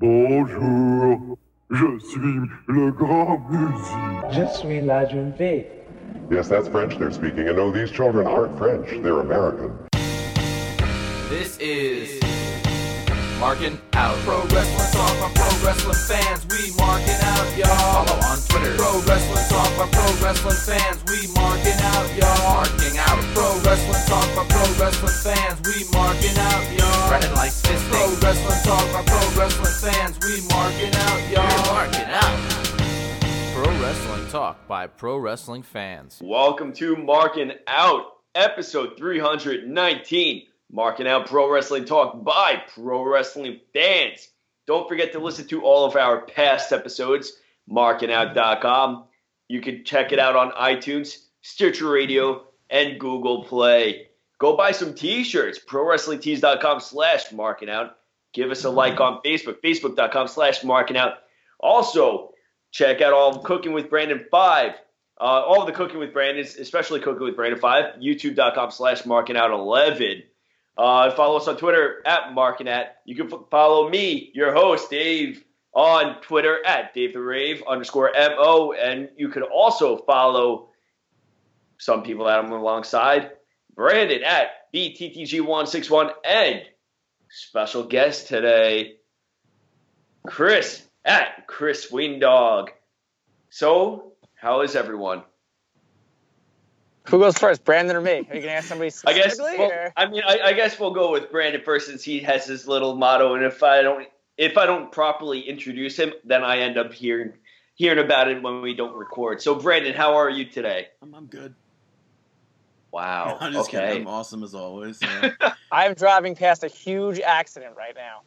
Bonjour, je suis le grand musique. Je suis la jeune fille. Yes, that's French they're speaking. And no, these children aren't French. They're American. This is Marking Out. Pro Wrestling Talk by Pro Wrestling fans. We marking out, y'all. Follow on Twitter. Pro Wrestling Talk by Pro Wrestling fans. We marking out, y'all. Marking Out. Pro Wrestling Talk by Pro Wrestling fans. We marking out, y'all. Running like fisting. Pro Wrestling Talk by Pro Wrestling fans. We marking out, y'all. We're marking out. Pro Wrestling Talk by Pro Wrestling fans. Welcome to Marking Out, episode 319. Marking Out Pro Wrestling Talk by Pro Wrestling fans. Don't forget to listen to all of our past episodes, markingout.com. You can check it out on iTunes, Stitcher Radio, and Google Play. Go buy some t-shirts, prowrestlingtees.com slash marking out. Give us a like on Facebook, facebook.com slash marking out. Also, check out all of Cooking with Brandon 5. Uh, all of the Cooking with Brandon, especially Cooking with Brandon 5, youtube.com slash marking out 11. Uh, follow us on Twitter at marking. You can f- follow me, your host, Dave, on Twitter at Dave the Rave underscore MO. And you can also follow some people that I'm alongside, Brandon at BTTG161 and special guest today, Chris at Chris Wingdog. So, how is everyone? Who goes first, Brandon or me? Are you gonna ask somebody I guess. specifically? Well, I mean, I, I guess we'll go with Brandon first since he has his little motto, and if I don't, if I don't properly introduce him, then I end up hearing hearing about it when we don't record. So, Brandon, how are you today? I'm, I'm good. Wow. I'm just okay. kidding. I'm awesome as always. Yeah. I'm driving past a huge accident right now.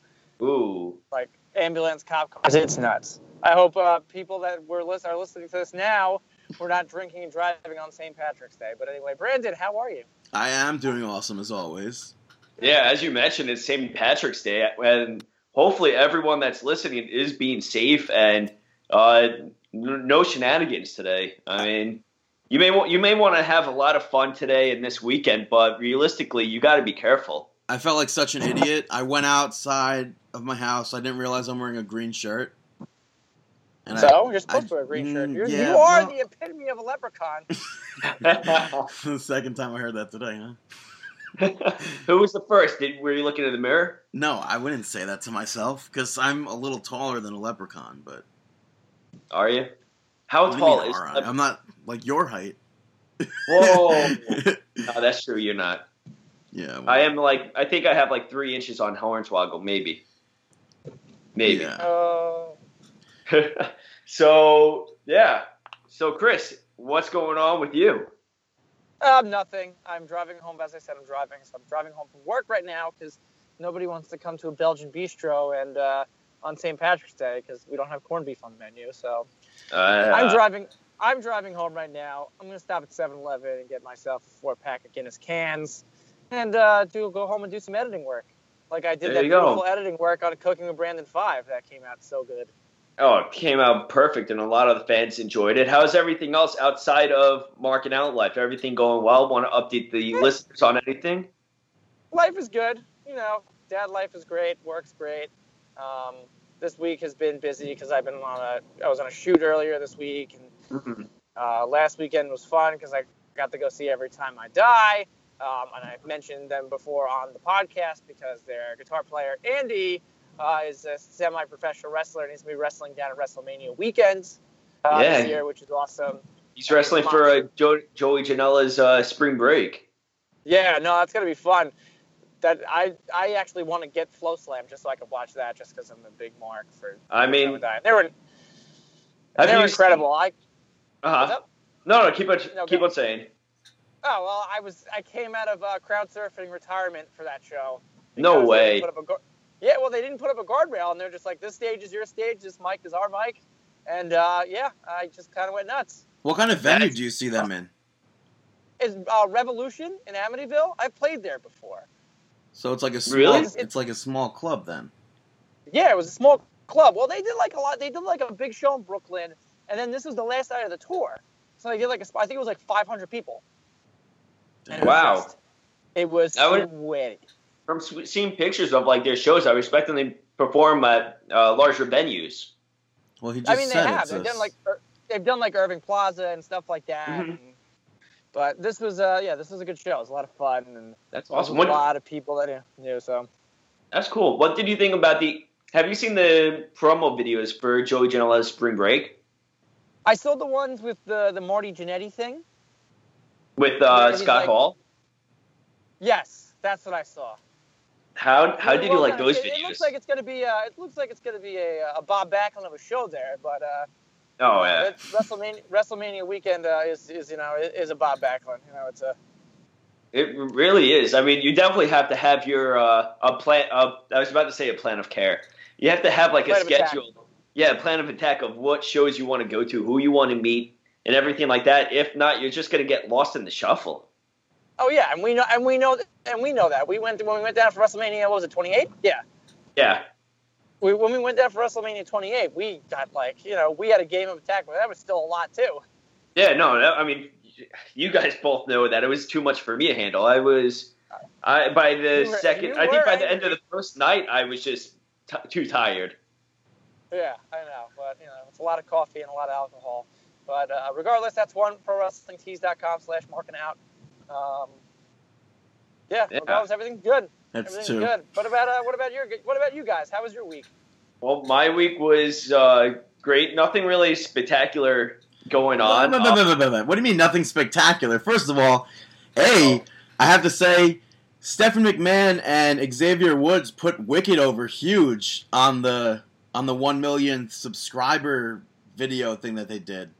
Ooh. Like ambulance, cop cars. It's nuts. I hope uh, people that were list- are listening to this now were not drinking and driving on St. Patrick's Day. But anyway, Brandon, how are you? I am doing awesome as always. Yeah, as you mentioned, it's St. Patrick's Day, and hopefully everyone that's listening is being safe and uh, no shenanigans today. I mean, you may want you may want to have a lot of fun today and this weekend, but realistically, you got to be careful. I felt like such an idiot. I went outside of my house. I didn't realize I'm wearing a green shirt. And so you're supposed I- to wear a green shirt. mm, You're, yeah, you are well- the epitome of a leprechaun. the second time I heard that today, huh? Who was the first? Did were you looking in the mirror? No, I wouldn't say that to myself because I'm a little taller than a leprechaun. But Are you? How What do you tall mean, is? all right? I'm not like your height. Whoa! no, that's true. You're not. yeah, well, I am like I think I have like three inches on Hornswoggle, maybe. Maybe. Yeah. Uh, so yeah. So Chris, what's going on with you? um, nothing. I'm driving home. As I said, I'm driving. So I'm driving home from work right now because nobody wants to come to a Belgian bistro and uh, on St. Patrick's Day because we don't have corned beef on the menu. So Uh, I'm driving. I'm driving home right now. I'm gonna stop at 7-Eleven and get myself a four pack of Guinness cans, and uh, do go home and do some editing work. Like I did There that you go. beautiful editing work on Cooking with Brandon Five. That came out so good. Oh, it came out perfect, and a lot of the fans enjoyed it. How's everything else outside of marking out life? Everything going well? Want to update the listeners on anything? Life is good. You know, dad life is great. Work's great. Um, this week has been busy because I've been on a. I was on a shoot earlier this week, and Mhm. Uh, last weekend was fun because I got to go see Every Time I Die. Um, and I've mentioned them before on the podcast because their guitar player, Andy, uh, is a semi professional wrestler and he's going to be wrestling down at WrestleMania weekends uh, Yeah. this year, which is awesome. He's wrestling for uh, jo- Joey Janela's uh, spring break. Yeah, no, that's going to be fun. That I I actually want to get FloSlam just so I can watch that just because I'm a big mark for I mean, They were, they were you incredible. I Seen, uh-huh. No, no, keep on, No, keep on saying. Oh well, I was I came out of uh, crowd surfing retirement for that show. No way. didn't put up a guard- yeah, well, they didn't put up a guardrail, and they're just like, "This stage is your stage, this mic is our mic," and uh, yeah, I just kind of went nuts. what kind of venue That's- do you see them in? Is uh, Revolution in Amityville? I've played there before. So it's like a small, Really? it's like a small club then. Yeah, it was a small club. Well, they did like a lot. They did like a big show in Brooklyn, and then this was the last night of the tour. So they did like a, sp- I think it was like 500 people. And it was Wow. just- it was That would- sweaty. from seeing pictures of like their shows, I was expecting them to perform at uh, larger venues. Well, he just I mean, they have. it's They've done like Ir- they've done like Irving Plaza and stuff like that. Mhm. and- but this was, uh, yeah, this was a good show. It was a lot of fun and That's there was awesome. a What, lot of people that I knew. So that's cool. What did you think about the? Have you seen the promo videos for Joey Janela's Spring Break I saw the ones with the the Marty Jannetty thing. with uh, Scott like- Hall? Yes, that's what I saw. How how did you like those it, videos? It looks like it's gonna be. Uh, it looks like it's gonna be a, a Bob Backlund of a show there, but uh, oh yeah. WrestleMania WrestleMania weekend uh, is is you know is a Bob Backlund. You know, it's a It really is. I mean, you definitely have to have your uh, a plan. Uh, I was about to say a plan of care. You have to have like a schedule. attack. Yeah, a plan of attack of what shows you want to go to, who you want to meet, and everything like that. If not, you're just gonna get lost in the shuffle. oh yeah, and we know and we know and we know that we went when we went down for WrestleMania. What was it 28? Yeah. Yeah, We, when we went down for WrestleMania 28, we got like, you know, we had a game of attack, but that was still a lot too. yeah. No, that- I mean, you guys both know that it was too much for me to handle. I was, I by the You second, I think by the end of the first night, I was just t- too tired. Yeah, I know, but you know, it's a lot of coffee and a lot of alcohol. But uh, regardless, that's one pro wrestling tees.com slash marking out. Um, yeah, Yeah. regardless, everything's good. That's Everything's two. good. What about uh, what about your what about you guys? How was your week? Well, my week was uh, great. Nothing really spectacular going on. Blah, blah, blah. What do you mean nothing spectacular? First of all, A, I have to say, Stephen McMahon and Xavier Woods put Wicked over huge on the on the one million subscriber video thing that they did.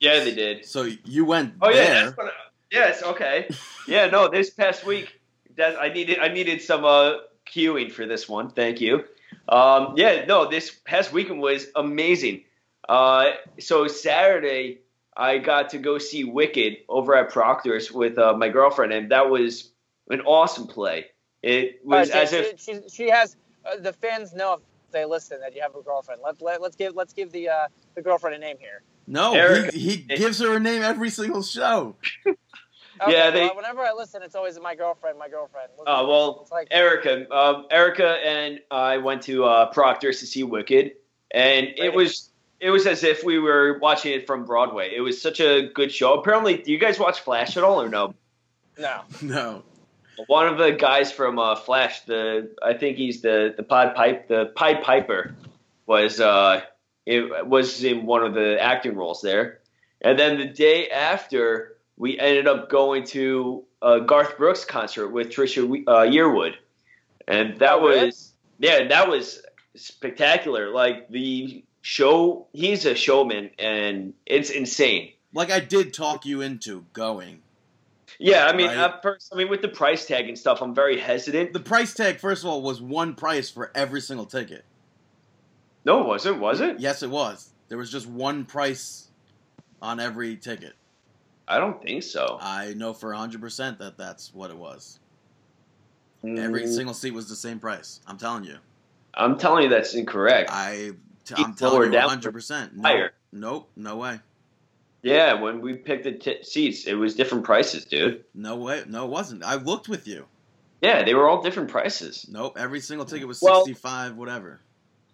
yeah, they did. So you went Oh yeah, there. that's what I, yes, okay. Yeah, no, this past week that I needed I needed some uh queuing for this one. Thank you. Um yeah, no, this past weekend was amazing. Uh so Saturday I got to go see Wicked over at Proctor's with uh, my girlfriend and that was an awesome play. It was All right, as she, if she, she has uh, the fans know if they listen that you have a girlfriend. Let, let let's give let's give the uh, the girlfriend a name here. no, Eric- he, he gives her a name every single show. Okay, Yeah, they- well, whenever I listen, it's always my girlfriend, my girlfriend. Oh well, like- Erica, um, Erica and I went to uh, Proctor's to see Wicked, and it was it was as if we were watching it from Broadway. It was such a good show. Apparently, do you guys watch Flash at all or no? no. No. One of the guys from uh, Flash, the I think he's the the Pod Pipe, the Pied Piper, was uh, it was in one of the acting roles there. And then the day after, we ended up going to a Garth Brooks concert with Trisha uh, Yearwood, and that Oh, really? was yeah, that was spectacular. Like the show, he's a showman, and it's insane. Like I did talk you into going. Yeah, I mean, Right. at first, I mean, with the price tag and stuff, I'm very hesitant. The price tag, first of all, was one price for every single ticket. No, it wasn't. Was it? Yes, it was. There was just one price on every ticket. I don't think so. I know for 100% that that's what it was. Every Mm, single seat was the same price. I'm telling you. I'm telling you that's incorrect. I, Keep I'm telling you down 100%. No, higher. nope, no way. Yeah, when we picked the t- seats, it was different prices, dude. No way. No, it wasn't. I looked with you. Yeah, they were all different prices. Nope, every single ticket was Well- 65, whatever.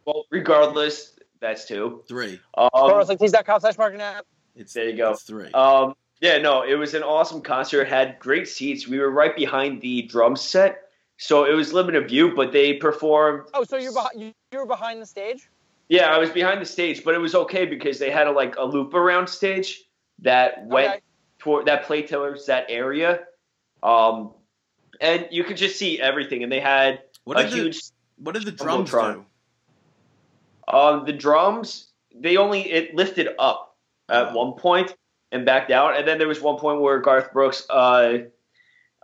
Well, regardless, that's two. Three. Pro Um, wrestling slash marking out. It's, There you go. It's three. um, yeah, no, it was an awesome concert. Had great seats. We were right behind the drum set, so it was limited view. But they performed. Oh, so you're behind, you, you were behind the stage? Yeah, I was behind the stage, but it was okay because they had a like a loop around stage that went Okay. toward that played towards that area. Um, and you could just see everything, and they had what, a did the, huge. what did the drums Jumbotron. do? Um, the drums they only it lifted up at Oh. one point and backed down, and then there was one point where Garth Brooks uh,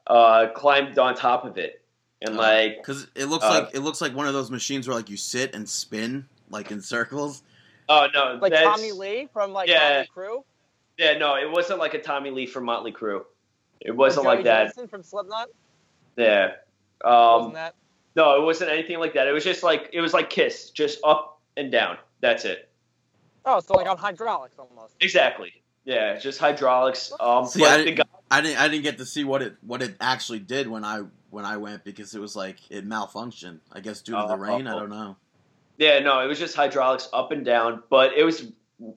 uh, climbed on top of it, and Oh. like Because it looks Uh, like it looks like one of those machines where like you sit and spin like in circles. oh no, Like that's- Tommy Lee from like Yeah. Motley Crue? Yeah, no, it wasn't like a Tommy Lee from Motley Crue. It wasn't like that. Jansen from Slipknot? Yeah. Wasn't Um, that? no, it wasn't anything like that. It was just like it was like Kiss, just up and down. That's it. Oh, so like on hydraulics almost. Exactly. Yeah, just hydraulics. Um, See, I didn't, guy, I didn't I didn't get to see what it what it actually did when I when I went because it was like it malfunctioned. I guess due to Oh, the rain. I oh, don't know. Yeah, no, it was just hydraulics up and down, but it was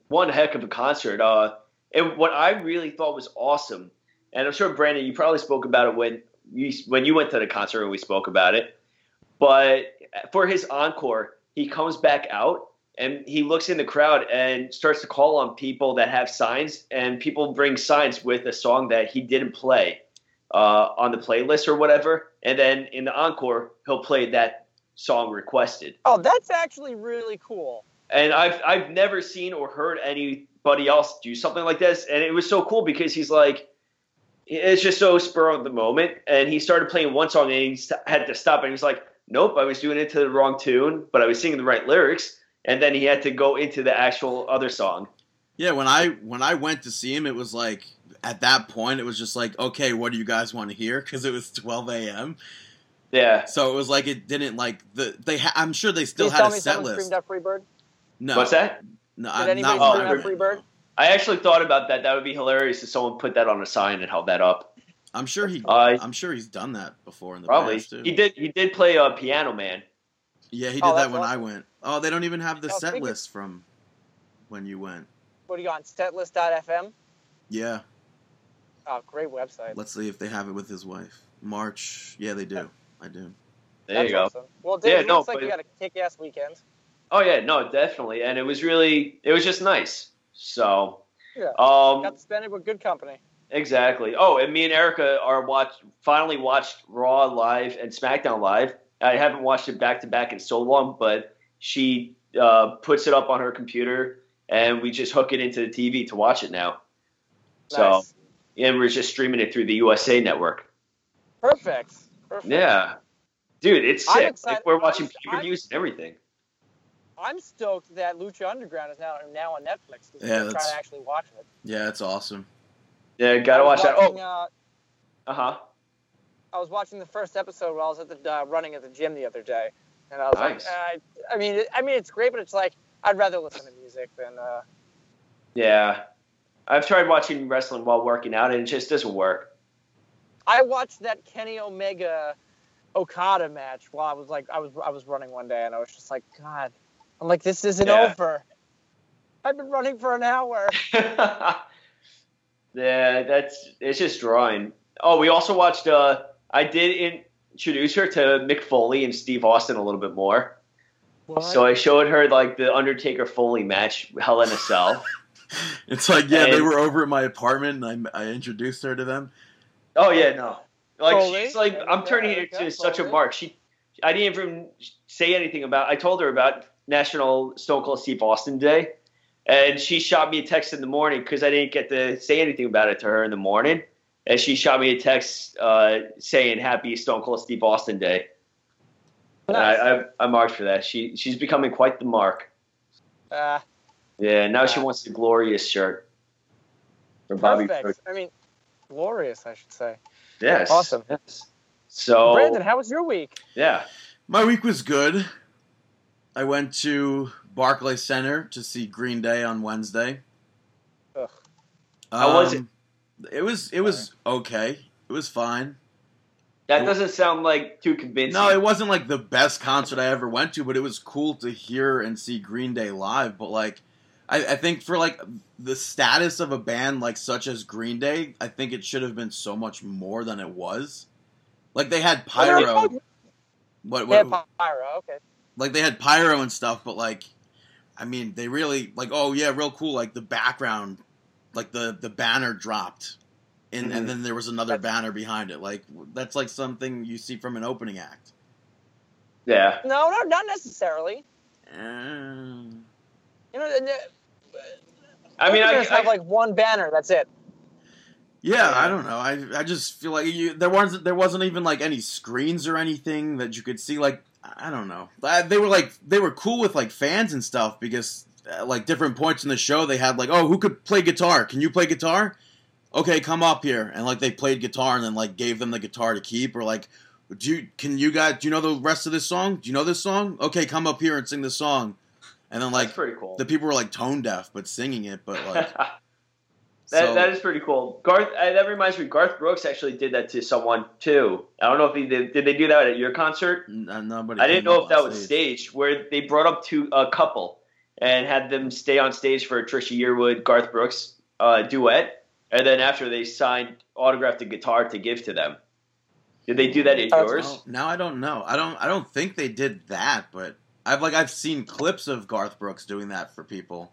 one heck of a concert. Uh, and what I really thought was awesome, and I'm sure Brandon, you probably spoke about it when you when you went to the concert and we spoke about it. But for his encore, he comes back out and he looks in the crowd and starts to call on people that have signs, and people bring signs with a song that he didn't play uh, on the playlist or whatever. And then in the encore, he'll play that song requested. Oh, that's actually really cool. And I've I've never seen or heard anybody else do something like this, and it was so cool because he's like, it's just so spur of the moment, and he started playing one song and he st- had to stop, and he was like, nope, I was doing it to the wrong tune, but I was singing the right lyrics, and then he had to go into the actual other song. Yeah, when I when I went to see him, it was like at that point it was just like, okay, what do you guys want to hear? Because it was 12 a.m. Yeah, So it was like it didn't like the they. Ha- I'm sure they still Please had tell a me set someone list. screamed out Freebird. No, what's that? No, Did I'm anybody not. scream Oh, out Freebird? I actually thought about that. That would be hilarious if someone put that on a sign and held that up. I'm sure he. Uh, I'm sure he's done that before in the probably past too. he did. He did play uh, Piano Man. Yeah, he did Oh, that that's when I went. Oh, they don't even have the Oh, set list from when you went. What do you got on setlist.fm? Yeah, Oh, great website. let's see if they have it with his wife. March. Yeah, they do. I do. There That's you go. Awesome. Well, Yeah, Dave, no, looks like but- you got a kick-ass weekend. Oh yeah, no, definitely, and it was really, it was just nice. So, Yeah. um, Got to spend it with good company. exactly. Oh, and me and Erica are watch finally watched Raw live and SmackDown live. I haven't watched it back to back in so long, but she uh, puts it up on her computer, and we just hook it into the TV to watch it now. So, and we're just streaming it through the USA Network. Perfect. Perfect. Yeah, dude, it's I'm sick. Like, we're watching I'm- pay per views and everything. I'm stoked that Lucha Underground is now now on Netflix. Yeah, I'm trying that's- to actually watch it. Yeah, it's awesome. Yeah, gotta watch was that. Oh, uh, uh huh. I was watching the first episode while I was at the uh, running at the gym the other day, and I was Nice. like, uh, I mean, I mean, it's great, but it's like I'd rather listen to music than. Uh, Yeah. I've tried watching wrestling while working out and it just doesn't work. I watched that Kenny Omega Okada match while I was like, I was I was running one day, and I was just like, God, I'm like, this isn't Yeah. over. I've been running for an hour. yeah, that's it's just drawing. Oh, we also watched uh I did introduce her to Mick Foley and Steve Austin a little bit more. So I showed her like the Undertaker Foley match, Hell in a Cell. It's like yeah, they were over at my apartment, and I, I introduced her to them. Oh yeah, no. Like Foley? she's like I'm turning it okay, to such a mark. She I didn't even say anything about I told her about National Stone Cold Steve Austin Day. And she shot me a text in the morning because I didn't get to say anything about it to her in the morning. And she shot me a text uh, saying Happy Stone Cold Steve Austin Day. Nice. I, I, I marked for that. She she's becoming quite the mark. Uh, Yeah, now she wants the glorious shirt. For Bobby perfect. I mean, glorious, I should say. Yes. Awesome. Yes. So Brandon, how was your week? yeah. My week was good. I went to Barclay Center to see Green Day on Wednesday. Ugh. How was it? Um, It was it was okay. It was fine. That doesn't sound like too convincing. No, it wasn't like the best concert I ever went to, but it was cool to hear and see Green Day live. But like, I, I think for like the status of a band like such as Green Day, I think it should have been so much more than it was. Like they had pyro, what, Yeah, what Pyro. Okay. like they had pyro and stuff, but like, I mean, they really like, oh yeah, real cool. Like the background, like the the banner dropped, and Mhm. and then there was another That's- banner behind it. Like that's like something you see from an opening act. Yeah. No, no, not necessarily. Um, You know, the- I mean, I, openers have like one banner. That's it. yeah, I don't know. I I just feel like you, there wasn't there wasn't even like any screens or anything that you could see. Like I don't know. They were like they were cool with like fans and stuff because uh, like different points in the show they had like oh who could play guitar? Can you play guitar? Okay, come up here and like they played guitar and then like gave them the guitar to keep or like do you can you guys do you know the rest of this song? Do you know this song? Okay, come up here and sing this song. And then like that's like pretty cool. the people were like tone deaf but singing it, but like That, So- that is pretty cool. Garth, uh, that reminds me, Garth Brooks actually did that to someone too. I don't know if he did. Did they do that at your concert? N- uh, nobody I didn't know if that on was staged, where they brought up to a couple and had them stay on stage for a Trisha Yearwood Garth Brooks uh, duet, and then after they signed autographed a guitar to give to them. Did they do that at yours? Oh, now I don't know. I don't. I don't think they did that, but I've like I've seen clips of Garth Brooks doing that for people.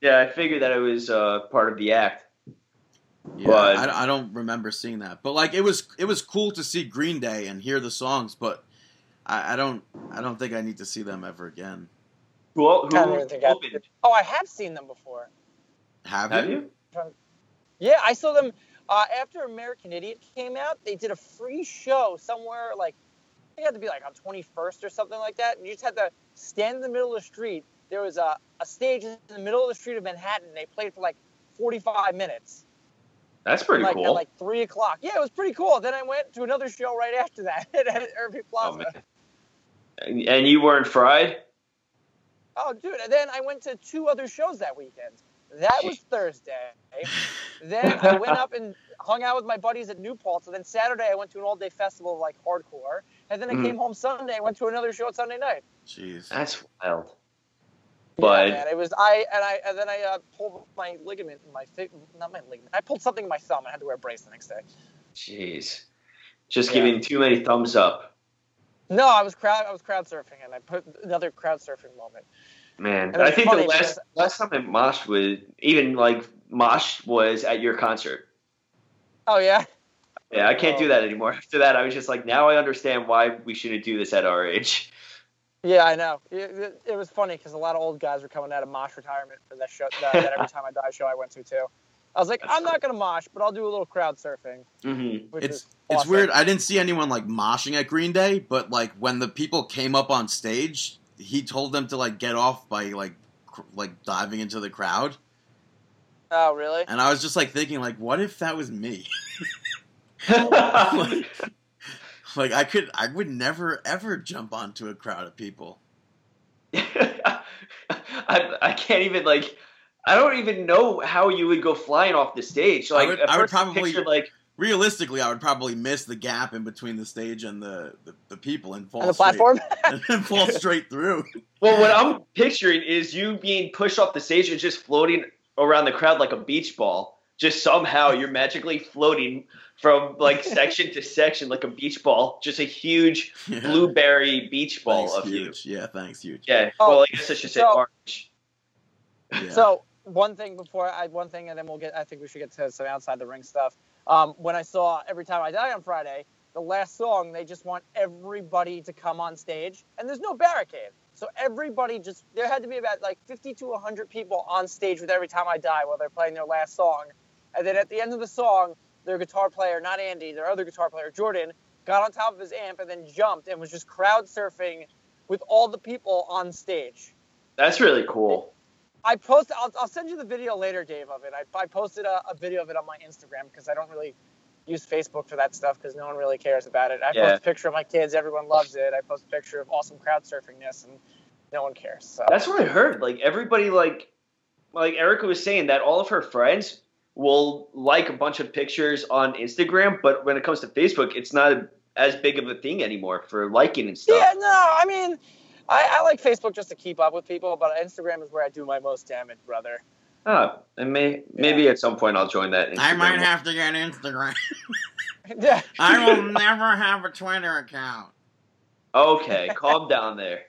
Yeah, I figured that it was uh, part of the act. Yeah, But- I, I don't remember seeing that. But like it was it was cool to see Green Day and hear the songs, but I, I don't I don't think I need to see them ever again. Who, who I don't think I- opened? Oh, I have seen them before. Have, Have you? you? Yeah, I saw them uh, after American Idiot came out. They did a free show somewhere like I think it had to be like on 21st or something like that. And you just had to stand in the middle of the street. There was a, a stage in the middle of the street of Manhattan. They played for like 45 minutes. That's pretty like cool. at like three o'clock. Yeah, it was pretty cool. Then I went to another show right after that at Irving Oh, Plaza. And and you weren't fried? Oh, dude. And then I went to two other shows that weekend. That was Thursday. Then I went up and hung out with my buddies at New Paltz. And then Saturday I went to an all day festival of like hardcore. And then I Mhm. came home Sunday. I went to another show on Sunday night. Jeez. That's wild. Yeah, But man, it was I and I and then I uh, pulled my ligament in my fi- not my ligament. I pulled something in my thumb. I had to wear a brace the next day. jeez, just Yeah. giving too many thumbs up, No, I was crowd I was crowd surfing and I put another crowd surfing moment. man. I think the last last time I moshed was even like mosh was at your concert. Oh yeah. Yeah, I can't Oh. do that anymore. After that, I was just like, now I understand why we shouldn't do this at our age. Yeah, I know. It, it, it was funny because a lot of old guys were coming out of mosh retirement for that show, that, that every time I die show I went to too. I was like, That's I'm not gonna mosh, but I'll do a little crowd surfing, Mm-hmm. which It's is it's weird. I didn't see anyone like moshing at Green Day, but like when the people came up on stage, he told them to like get off by like cr- like diving into the crowd, Oh, really? and I was just like thinking like, what if that was me? like, like I could, I would never ever jump onto a crowd of people. I, I can't even like. I don't even know how you would go flying off the stage. Like would- I would probably- pictured, like Realistically, I would probably miss the gap in between the stage and the the, the people and fall On the straight- platform? and fall straight through. Well, what I'm picturing is you being pushed off the stage and just floating around the crowd like a beach ball. Just somehow you're magically floating from like section to section like a beach ball. Just a huge Yeah. blueberry beach ball Thanks, of you. Yeah, thanks, huge. Yeah. Oh, well, I guess I should say so- orange. Yeah. So one thing before I one thing, and then we'll get. I think we should get to some outside the ring stuff. Um, when I saw every time I die on Friday, the last song, they just want everybody to come on stage, and there's no barricade. So everybody just there had to be about like 50 to 100 people on stage with every time I die while they're playing their last song, and then at the end of the song, their guitar player, not Andy, their other guitar player, Jordan, got on top of his amp and then jumped and was just crowd surfing with all the people on stage. That's really cool. I posted. I'll, I'll send you the video later, Dave, of it. I, I posted a, a video of it on my Instagram because I don't really use Facebook for that stuff because no one really cares about it. I Yeah. post a picture of my kids. Everyone loves it. I post a picture of awesome crowd surfingness, and no one cares. So That's what I heard. Like everybody, like like Erica was saying that all of her friends will like a bunch of pictures on Instagram, but when it comes to Facebook, it's not as big of a thing anymore for liking and stuff. yeah, no, I mean, I, I like Facebook just to keep up with people, but Instagram is where I do my most damage, brother. Oh, and may, maybe at some point I'll join that. I might Instagram. have to get Instagram. Yeah. I will never have a Twitter account. Okay, calm down there.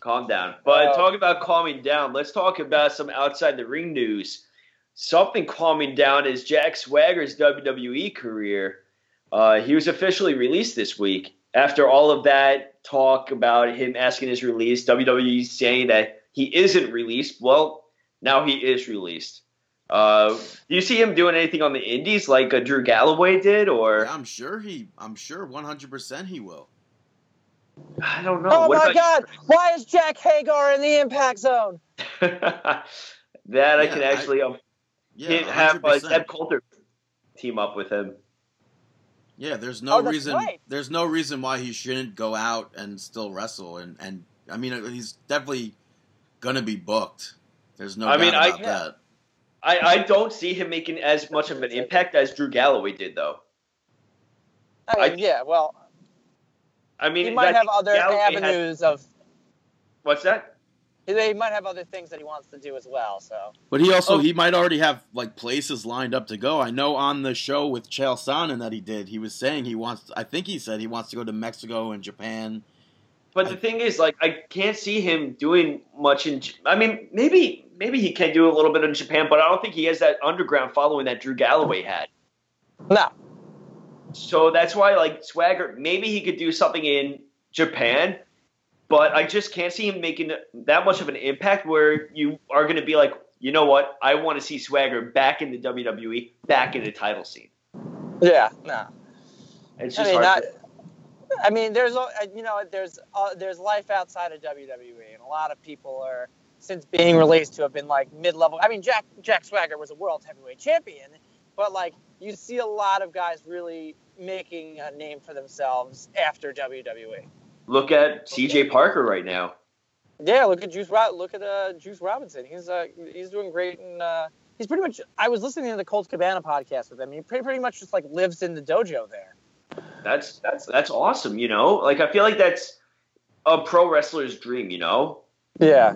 Calm down. But Uh, talk about calming down. Let's talk about some outside the ring news. Something calming down is Jack Swagger's WWE career. Uh, he was officially released this week after all of that talk about him asking his release. WWE saying that he isn't released. Well, now he is released. Uh, do you see him doing anything on the Indies like uh, Drew Galloway did, or Yeah, I'm sure he. I'm sure 100 percent he will. I don't know. Oh What my about- God! Why is Jake Hager in the Impact Zone? that I can actually um, Yeah, hit- have uh, 100%. Zeb Colter team up with him. Yeah, there's no Oh, reason. right. There's no reason why he shouldn't go out and still wrestle. And and I mean, he's definitely gonna be booked. There's no I doubt mean, I- about Yeah. that. I, I don't see him making as much of an impact as Drew Galloway did, though. I mean, I- yeah, well, I mean, he might I have other Galloway had- avenues of. what's that? He might have other things that he wants to do as well. So But he also Oh. he might already have like places lined up to go. I know on the show with Chael Sonnen that he did, he was saying he wants. I think he said he wants to go to Mexico and Japan. But the thing is, like, I can't see him doing much in. I mean, maybe maybe he can do a little bit in Japan, but I don't think he has that underground following that Drew Galloway had. no, So that's why, like, Swagger, maybe he could do something in Japan, but I just can't see him making that much of an impact where you are going to be like, you know what? I want to see Swagger back in the WWE, back in the title scene. yeah, no. It's I just mean, hard. not, to- I mean, there's uh, you know, there's uh, there's life outside of WWE, and a lot of people are since being released to have been like mid-level. I mean, Jack Jack Swagger was a world heavyweight champion, but like you see a lot of guys really making a name for themselves after WWE. Look at CJ Parker right now. Yeah, look at Juice. Look at uh, Juice Robinson. He's uh, he's doing great, and uh, he's pretty much. I was listening to the Colt Cabana podcast with him. He pretty, pretty much just like lives in the dojo there. That's that's that's awesome. You know, like I feel like that's a pro wrestler's dream. You know, Yeah.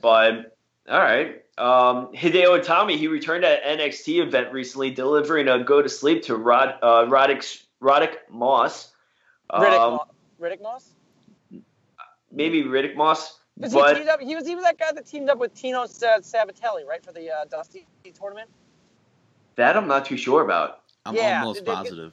but all right. Um, Hideo Itami he returned at NXT event recently, delivering a go to sleep to Rod uh, Roddick Roddick Moss. Riddick, Um, Mo- Riddick Moss. maybe Riddick Moss, Was he, but teamed up, he was even that guy that teamed up with Tino Sa- Sabbatelli, right, for the uh, Dusty tournament. that I'm not too sure about. I'm Yeah, almost they- they- positive.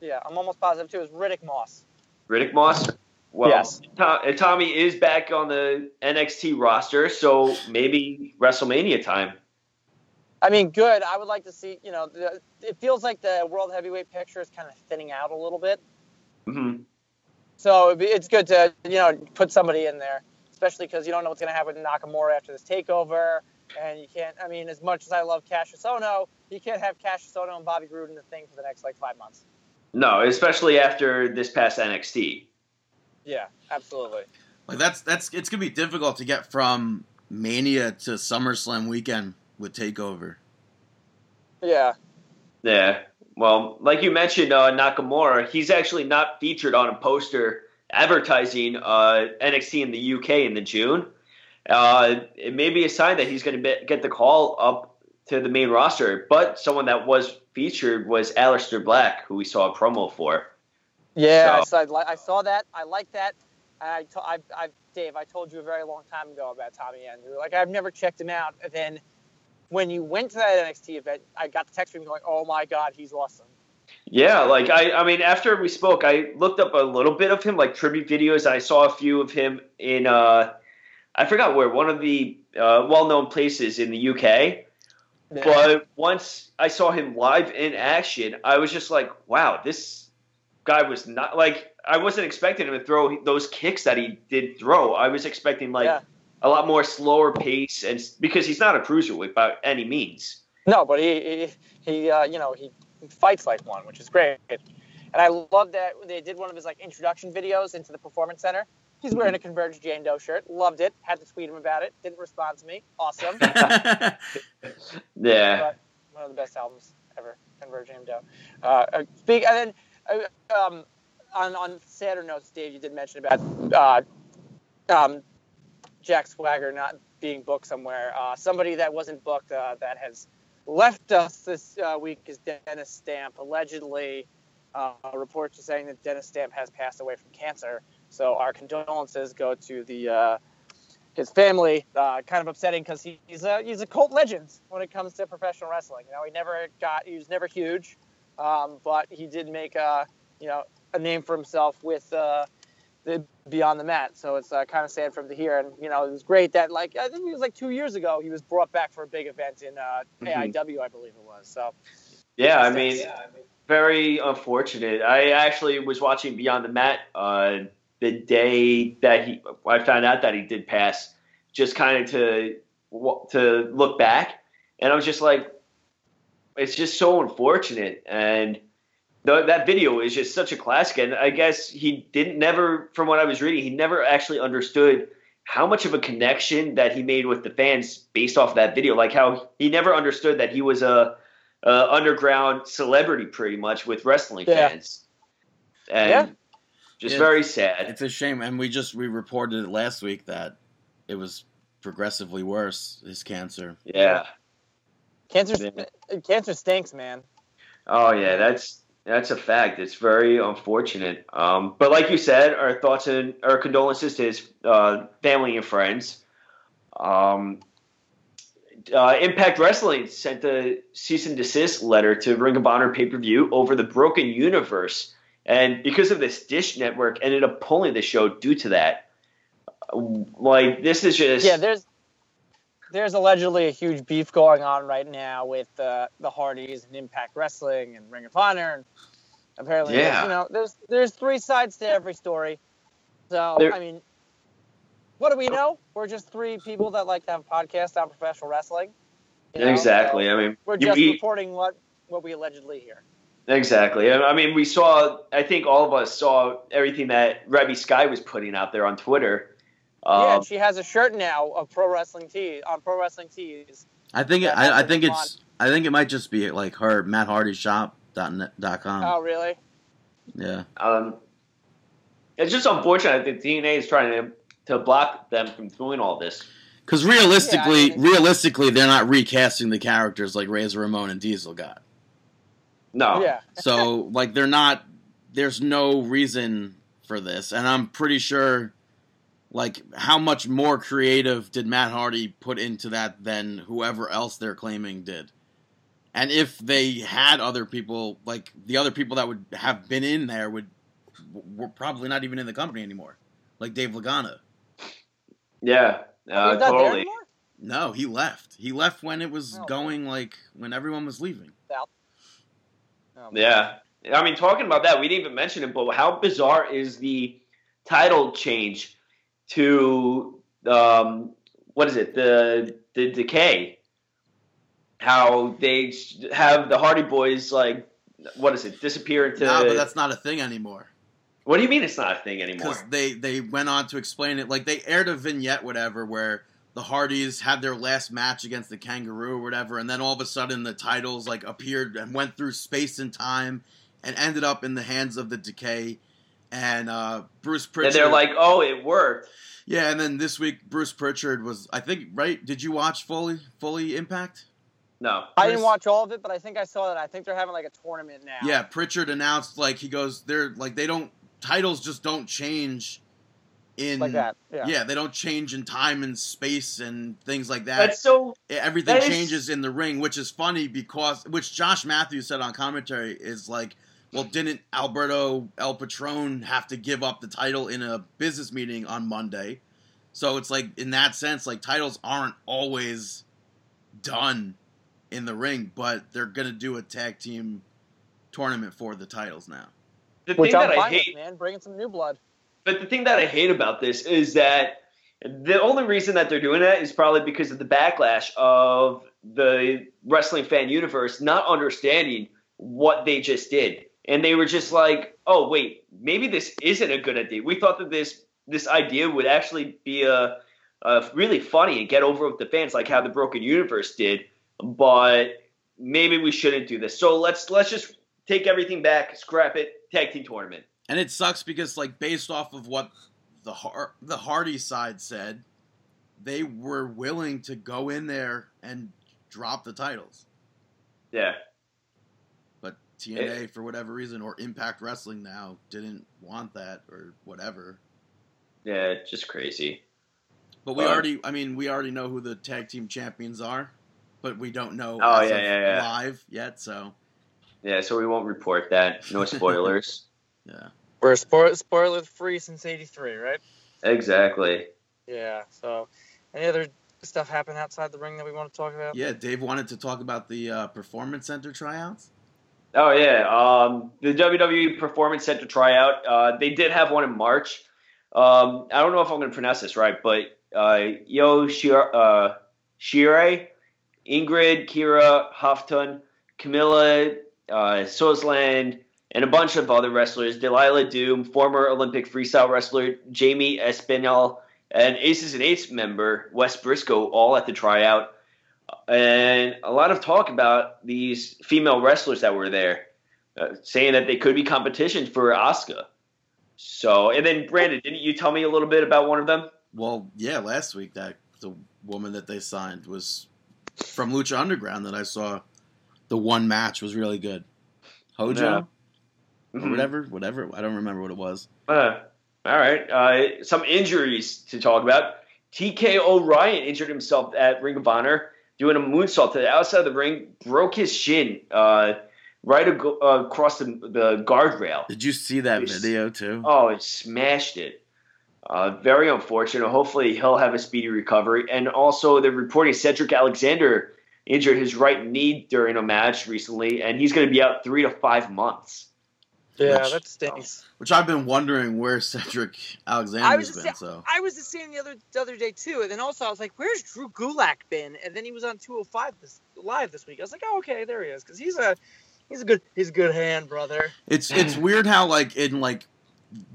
Yeah, I'm almost positive too. It was Riddick Moss. Riddick Moss. Well, Yes. To- Itami is back on the NXT roster, so maybe WrestleMania time. I mean, good. I would like to see. You know, the, it feels like the world heavyweight picture is kind of thinning out a little bit. hmm So be, it's good to you know put somebody in there, especially because you don't know what's going to happen with Nakamura after this takeover, and you can't. I mean, as much as I love Cassius Ohno, you can't have Cassius Ohno and Bobby Roode in the thing for the next like five months. No, especially after this past NXT. Yeah, absolutely. Like that's that's it's gonna be difficult to get from Mania to SummerSlam weekend with Takeover. Yeah, Yeah. Well, like you mentioned, uh, Nakamura, he's actually not featured on a poster advertising uh, NXT in the UK in the June. Uh, it may be a sign that he's going to get the call up to the main roster. But someone that was featured was Aleister Black, who we saw a promo for. yeah. So- I, saw, I saw that. I like that. I, to, I, I, Dave, I told you a very long time ago about Tommy End. Like I've never checked him out. And then when you went to that NXT event, I got the text from him going, "Oh my God, he's awesome." Yeah, like I, I mean, after we spoke, I looked up a little bit of him, like tribute videos. I saw a few of him in, uh, I forgot where, one of the uh, well-known places in the UK. But once I saw him live in action, I was just like, wow, this guy was not like I wasn't expecting him to throw those kicks that he did throw. I was expecting like Yeah. A lot more slower pace, and because he's not a cruiserweight by any means. No, but he he, he uh, you know he fights like one, which is great. And I love that they did one of his like introduction videos into the performance center. He's wearing a Converge Jane Doe shirt. Loved it. Had to tweet him about it. Didn't respond to me. Awesome. Yeah, but one of the best albums ever, Converge Jane Doe. Uh, uh, speak and then uh, um, on on sadder notes, Dave, you did mention about uh, um, Jack Swagger not being booked somewhere. Uh, somebody that wasn't booked uh, that has left us this uh, week is Dennis Stamp. Allegedly, uh, reports are saying that Dennis Stamp has passed away from cancer. So our condolences go to the uh, his family. Uh, kind of upsetting because he, he's a he's a cult legend when it comes to professional wrestling. You know, he never got he was never huge, um, but he did make a you know a name for himself with. Beyond the mat. So it's uh, kind of sad for him to hear. And you know, it was great that like I think it was like two years ago he was brought back for a big event in uh. AIW, I believe it was. So yeah. I mean, very unfortunate. I actually was watching Beyond the Mat uh, the day that he I found out that he did pass, just kind of to to look back, and I was just like, it's just so unfortunate. And the, that video is just such a classic, and I guess he didn't never, from what I was reading, he never actually understood how much of a connection that he made with the fans based off that video. Like how he never understood that he was a, a underground celebrity, pretty much with wrestling Yeah. fans, and Yeah. just Yeah. very sad. It's a shame, and we just we reported it last week that it was progressively worse. His cancer. Yeah. Cancer, cancer stinks, man. Oh yeah, that's that's a fact. It's very unfortunate. Um, but like you said, our thoughts and our condolences to his uh, family and friends. Um, uh, Impact Wrestling sent a cease and desist letter to Ring of Honor pay per view over the Broken Universe, and because of this, Dish Network ended up pulling the show due to that. Like this is just Yeah, there's there's allegedly a huge beef going on right now with uh, the Hardys and Impact Wrestling and Ring of Honor. And apparently, there's, Yeah. you know, there's there's three sides to every story. So There- I mean, what do we know? We're just three people that like to have a podcast on professional wrestling. you know? exactly. So I mean, we're just we- reporting what what we allegedly hear. Exactly. I I mean, we saw. I think all of us saw everything that Reby Sky was putting out there on Twitter. Yeah, Um, she has a shirt now of Pro Wrestling Tees on Pro Wrestling Tees. I think it, I, I think what it's I think it might just be like her Matt Hardy shop dot net dot com. oh, really? Yeah, um, it's just unfortunate that TNA is trying to to block them from doing all this. because realistically, Yeah, I mean, realistically, they're not recasting the characters like Razor Ramon and Diesel got. No. Yeah. So like they're not. There's no reason for this, and I'm pretty sure. Like how much more creative did Matt Hardy put into that than whoever else they're claiming did? And if they had other people, like the other people that would have been in there, would were probably not even in the company anymore, like Dave Lagana. Yeah. Uh, He's not totally. anymore? No, he left. He left when it was Oh, okay. going like when everyone was leaving. Oh, Yeah. I mean, talking about that, we didn't even mention it, but how bizarre is the title change to um, what is it? The the decay. How they have the Hardy Boys like what is it? Disappear into. no, but that's not a thing anymore. what do you mean it's not a thing anymore? because they they went on to explain it like they aired a vignette whatever where the hardys had their last match against the kangaroo or whatever and then all of a sudden the titles like appeared and went through space and time and ended up in the hands of the decay and uh bruce pritchard and they're like, oh, it worked. yeah and then this week bruce pritchard was i think right did you watch fully fully impact No. I didn't watch all of it, but I think I saw that. I think they're having like a tournament now. yeah pritchard announced like he goes they're like they don't titles just don't change in like that. Yeah. yeah, they don't change in time and space and things like that. That's so. Everything that is- changes in the ring, which is funny because which Josh Matthews said on commentary is like, well, didn't Alberto El Patron have to give up the title in a business meeting on Monday? So it's like in that sense, like titles aren't always done in the ring, but they're gonna do a tag team tournament for the titles now. The Which thing I'm that I fine hate. with, man. Bringing some new blood. But the thing that I hate about this is that the only reason that they're doing that is probably because of the backlash of the wrestling fan universe not understanding what they just did. And they were just like, "Oh, wait, maybe this isn't a good idea. We thought that this this idea would actually be a, a really funny and get over with the fans like how the Broken Universe did, but maybe we shouldn't do this. So let's let's just take everything back, scrap it, tag team tournament." And it sucks because, like, based off of what the Har- the Hardy side said, they were willing to go in there and drop the titles. Yeah. But TNA, for whatever reason, or Impact Wrestling now, didn't want that or whatever. Yeah, it's just crazy. But we Uh, already, I mean, we already know who the tag team champions are, but we don't know Oh, as yeah, of yeah, yeah. live yet. So Yeah, so we won't report that. No spoilers. yeah, We're spoil- spoiler free since '83, right? exactly. Yeah. So, any other stuff happen outside the ring that we want to talk about? yeah. Dave wanted to talk about the uh, Performance Center tryouts. Oh yeah, um, the WWE Performance Center tryout. Uh, they did have one in March. Um, I don't know if I'm going to pronounce this right, but uh, Yo Shir- uh, Shire, Ingrid, Kira, Houghton, Camilla, uh, Sosland, and a bunch of other wrestlers. Delilah Doom, former Olympic freestyle wrestler Jamie Espinal, and Aces and Eights member Wes Briscoe all at the tryout, and a lot of talk about these female wrestlers that were there, uh, saying that they could be competition for Asuka. So, and then Brandon, didn't you tell me a little bit about one of them? Well, yeah, last week that the woman that they signed was from Lucha Underground that I saw. The one match was really good. Hojo Yeah. or Mhm. whatever, whatever. I don't remember what it was. Uh, all right. Uh, some injuries to talk about. TK O'Ryan injured himself at Ring of Honor doing a moonsault to the outside of the ring, broke his shin uh, right ag- uh, across the, the guardrail. Did you see that video too? Oh, it smashed it. Uh, very unfortunate. Hopefully, he'll have a speedy recovery. And also, they're reporting Cedric Alexander injured his right knee during a match recently, and he's going to be out three to five months. Yeah, Which- that stinks. Uh, which I've been wondering where Cedric Alexander's been. sa- So I was just saying the other the other day too, and then also I was like, "Where's Drew Gulak been?" And then he was on 205 this live this week. I was like, "Oh, okay, there he is," because he's a he's a good he's a good hand, brother. it's it's weird how like in like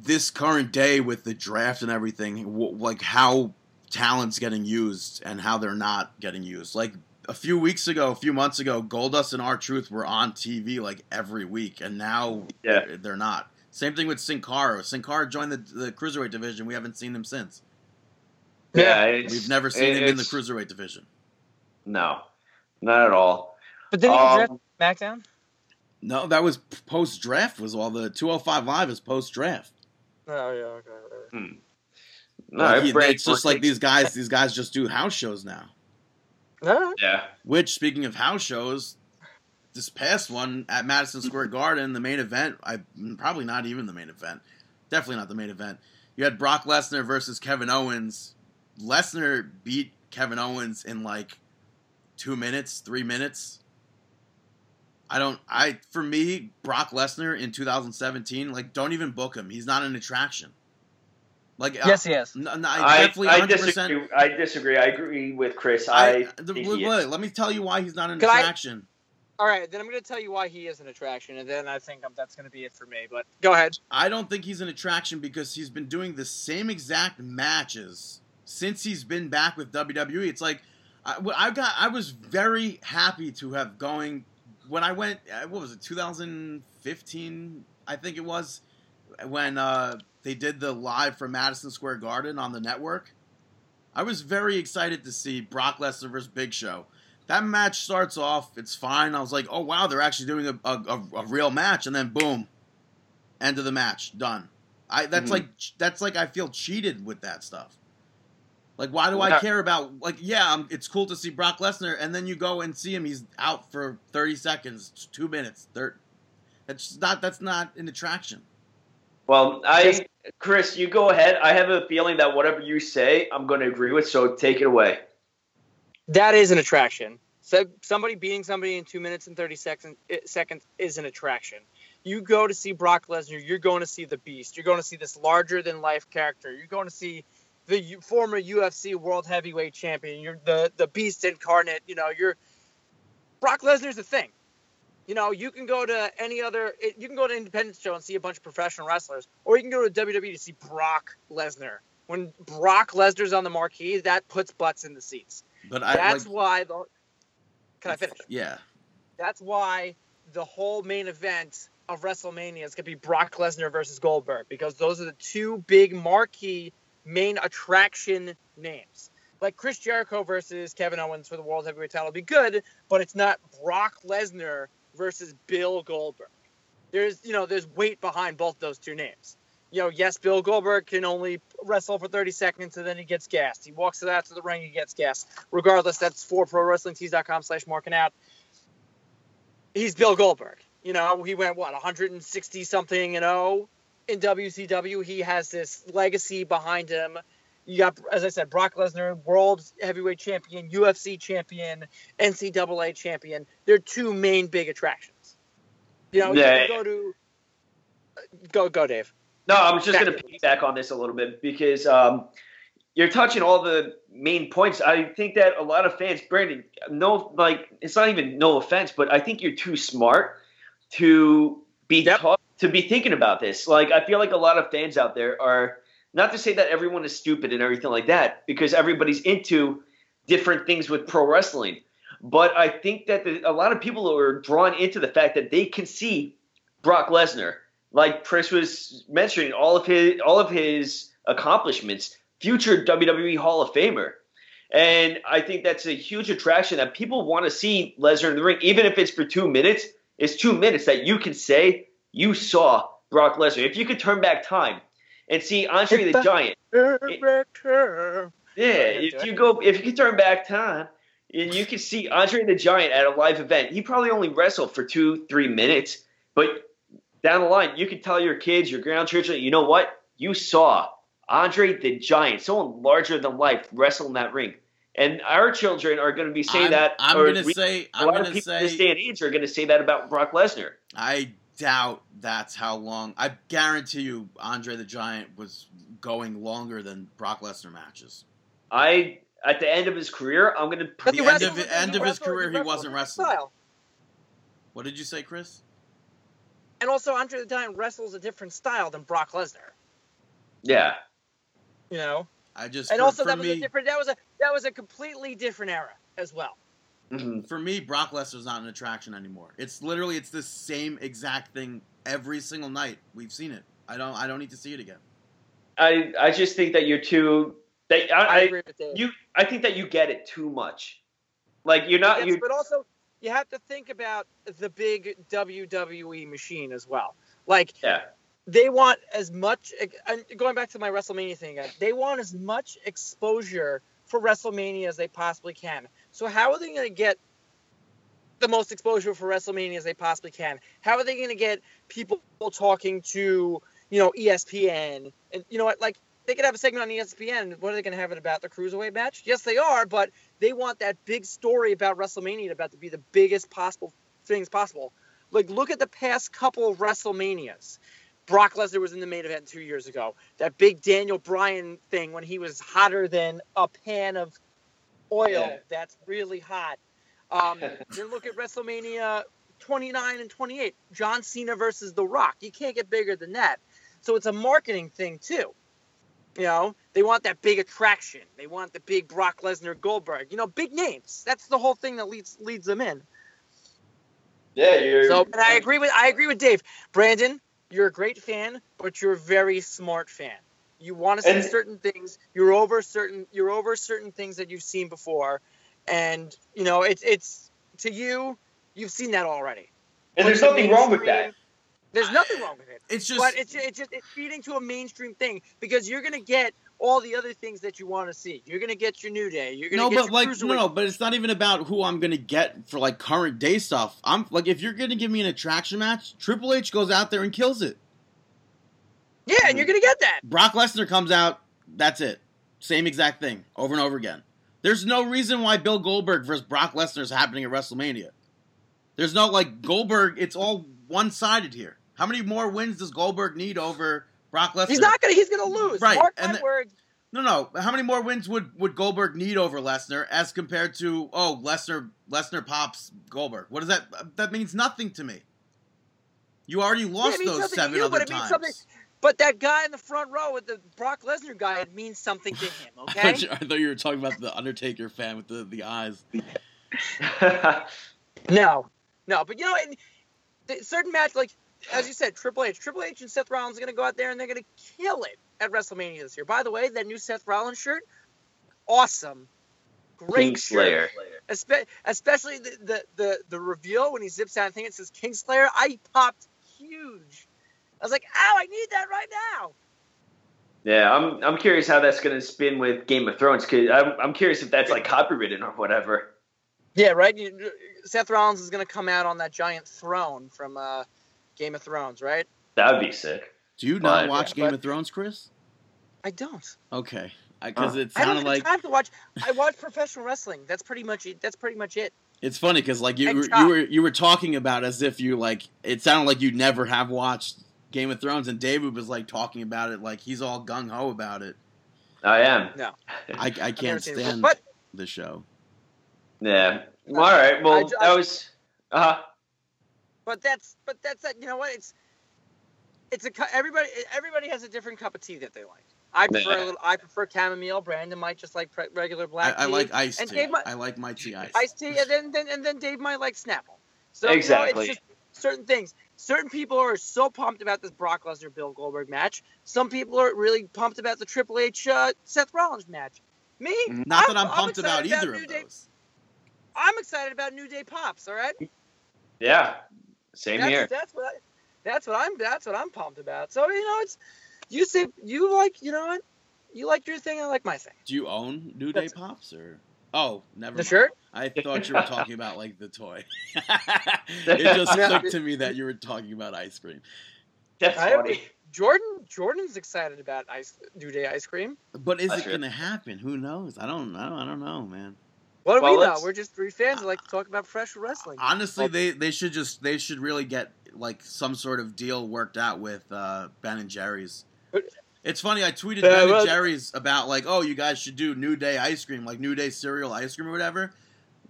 this current day with the draft and everything, w- like how talent's getting used and how they're not getting used. Like a few weeks ago, a few months ago, Goldust and R Truth were on TV like every week, and now Yeah. they're, they're not. Same thing with Sin Cara. Sin Cara joined the, the cruiserweight division. We haven't seen him since. Yeah, it's- We've never seen him in the cruiserweight division. No, not at all. But then he Um, draft SmackDown. No, that was post draft. Was all the 205 live is post draft. Oh yeah, okay. whatever. No, Brandon, it's just like these guys. These guys just do house shows now. No, Yeah, Which, speaking of house shows, this past one at Madison Square Garden, the main event, I probably not even the main event, definitely not the main event. You had Brock Lesnar versus Kevin Owens. Lesnar beat Kevin Owens in like two minutes, three minutes. I don't. I for me, Brock Lesnar in 2017, like don't even book him. He's not an attraction. Like yes, he is. uh, n- n- I I, definitely I 100%. disagree. I disagree. I agree with Chris. I, I, the, think wait, he is. wait, let me tell you why he's not an Can I- attraction. All right, then I'm going to tell you why he is an attraction, and then I think um, that's going to be it for me. But go ahead. I don't think he's an attraction because he's been doing the same exact matches since he's been back with WWE. It's like I, I got I was very happy to have going when I went. uh, What was it? 2015, I think it was when uh, they did the live from Madison Square Garden on the network. I was very excited to see Brock Lesnar versus Big Show. That match starts off, it's fine. I was like, oh wow, they're actually doing a, a, a, real match, and then boom, end of the match, done. I that's Mhm. like that's like I feel cheated with that stuff. Like, why do I Yeah. care about like yeah, um, it's cool to see Brock Lesnar, and then you go and see him, he's out for thirty seconds, two minutes. Thir- that's not that's not an attraction. Well, I, Chris, you go ahead. I have a feeling that whatever you say, I'm going to agree with. So take it away. That is an attraction. So somebody beating somebody in two minutes and thirty seconds eh, seconds is an attraction. You go to see Brock Lesnar, you're going to see the Beast. You're going to see this larger than life character. You're going to see the former UFC World Heavyweight Champion. You're the the Beast incarnate. You know, you're Brock Lesnar's a thing. You know, you can go to any other, you can go to an independent show and see a bunch of professional wrestlers, or you can go to WWE to see Brock Lesnar. When Brock Lesnar's on the marquee, that puts butts in the seats. But I That's like, why the. Can I finish? Yeah, That's why the whole main event of WrestleMania is going to be Brock Lesnar versus Goldberg because those are the two big marquee main attraction names. Like Chris Jericho versus Kevin Owens for the World Heavyweight title would be good, but it's not Brock Lesnar versus Bill Goldberg. There's, you know, there's weight behind both those two names. You know, yes, Bill Goldberg can only wrestle for 30 seconds and then he gets gassed. He walks out to the ring, he gets gassed. Regardless, that's for ProWrestlingTees.com slash marking out he's Bill Goldberg. You know, he went what 160 something and 0 in WCW. He has this legacy behind him. You got, as I said, Brock Lesnar, World Heavyweight Champion, UFC Champion, NCAA Champion. They're two main big attractions. You know, Yeah. you go to go go Dave. No, I'm just going to piggyback on this a little bit because um, you're touching all the main points. I think that a lot of fans, Brandon, no, like it's not even no offense, but I think you're too smart to be Yep. taught to be thinking about this. Like I feel like a lot of fans out there are Not to say that everyone is stupid and everything like that, because everybody's into different things with pro wrestling. But I think that the, a lot of people are drawn into the fact that they can see Brock Lesnar, like Chris was mentioning, all of his all of his accomplishments, future WWE Hall of Famer. And I think that's a huge attraction that people want to see Lesnar in the ring, even if it's for two minutes. It's two minutes that you can say you saw Brock Lesnar. If you could turn back time and see Andre the Giant, yeah, if you go, if you could turn back time and you can see Andre the Giant at a live event, he probably only wrestled for two, three minutes, but down the line, you can tell your kids, your grandchildren, you know what? You saw Andre the Giant, someone larger than life, wrestle in that ring. And our children are going to be saying I'm, that. I'm gonna say. a I'm lot of people say. in this day and age are going to say that about Brock Lesnar. I doubt that's how long. I guarantee you, Andre the Giant was going longer than Brock Lesnar matches. I at the end of his career, I'm going to But The he end of- he end of his career, he wrestled wasn't wrestling. style. What did you say, Chris? And also, Andre the Giant wrestles a different style than Brock Lesnar. yeah. You know, I just and for, also for that was a different. That was a that was a completely different era as well. Mhm. for me, Brock Lesnar's not an attraction anymore. It's literally it's the same exact thing every single night. We've seen it. I don't. I don't need to see it again. I I just think that you're too. That I, I, I agree with Dave. you I think that you get it too much. Like you're not Yes, you. but also you have to think about the big WWE machine as well. Like Yeah. they want as much. And going back to my WrestleMania thing again, they want as much exposure for WrestleMania as they possibly can. So how are they going to get the most exposure for WrestleMania as they possibly can? How are they going to get people talking to you know ESPN and you know what like they could have a segment on ESPN. What are they going to have it about the cruiserweight match? Yes, they are, but they want that big story about WrestleMania about to be the biggest possible things possible. Like look at the past couple of WrestleManias. Brock Lesnar was in the main event two years ago. That big Daniel Bryan thing when he was hotter than a pan of oil Yeah. that's really hot. Um, then look at WrestleMania 29 and 28. John Cena versus The Rock. You can't get bigger than that. So it's a marketing thing too. You know, they want that big attraction. They want the big Brock Lesnar Goldberg. You know, big names. That's the whole thing that leads leads them in. Yeah, you're. So, and I agree with I agree with Dave. Brandon, you're a great fan, but you're a very smart fan. You want to see And- certain things. You're over certain. You're over certain things that you've seen before, and you know it's it's to you. You've seen that already. and there's But the nothing wrong with that. There's nothing wrong with it. It's just. but it's it's just it's feeding to a mainstream thing because you're gonna get all the other things that you want to see. You're gonna get your new day. You're gonna no, get but your like no, no, but it's not even about who I'm gonna get for like current day stuff. I'm like, if you're gonna give me an attraction match, Triple H goes out there and kills it. Yeah, and you're gonna get that. Brock Lesnar comes out, that's it. Same exact thing over and over again. There's no reason why Bill Goldberg versus Brock Lesnar is happening at WrestleMania. There's no like Goldberg. It's all one sided here. How many more wins does Goldberg need over Brock Lesnar? He's not gonna. He's gonna lose. Right, Mark and my the- words. No, no. How many more wins would, would Goldberg need over Lesnar as compared to oh Lesnar Lesnar pops Goldberg? What does that that means nothing to me. You already lost means those seven you, other but it means times. Something- But that guy in the front row with the Brock Lesnar guy, it means something to him. I, Okay. thought you, I thought you were talking about the Undertaker fan with the, the eyes. No, no, but you know, in the certain match, like as you said, Triple H, Triple H and Seth Rollins are going to go out there and they're going to kill it at WrestleMania this year. By the way, that new Seth Rollins shirt, awesome, great shirt. Kingslayer. Espe- especially the, the the the reveal when he zips out. I think it says Kingslayer. I popped huge. I was like, "Ow! I need that right now." Yeah, I'm I'm curious how that's going to spin with Game of Thrones because I'm I'm curious if that's like copywritten or whatever. Yeah, right. You, Seth Rollins is going to come out on that giant throne from uh, Game of Thrones, right? That would be sick. Do you not But- watch Yeah, Game but- of Thrones, Chris? I don't. Okay, because it sounded I don't have like time to watch. I watch professional wrestling. That's pretty much it. That's pretty much it. it's funny because like you were, you were you were talking about as if you like it sounded like you never have watched Game of Thrones, and David was like talking about it like he's all gung ho about it. I am. No, I, I can't seen it. stand But the show. Yeah. All right. Well, I ju- that was. Uh huh. but that's but that's that. You know what? It's it's a cu- everybody everybody has a different cup of tea that they like. I prefer Nah. a little, I prefer chamomile. Brandon might just like pre- regular I, black tea. I like iced and tea. Dave might- I like my tea iced. iced tea, and then, then and then Dave might like Snapple. So you know, Exactly. it's just certain things. Certain people are so pumped about this Brock Lesnar Bill Goldberg match. Some people are really pumped about the Triple H uh, Seth Rollins match. Me, Not that I'm pumped about excited either New of Day- those. I'm excited about New Day pops. All right, Yeah, same that's, here. That's what I, that's what I'm that's what I'm pumped about. So you know, it's you say you like you know what you like your thing, I like my thing. Do you own New Day That's- Pops or? Oh, never. The mind. shirt. I thought you were talking about like the toy. it just No. clicked to me that you were talking about ice cream. That's I- funny. Jordan Jordan's excited about ice New Day ice cream. But is That's it true. gonna happen? Who knows? I don't know. I don't know, man. What do Well, we know? We're just three fans who like to talk about professional wrestling. Honestly, Well- they they should just they should really get like some sort of deal worked out with uh, Ben and Jerry's. It's funny. I tweeted Ben and Jerry's about like, oh, you guys should do New Day ice cream, like New Day cereal ice cream or whatever.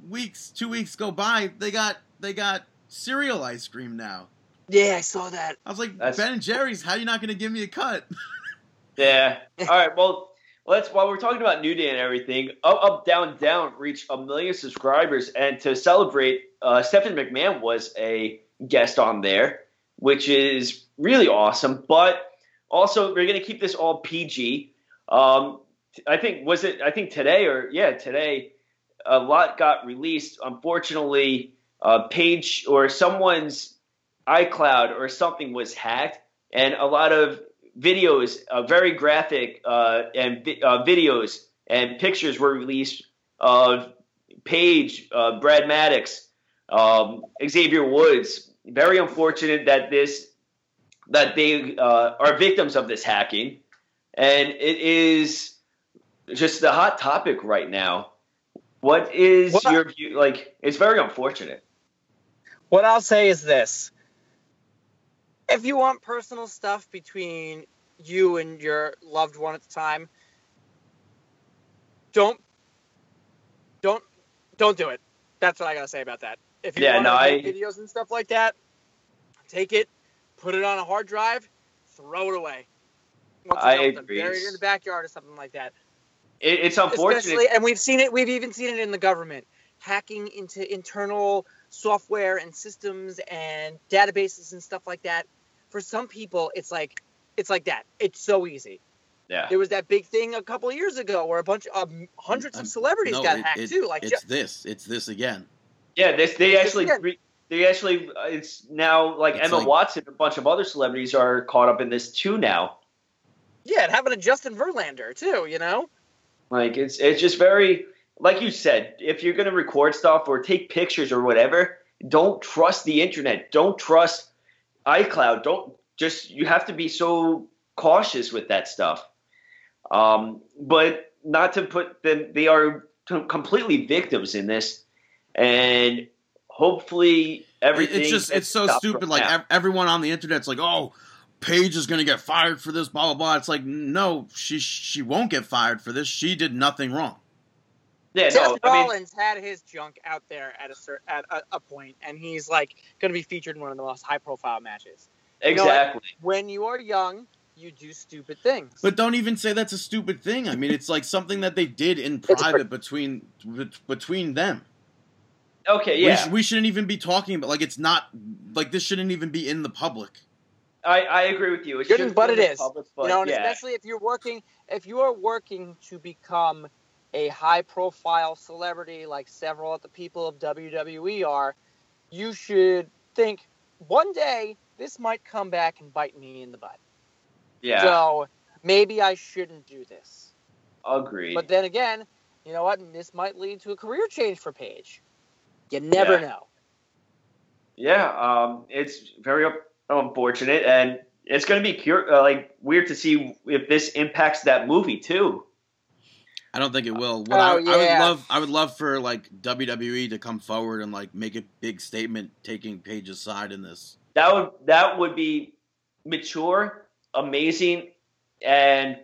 Weeks, two weeks go by, they got they got cereal ice cream now. Yeah, I saw that. I was like, That's- Ben and Jerry's, how are you not gonna give me a cut? Yeah. All right. Well, let's while we're talking about New Day and everything, up, up, down, down reached a million subscribers, and to celebrate, uh, Stephen McMahon was a guest on there, which is really awesome. But also, we're gonna keep this all PG. Um, I think was it? I think today or yeah, today, a lot got released. Unfortunately, uh, Paige or someone's iCloud or something was hacked, and a lot of videos, uh, very graphic, uh, and vi- uh, videos and pictures were released of Paige, uh, Brad Maddox, um, Xavier Woods. Very unfortunate that this that they uh, are victims of this hacking, and it is just the hot topic right now. What is your view? Like, it's very unfortunate. What I'll say is this: if you want personal stuff between you and your loved one at the time, don't, don't, don't do it. That's what I gotta say about that. If you Yeah, want no, I- videos and stuff like that, take it, put it on a hard drive, throw it away. I you're done with it, agree. Bury it in the backyard or something like that. It, it's unfortunate. Especially, and we've seen it. We've even seen it in the government, hacking into internal software and systems and databases and stuff like that. For some people, it's like it's like that. It's so easy. yeah. There was that big thing a couple of years ago where a bunch of um, hundreds Um, of celebrities No, got it- hacked it- too. Like it's this, it's this again. Yeah, this they Yes, actually they actually uh, it's now like It's Emma like- Watson, a bunch of other celebrities are caught up in this too now. yeah, it happened to Justin Verlander too. You know. Like it's it's just very like you said, if you're gonna record stuff or take pictures or whatever, don't trust the internet. Don't trust iCloud. Don't just you have to be so cautious with that stuff. Um, but not to put them they are t- completely victims in this and hopefully everything it's just it's so stupid. Like now. everyone on the internet's like, oh, Paige is gonna get fired for this, blah blah blah. It's like, no, she she won't get fired for this. She did nothing wrong. Yeah, Seth no, I mean, Rollins had his junk out there at a cer- at a, a point, and he's like going to be featured in one of the most high profile matches. You know exactly. When you are young, you do stupid things. But don't even say that's a stupid thing. I mean, it's like something that they did in It's a- private between between them. Okay, We, yeah. sh- we shouldn't even be talking about like it's not like this shouldn't even be in the public. I, I agree with you. It Shouldn't, shouldn't but be it in the is. public, but you know, and yeah. especially if you're working, if you are working to become a high-profile celebrity like several of the people of WWE are, you should think one day this might come back and bite me in the butt. yeah, So maybe I shouldn't do this. agreed. But then again, you know what? This might lead to a career change for Paige. You never Yeah. know. yeah, um, it's very unfortunate, and it's going to be cur- uh, like weird to see if this impacts that movie too. I don't think it will. What Oh, I, I would love, I would love for like WWE to come forward and like make a big statement taking Paige's side in this. That would that would be mature, amazing, and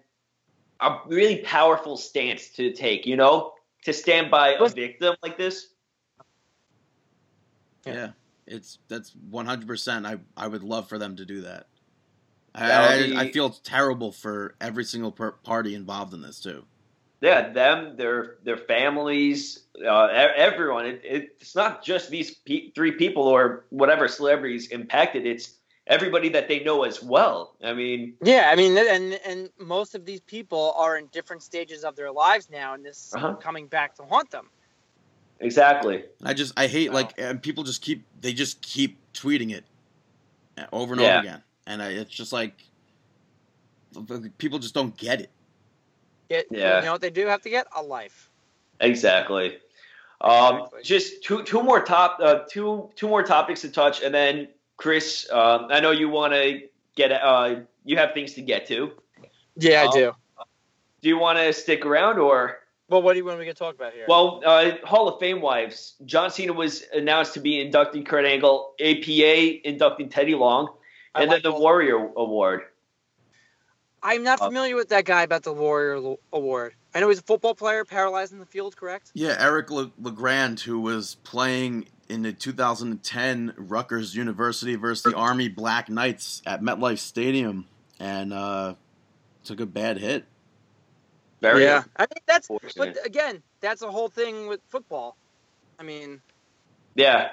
a really powerful stance to take. You know, to stand by a victim like this. Yeah. Yeah, it's that's one hundred percent. I I would love for them to do that. I, That'll I, I feel terrible for every single per- party involved in this too. Yeah, them, their their families, uh, everyone. It, it's not just these pe- three people or whatever celebrities impacted. It's everybody that they know as well. I mean, Yeah, I mean, and and most of these people are in different stages of their lives now, and this Uh-huh. coming back to haunt them. exactly. I just I hate No. like and people just keep they just keep tweeting it over and Yeah. over again, and I, it's just like people just don't get it. Get, Yeah. You know what they do have to get? A life. Exactly. Um, Exactly. just two two more top uh, two two more topics to touch, and then Chris, um, I know you want to get uh, you have things to get to. Yeah, Oh. I do. Do you want to stick around or? Well, what do you want me to talk about here? Well, uh, Hall of Fame wives. John Cena was announced to be inducting Kurt Angle, APA inducting Teddy Long, and like then the. Warrior Award. I'm not uh, familiar with that guy about the Warrior Award. I know he's a football player paralyzed in the field, correct? Yeah, Eric Le- Legrand, who was playing in the 2010 Rutgers University versus the Army Black Knights at MetLife Stadium, and uh, took a bad hit. Very yeah. I mean, that's. But again, that's a whole thing with football. I mean, yeah,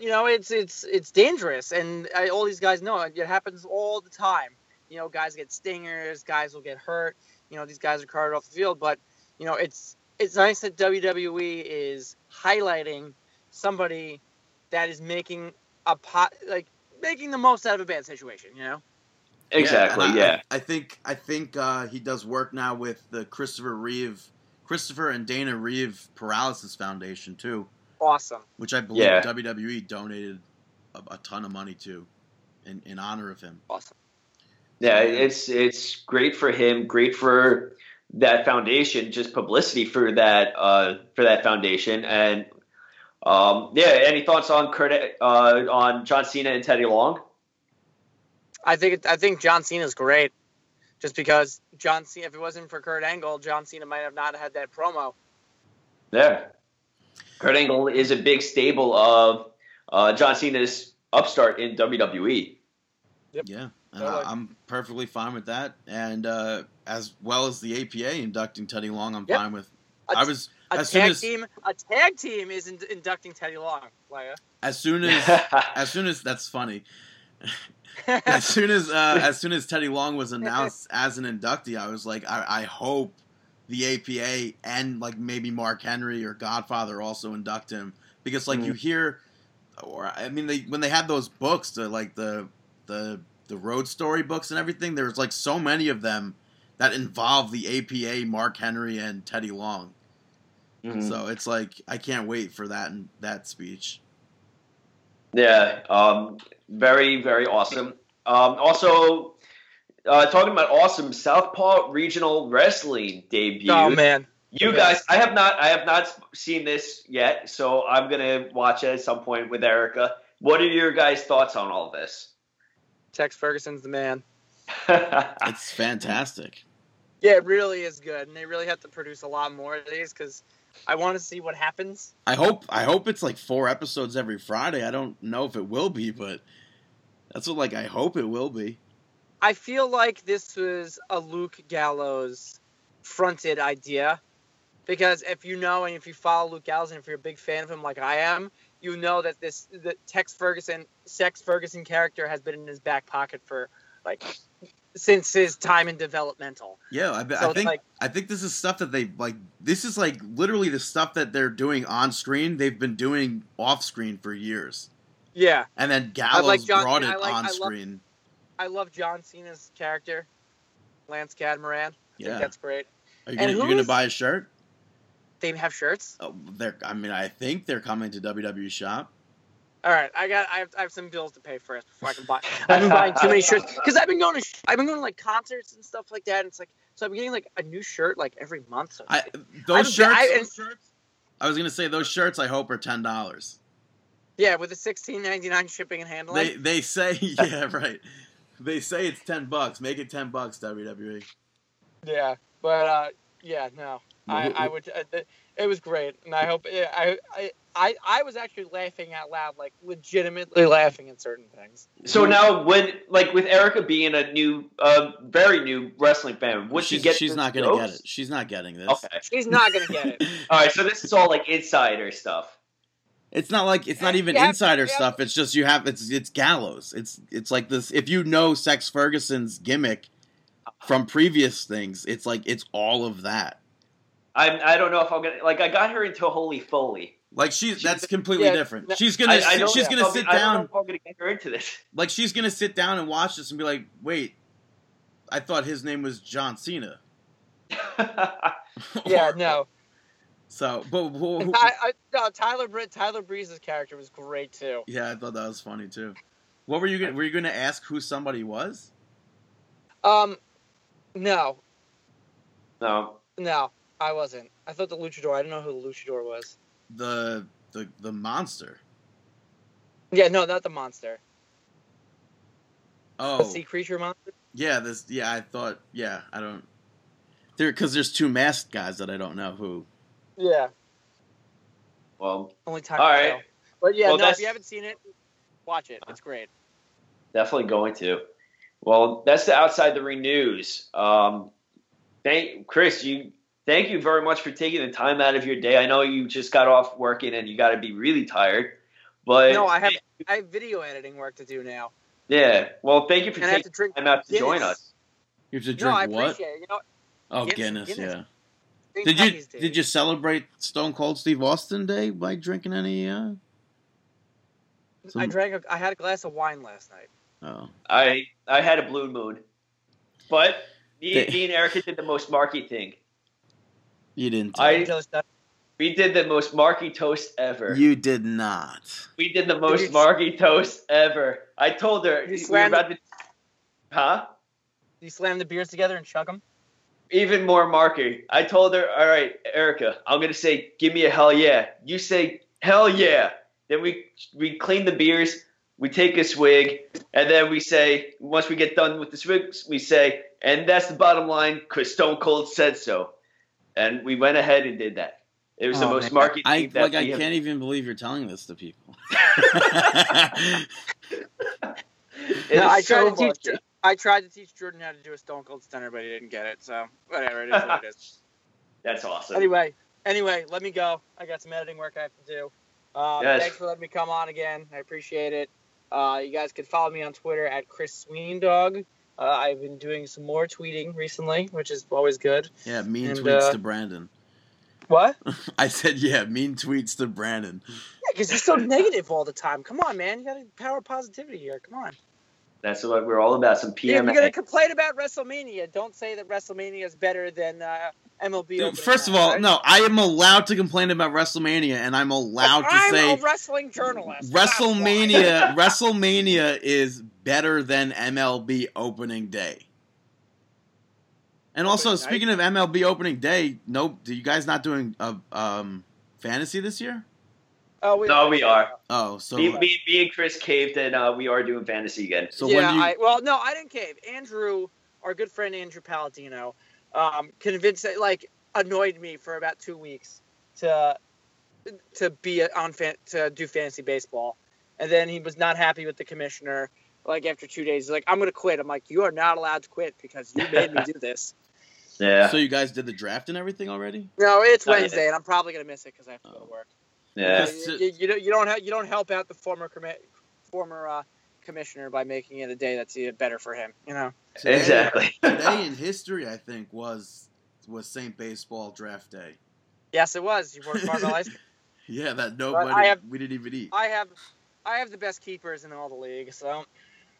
you know, it's it's it's dangerous, and I, all these guys know it. It happens all the time. You know, guys get stingers, guys will get hurt. You know, these guys are carted off the field, but you know, it's it's nice that WWE is highlighting somebody that is making a pot like making the most out of a bad situation. You know. exactly. and I- Yeah, I, I think I think uh, he does work now with the Christopher Reeve, Christopher and Dana Reeve Paralysis Foundation too, Awesome. which I believe Yeah. WWE donated a, a ton of money to, in, in honor of him. Awesome. Yeah. It's it's great for him. Great for that foundation. Just publicity for that uh, for that foundation. And um, yeah, any thoughts on Kurt uh, on John Cena and Teddy Long? I think it, I think John Cena's great, just because John Cena. If it wasn't for Kurt Angle, John Cena might have not had that promo. Yeah. Kurt Angle is a big staple of uh, John Cena's upstart in. WWE. Yeah, and I, I'm perfectly fine with that, and uh, as well as the APA inducting Teddy Long, I'm Yep. fine with. A, I was a as soon tag as team. A tag team is in, inducting Teddy Long. Leia. as soon as as soon as that's funny. as soon as uh, as soon as Teddy Long was announced as an inductee, I was like, I, I hope the APA and like maybe Mark Henry or Godfather also induct him because like Mhm. you hear, or I mean they when they had those books, the like the the the road story books and everything, there's like so many of them that involve the APA, Mark Henry, and Teddy Long. Mhm. So it's like I can't wait for that that speech. Yeah, um, very, very awesome. Um, also, uh, talking about awesome, Southpaw Regional Wrestling debuted. Oh man. You guys, I have not, I have not seen this yet, so I'm gonna watch it at some point with Erica. What are your guys' thoughts on all this? Tex Ferguson's the man. It's fantastic. Yeah, it really is good, and they really have to produce a lot more of these because I want to see what happens. I hope I hope it's like four episodes every Friday. I don't know if it will be, but that's what like I hope it will be. I feel like this was a Luke Gallows fronted idea because if you know and if you follow Luke Gallows and if you're a big fan of him like I am, you know that this the Tex Ferguson Sex Ferguson character has been in his back pocket for like since his time in developmental. Yeah, I, So I think like- I think this is stuff that they like. This is like literally the stuff that they're doing on screen. They've been doing off screen for years, Yeah, and then Gallows like John brought it like- on I love- screen. I love John Cena's character, Lance Cadmoran. I think Yeah, that's great. are you gonna, you gonna buy a shirt? They have shirts. Oh, they're. I mean, I think they're coming to WWE shop. All right, I got. I have, I have some bills to pay first before I can buy. I've been buying too many shirts because I've been going to. I've been going to like concerts and stuff like that. And it's like so I'm getting like a new shirt like every month. So I I've those shirts. I- and- I was gonna say those shirts. I hope are ten dollars. yeah, with the sixteen ninety nine shipping and handling. They they say yeah right. They say it's ten bucks. Make it ten bucks, WWE. yeah, but uh, yeah, no, I, I would. Uh, It was great, and I hope I I I, I was actually laughing out loud, like legitimately laughing at certain things. So now, when like with Erica being a new, uh, very new wrestling fan, would she's, she get? she's not gonna get it. She's not getting this. Okay. She's not gonna get it. All right. So this is all like insider stuff. It's not like it's not even Yeah, insider yeah. stuff. It's just you have it's it's gallows. It's it's like this. If you know Sex Ferguson's gimmick from previous things, it's like it's all of that. I I don't know if I'm gonna like. I got her into Holy Foley. Like she's that's completely Yeah, different. She's gonna I, I sit- she's gonna I mean, sit I don't know down if I'm gonna get her into this. like she's gonna sit down and watch this and be like, wait, I thought his name was John Cena. Yeah, Or- no. So, but who, And who- Ty, I, no, Tyler Britt, Tyler Breeze's character was great too. yeah, I thought that was funny too. What were you gonna, were you gonna ask who somebody was? Um, no, no. no, I wasn't. I thought the Luchador. I didn't know who the Luchador was. The the the monster. Yeah, no, not the monster. The Oh, sea creature monster. yeah. This yeah. I thought yeah. I don't. There because there's two masked guys that I don't know who. Yeah, Well, only time. All will But yeah, Well, no, if you haven't seen it, watch it. It's great. definitely going to. Well, that's the outside the ring news. Um, thank Chris. You thank you very much for taking the time out of your day. I know you just got off working and you got to be really tired. But No, I have I have video editing work to do now, Yeah. Well, thank you for and I to taking drink. time out to Guinness. join us. You have to drink No, drink I what? appreciate it. You know, Oh, Guinness- Guinness. Guinness. Yeah. Did you Patty's did you celebrate Stone Cold Steve Austin Day by drinking any? Uh, I drank. A, I had a glass of wine last night. oh, I I had a blue moon, but me, They- me and Erica did the most marky thing. You didn't. do I- it. Just, uh, We did the most marky toast ever. you did not. we did the you- most marky toast ever. I told her You we were slammed- about to. Huh? you slam the beers together and chug them. even more marky. I told her, all right, Erica, I'm gonna say, give me a hell yeah. You say hell yeah. Then we we clean the beers, we take a swig, and then we say, once we get done with the swigs, we say, and that's the bottom line, because Stone Cold said so. And we went ahead and did that. It was the Oh, most man. marky I that like. I have- can't even believe you're telling this to people. No, is I so tried to teach. marky. I tried to teach Jordan how to do a Stone Cold Stunner, but he didn't get it. So whatever, it is what it is. That's awesome. Anyway, anyway, let me go. I got some editing work I have to do. Um, Yes. Thanks for letting me come on again. I appreciate it. Uh, you guys can follow me on Twitter at Chris Sweendog. Uh, I've been doing some more tweeting recently, which is always good. yeah, mean And, tweets uh, to Brandon. What? I said, yeah, mean tweets to Brandon. Yeah, because you're so negative all the time. Come on, man. You got to power positivity here. Come on. That's what we're all about. Some Yeah, PMA. you're gonna complain about WrestleMania. Don't say that WrestleMania is better than uh, MLB. Dude, opening first of night, all, right? no, I am allowed to complain about WrestleMania, and I'm allowed to I'm say a wrestling journalist. WrestleMania. WrestleMania is better than MLB opening day. And also, night? speaking of MLB opening day, no, do you guys not doing a um, fantasy this year? Oh, we No, we are. Oh, so me, me, me and Chris caved, and uh, we are doing fantasy again. so yeah, when you? I, well, no, I didn't cave. Andrew, our good friend Andrew Paladino, um, convinced, like, annoyed me for about two weeks to to be on fan, to do fantasy baseball, and then he was not happy with the commissioner. Like after two days, he's like, "I'm gonna quit." I'm like, "You are not allowed to quit because you made me do this." Yeah, So you guys did the draft and everything already? No, it's Wednesday, and I'm probably gonna miss it because I have to go Oh. to work. Yeah. You, you, you don't you don't help you don't help out the former commi- former uh, commissioner by making it a day that's better for him. You know. Today- Exactly. Today in history, I think was was Saint Baseball Draft Day. Yes, it was. You worked Marvel Ice. Yeah, that nobody I have- we didn't even eat. I have, I have the best keepers in all the league. So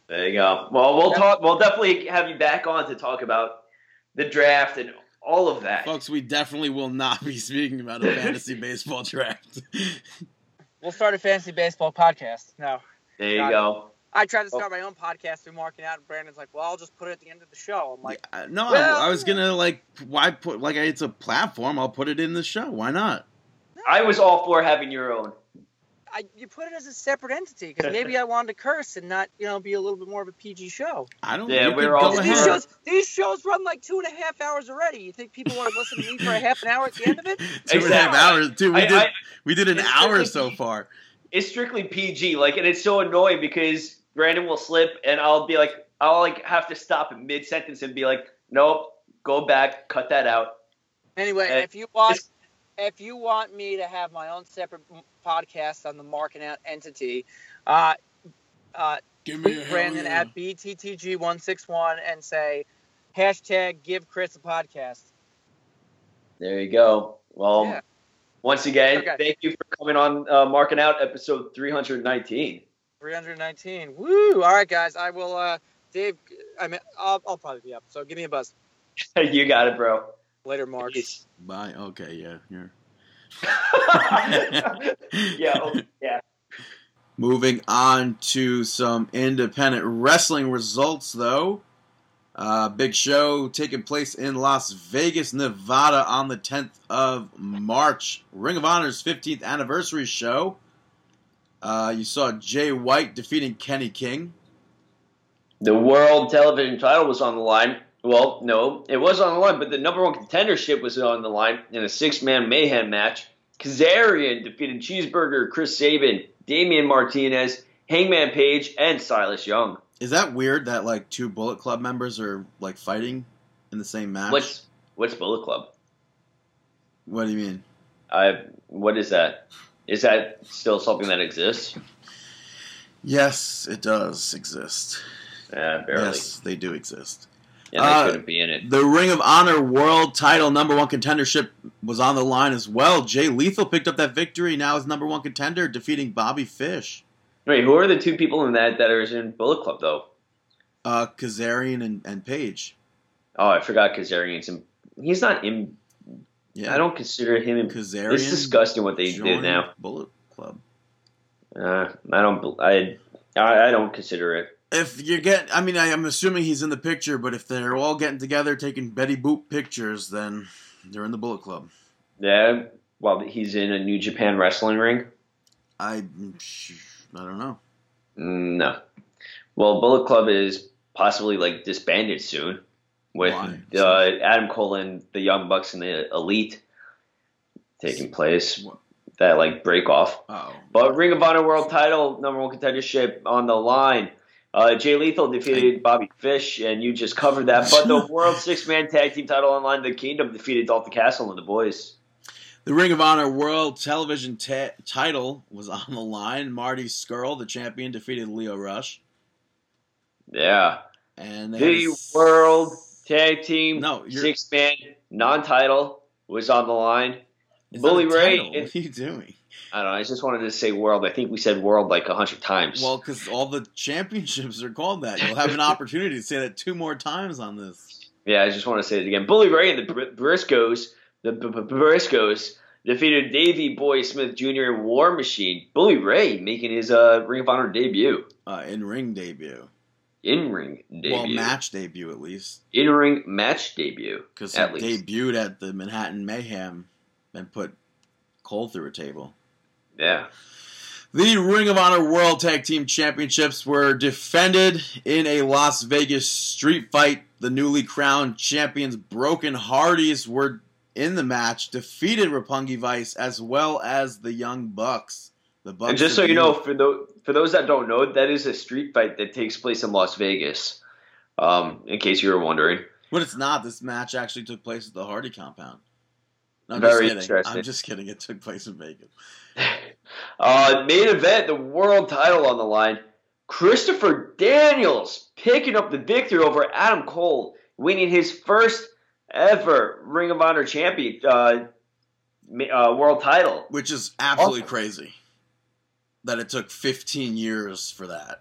There you go. Well, we'll Yep. talk. We'll definitely have you back on to talk about the draft and all of that. Folks, we definitely will not be speaking about a fantasy baseball draft. we'll start a fantasy baseball podcast. No, There you Got it. go. I tried to start oh. my own podcast through marking out, and Brandon's like, "Well, I'll just put it at the end of the show." I'm like, Yeah, no, well- I was gonna like, why put like it's a platform? I'll put it in the show. Why not? I was all for having your own. I, you put it as a separate entity because maybe I wanted to curse and not, you know, be a little bit more of a PG show. I don't. Yeah, we're all- go Because Go these ahead. shows, these shows run like two and a half hours already. You think people want to listen to me for a half an hour at the end of it? Two and a half Exactly. hours. Dude, we I- did. I- we did an hour so far. it's strictly PG. Like, and it's so annoying because Brandon will slip, and I'll be like, I'll like have to stop in mid sentence and be like, nope, go back, cut that out. Anyway, Uh, if you want, if you want me to have my own separate m- podcast on the marking out entity, uh, uh, Give tweet Brandon at bttg161 and say hashtag give Chris a podcast. There you go. Well, Yeah. once again, Okay. thank you for coming on uh, marking out episode 319. 319. Woo! All right, guys. I will. Uh, Dave, I mean, I'll, I'll probably be up. So give me a buzz you got it, bro. later, Mark. Bye. Okay. Yeah. You're. yeah, oh, yeah. Moving on to some independent wrestling results, though. Uh, big show taking place in Las Vegas, Nevada on the 10th of March. Ring of Honor's 15th anniversary show. Uh, you saw Jay White defeating Kenny King. The world television title was on the line. Well, no, it was on the line, but the number one contendership was on the line in a six man mayhem match. Kazarian defeated Cheeseburger, Chris Sabin, Damian Martinez, Hangman Page, and Silas Young. Is that weird that like two Bullet Club members are like fighting in the same match? What's what's Bullet Club? what do you mean? I what is that? Is that still something that exists? Yes, it does exist. Uh, barely. Yes, they do exist. Yeah, they Uh, couldn't be in it. The Ring of Honor World Title number one contendership was on the line as well. Jay Lethal picked up that victory. Now is number one contender, defeating Bobby Fish. Wait, who are the two people in that that are in Bullet Club though? Uh, Kazarian and, and Page. Oh, I forgot Kazarian's in. He's not in. Yeah, I don't consider him in. Kazarian. It's disgusting what they did now. Bullet Club. Uh, I don't. I I don't consider it. If you get, I mean, I, I'm assuming he's in the picture, but if they're all getting together taking Betty Boop pictures, then they're in the Bullet Club. Yeah. Well, he's in a New Japan wrestling ring. I, I don't know. No. Well, Bullet Club is possibly like disbanded soon, with uh, Adam Cole and the Young Bucks and the Elite taking place. What? That like break off. Oh, But Ring of Honor World Title number one contendership on the line. Uh, Jay Lethal defeated Bobby Fish, and you just covered that. But the World Six Man Tag Team Title on the line, the Kingdom defeated Dalton Castle and the Boys. The Ring of Honor World Television ta- title was on the line. Marty Scurll, the champion, defeated Lio Rush. Yeah, And the s- World Tag Team No, Six Man Non Title was on the line. Bully Ray title? What are you doing? I don't know. I just wanted to say World. I think we said World like a hundred times. Well, because all the championships are called that. You'll have an opportunity to say that two more times on this. Yeah, I just want to say it again. Bully Ray and the Br- Briscoes, the B- B- Briscoes defeated Davey Boy Smith Jr. War Machine. Bully Ray making his uh, Ring of Honor debut, Uh, in ring debut. in ring debut, Well, match debut at least. in ring match debut. Because he least. debuted at the Manhattan Mayhem and put Cole through a table. Yeah, The Ring of Honor World Tag Team Championships were defended in a Las Vegas street fight. The newly crowned champions Broken Hardys were in the match, defeated Roppongi Vice as well as the Young Bucks. The Bucks and just so you know, for those for those that don't know, that is a street fight that takes place in Las Vegas. Um, in case you were wondering. but it's not. This match actually took place at the Hardy compound. I'm Very just kidding. interesting. I'm just kidding. It took place in Vegas. Uh, main event, the world title on the line. Christopher Daniels picking up the victory over Adam Cole, winning his first ever Ring of Honor champion uh, uh, world title. Which is absolutely Awesome. crazy. That it took 15 years for that.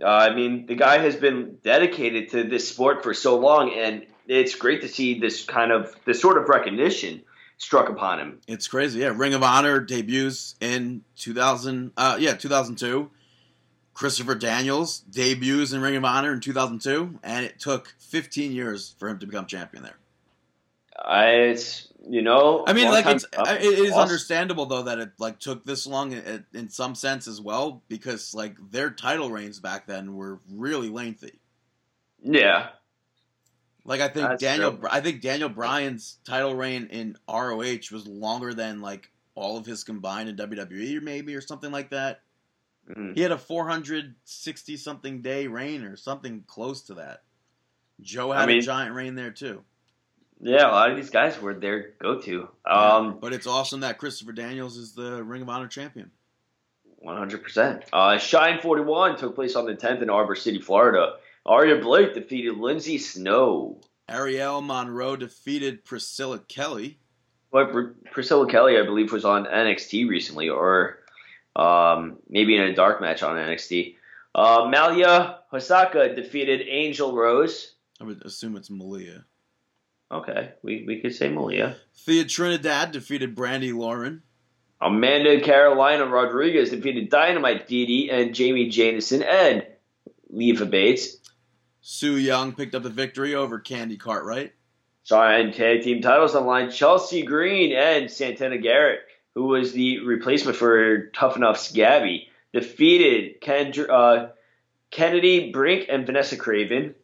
Uh, I mean, the guy has been dedicated to this sport for so long, and it's great to see this kind of this sort of recognition struck upon him. It's crazy. Yeah, Ring of Honor debuts in 2000. Uh, yeah, 2002. Christopher Daniels debuts in Ring of Honor in 2002, and it took 15 years for him to become champion there. I, it's you know. I mean, like it's up. It is Awesome. understandable though that it like took this long in, in some sense as well because like their title reigns back then were really lengthy. Yeah, Like I think That's Daniel, true. I think Daniel Bryan's title reign in ROH was longer than like all of his combined in WWE, or maybe or something like that. Mhm. He had a 460 something day reign or something close to that. Joe had I mean- a giant reign there too. yeah. A lot of these guys were their go-to. Um, but it's awesome that Christopher Daniels is the Ring of Honor champion. One hundred percent. Uh, Shine Forty One took place on the tenth in Ybor City, Florida. Arya Blake defeated Lindsay Snow. Ariel Monroe defeated Priscilla Kelly. Pr- Priscilla Kelly, I believe, was on NXT recently, or um, maybe in a dark match on NXT. Uh, Malia Hosaka defeated Angel Rose. I would assume it's Malia. Okay, we, we could say Malia. Thea Trinidad defeated Brandi Lauren. Amanda Carolina Rodriguez defeated Dynamite Dee and Jayme Jameson and Leva Bates. Su Yung picked up the victory over Candy Cartwright. Giant tag team titles on the line. Chelsea Green and Santana Garrett, who was the replacement for Tough Enough's Gabby, defeated Kendra, uh, Kennedy Brink and Vanessa Kraven.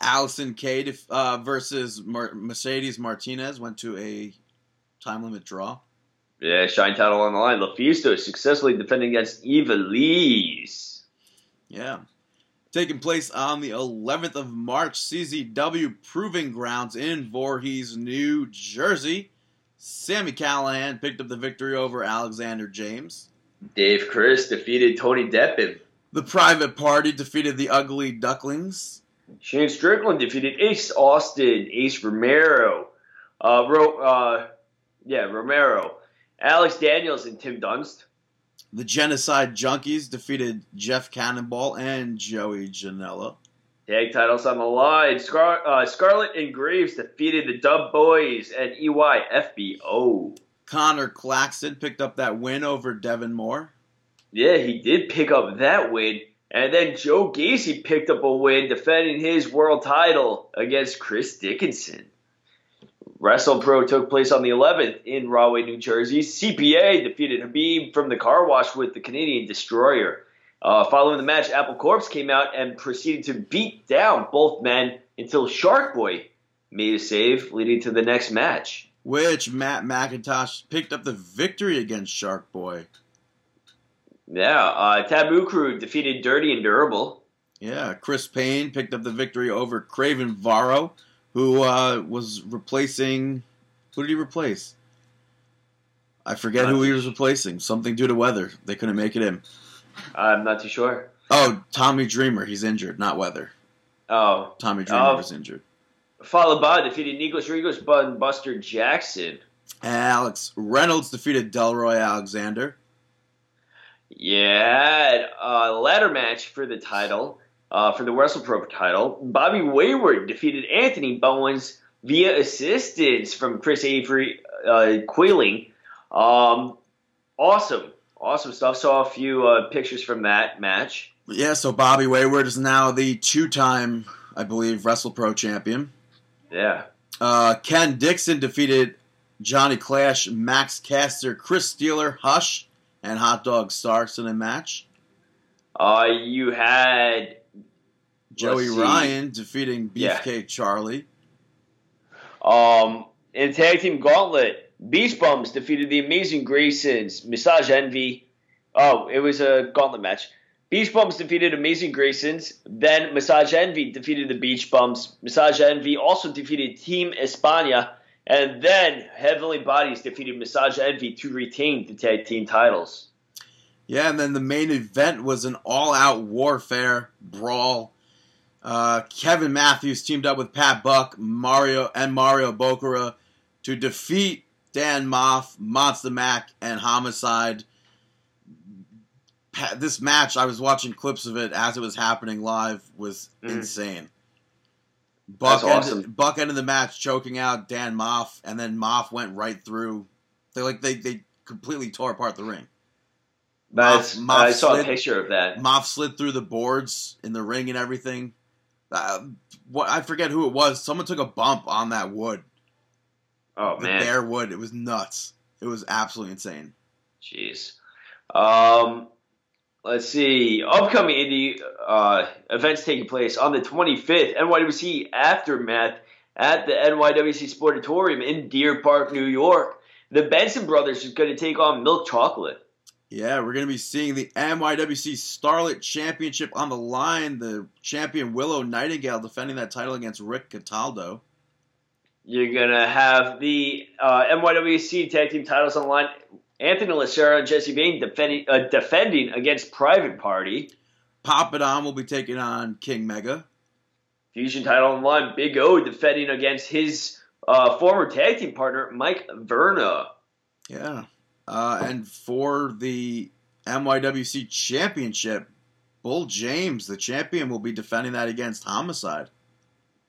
Allison def- uh, versus Mar- Mercedes Martinez went to a time limit draw. Yeah, shine title on the line. LuFisto successfully defending against Eva Lees. Yeah. Taking place on the 11th of March, CZW Proving Grounds in Voorhees, New Jersey. Sami Callihan picked up the victory over Alexander James. Dave Crist defeated Tony Deppen. The Private Party defeated the Ugly Ducklings. Shane Strickland defeated Ace Austin, Ace Romero, uh, Ro- uh, yeah, Romero, Alex Daniels, and Tim Dunst. The Genocide Junkies defeated Jeff Cannonball and Joey Janela. Tag titles on the line. Scar- uh, Scarlett and Graves defeated the Dub Boys and EYFBO. Conor Claxton picked up that win over Devin Moore. Yeah, he did pick up that win. And then Joe Gacy picked up a win defending his world title against Chris Dickinson. WrestlePro took place on the 11th in Rahway, New Jersey. CPA defeated Habib from the car wash with the Canadian Destroyer. Uh, following the match, Apple Corpse came out and proceeded to beat down both men until Shark Boy made a save, leading to the next match. which Matt McIntosh picked up the victory against Shark Boy. Yeah, uh, Taboo Crew defeated Dirty and Durable. Yeah, Chris Payne picked up the victory over Craven Varro, who uh, was replacing. Who did he replace? I forget who he was replacing. Something due to weather. They couldn't make it in. I'm not too sure. Oh, Tommy Dreamer. He's injured, not weather. Oh, Tommy Dreamer Oh. was injured. Followed by defeated Rigos, Bud, Buster Jackson. Alex Reynolds defeated Delroy Alexander. Yeah, a ladder match for the title, uh, for the WrestlePro title. Bobby Wayward defeated Anthony Bowens via assistance from Chris Avery uh, Quilling. Um, awesome, awesome stuff. Saw a few uh, pictures from that match. Yeah, so Bobby Wayward is now the two-time, I believe, WrestlePro champion. Yeah, Uh, Ken Dixon defeated Johnny Clash, Max Caster, Chris Steeler, Hush, and Hot Dog Starks in a match. uh, you had Joey. Ryan defeating Yeah. Beefcake Charlie. Um, in tag team gauntlet, Beach Bums defeated the Amazing Graysons, Massage Envy. Oh, it was a gauntlet match. Beach Bums defeated Amazing Graysons. Then Massage Envy defeated the Beach Bums. Massage Envy also defeated Team España. And then Heavenly Bodies defeated Massage Envy to retain the tag team titles. Yeah, and then the main event was an all-out warfare brawl. Uh, Kevin Matthews teamed up with Pat Buck, Mario, and Mario Bokara to defeat Dan Maff, Monster Mac, and Homicide. Pa- This match, I was watching clips of it as it was happening live, was Mhm. insane. Buck That's ended, awesome. Buck ended the match choking out Dan Maff, and then Maff went right through. They like they they completely tore apart the ring. Maff- Maff I saw slid- a picture of that. Maff slid through the boards in the ring and everything. Uh, what I forget who it was. Someone took a bump on that wood. Oh the man, bare wood. It was nuts. It was absolutely insane. jeez. Um, let's see. Upcoming indie uh, events taking place on the 25th. NYWC aftermath at the NYWC Sportatorium in Deer Park, New York. The Benson brothers is going to take on Milk Chocolate. Yeah, we're going to be seeing the NYWC Starlet Championship on the line. The champion Willow Nightingale defending that title against Rick Cataldo. You're gonna have the uh, NYWC tag team titles on the line. Anthony Lacera and Jesse Bain defending uh, defending against Private Party. Papadon will be taking on King Mega. Fusion title on the line. Big O defending against his uh, former tag team partner Mike Verna. Yeah. Uh, and for the NYWC Championship, Bull James, the champion, will be defending that against Homicide.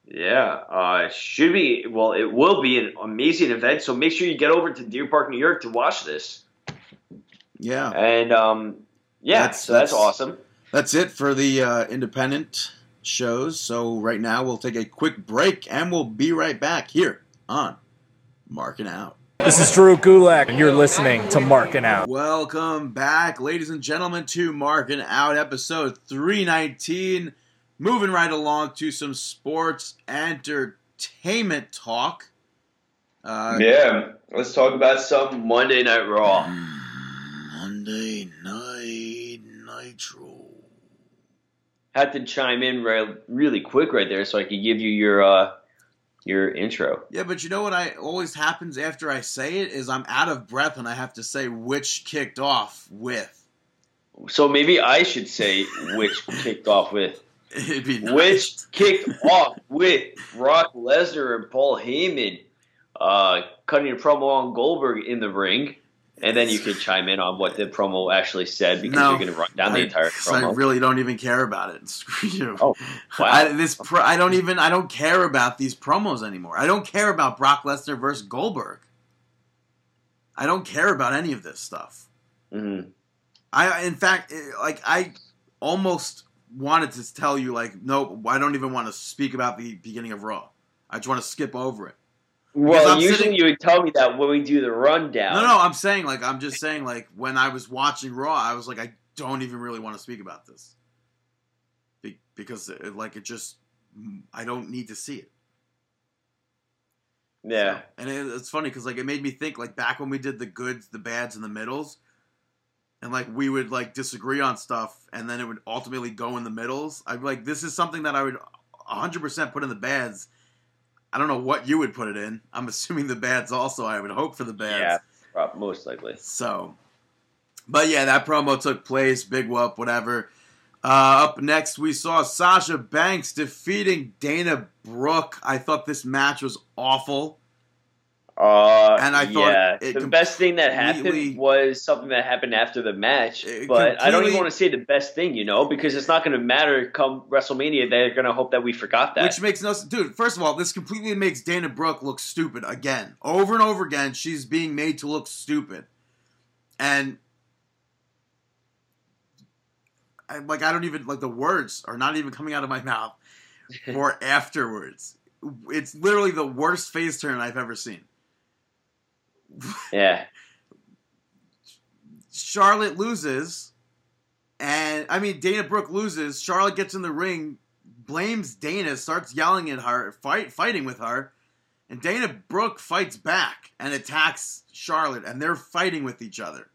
Yeah, uh, should be. Well, it will be an amazing event. So make sure you get over to Deer Park, New York, to watch this. Yeah. And um, yeah, That's- so that's, that's- awesome. That's it for the uh, independent shows. So right now we'll take a quick break and we'll be right back here on Marking Out. This is Drew Gulak, and you're listening to Marking Out. Welcome back, ladies and gentlemen, to Marking Out episode 319. Moving right along to some sports entertainment talk. Uh, Yeah, let's talk about some Monday Night Raw. Monday Night Nitro. Had to chime in re- really quick right there so I could give you your uh, your intro. Yeah, but you know what I always happens after I say it is I'm out of breath and I have to say which kicked off with. So maybe I should say which kicked off with It'd be nice. which kicked off with Brock Lesnar and Paul Heyman uh, cutting a promo on Goldberg in the ring. And then you could chime in on what the promo actually said because No. you're going to run down the I- promo. I really don't even care about it. Screw you. Oh, wow. I, this pro, I don't even I don't care about these promos anymore. I don't care about Brock Lesnar versus Goldberg. I don't care about any of this stuff. Mhm. I in fact eh, like I almost wanted to tell you like no, I don't even want to speak about the beginning of Raw. I just want to skip over it. Well, I'm usually sitting- you would tell me that when we do the rundown. No, no, I'm saying like I'm just saying like when I was watching Raw, I was like I don't even really want to speak about this Be- because it, like it just I don't need to see it. Yeah. And it, it's funny because like it made me think like back when we did the goods, the bads, and the middles, and like we would like disagree on stuff, and then it would ultimately go in the middles. I'd be like, this is something that I would 100 percent put in the bads. I don't know what you would put it in. I'm assuming the bads also. I would hope for the bads. Yeah, most likely. So, but yeah, that promo took place. Big whoop, whatever. Uh, up next, we saw Sasha Banks defeating Dana Brooke. I thought this match was awful. Uh, And I thought yeah, the best thing that happened was something that happened after the match. But I don't even want to say the best thing, you know, because it's not going to matter come WrestleMania. They're going to hope that we forgot that. Which makes no sense. Dude, first of all, this completely makes Dana Brooke look stupid again. Over and over again, she's being made to look stupid. And. I, like, I don't even. Like, the words are not even coming out of my mouth for afterwards. It's literally the worst face turn I've ever seen. Yeah, Charlotte loses. And, I mean, Dana Brooke loses. Charlotte gets in the ring, blames Dana, starts yelling at her, fight, fighting with her. And Dana Brooke fights back and attacks Charlotte, and they're fighting with each other.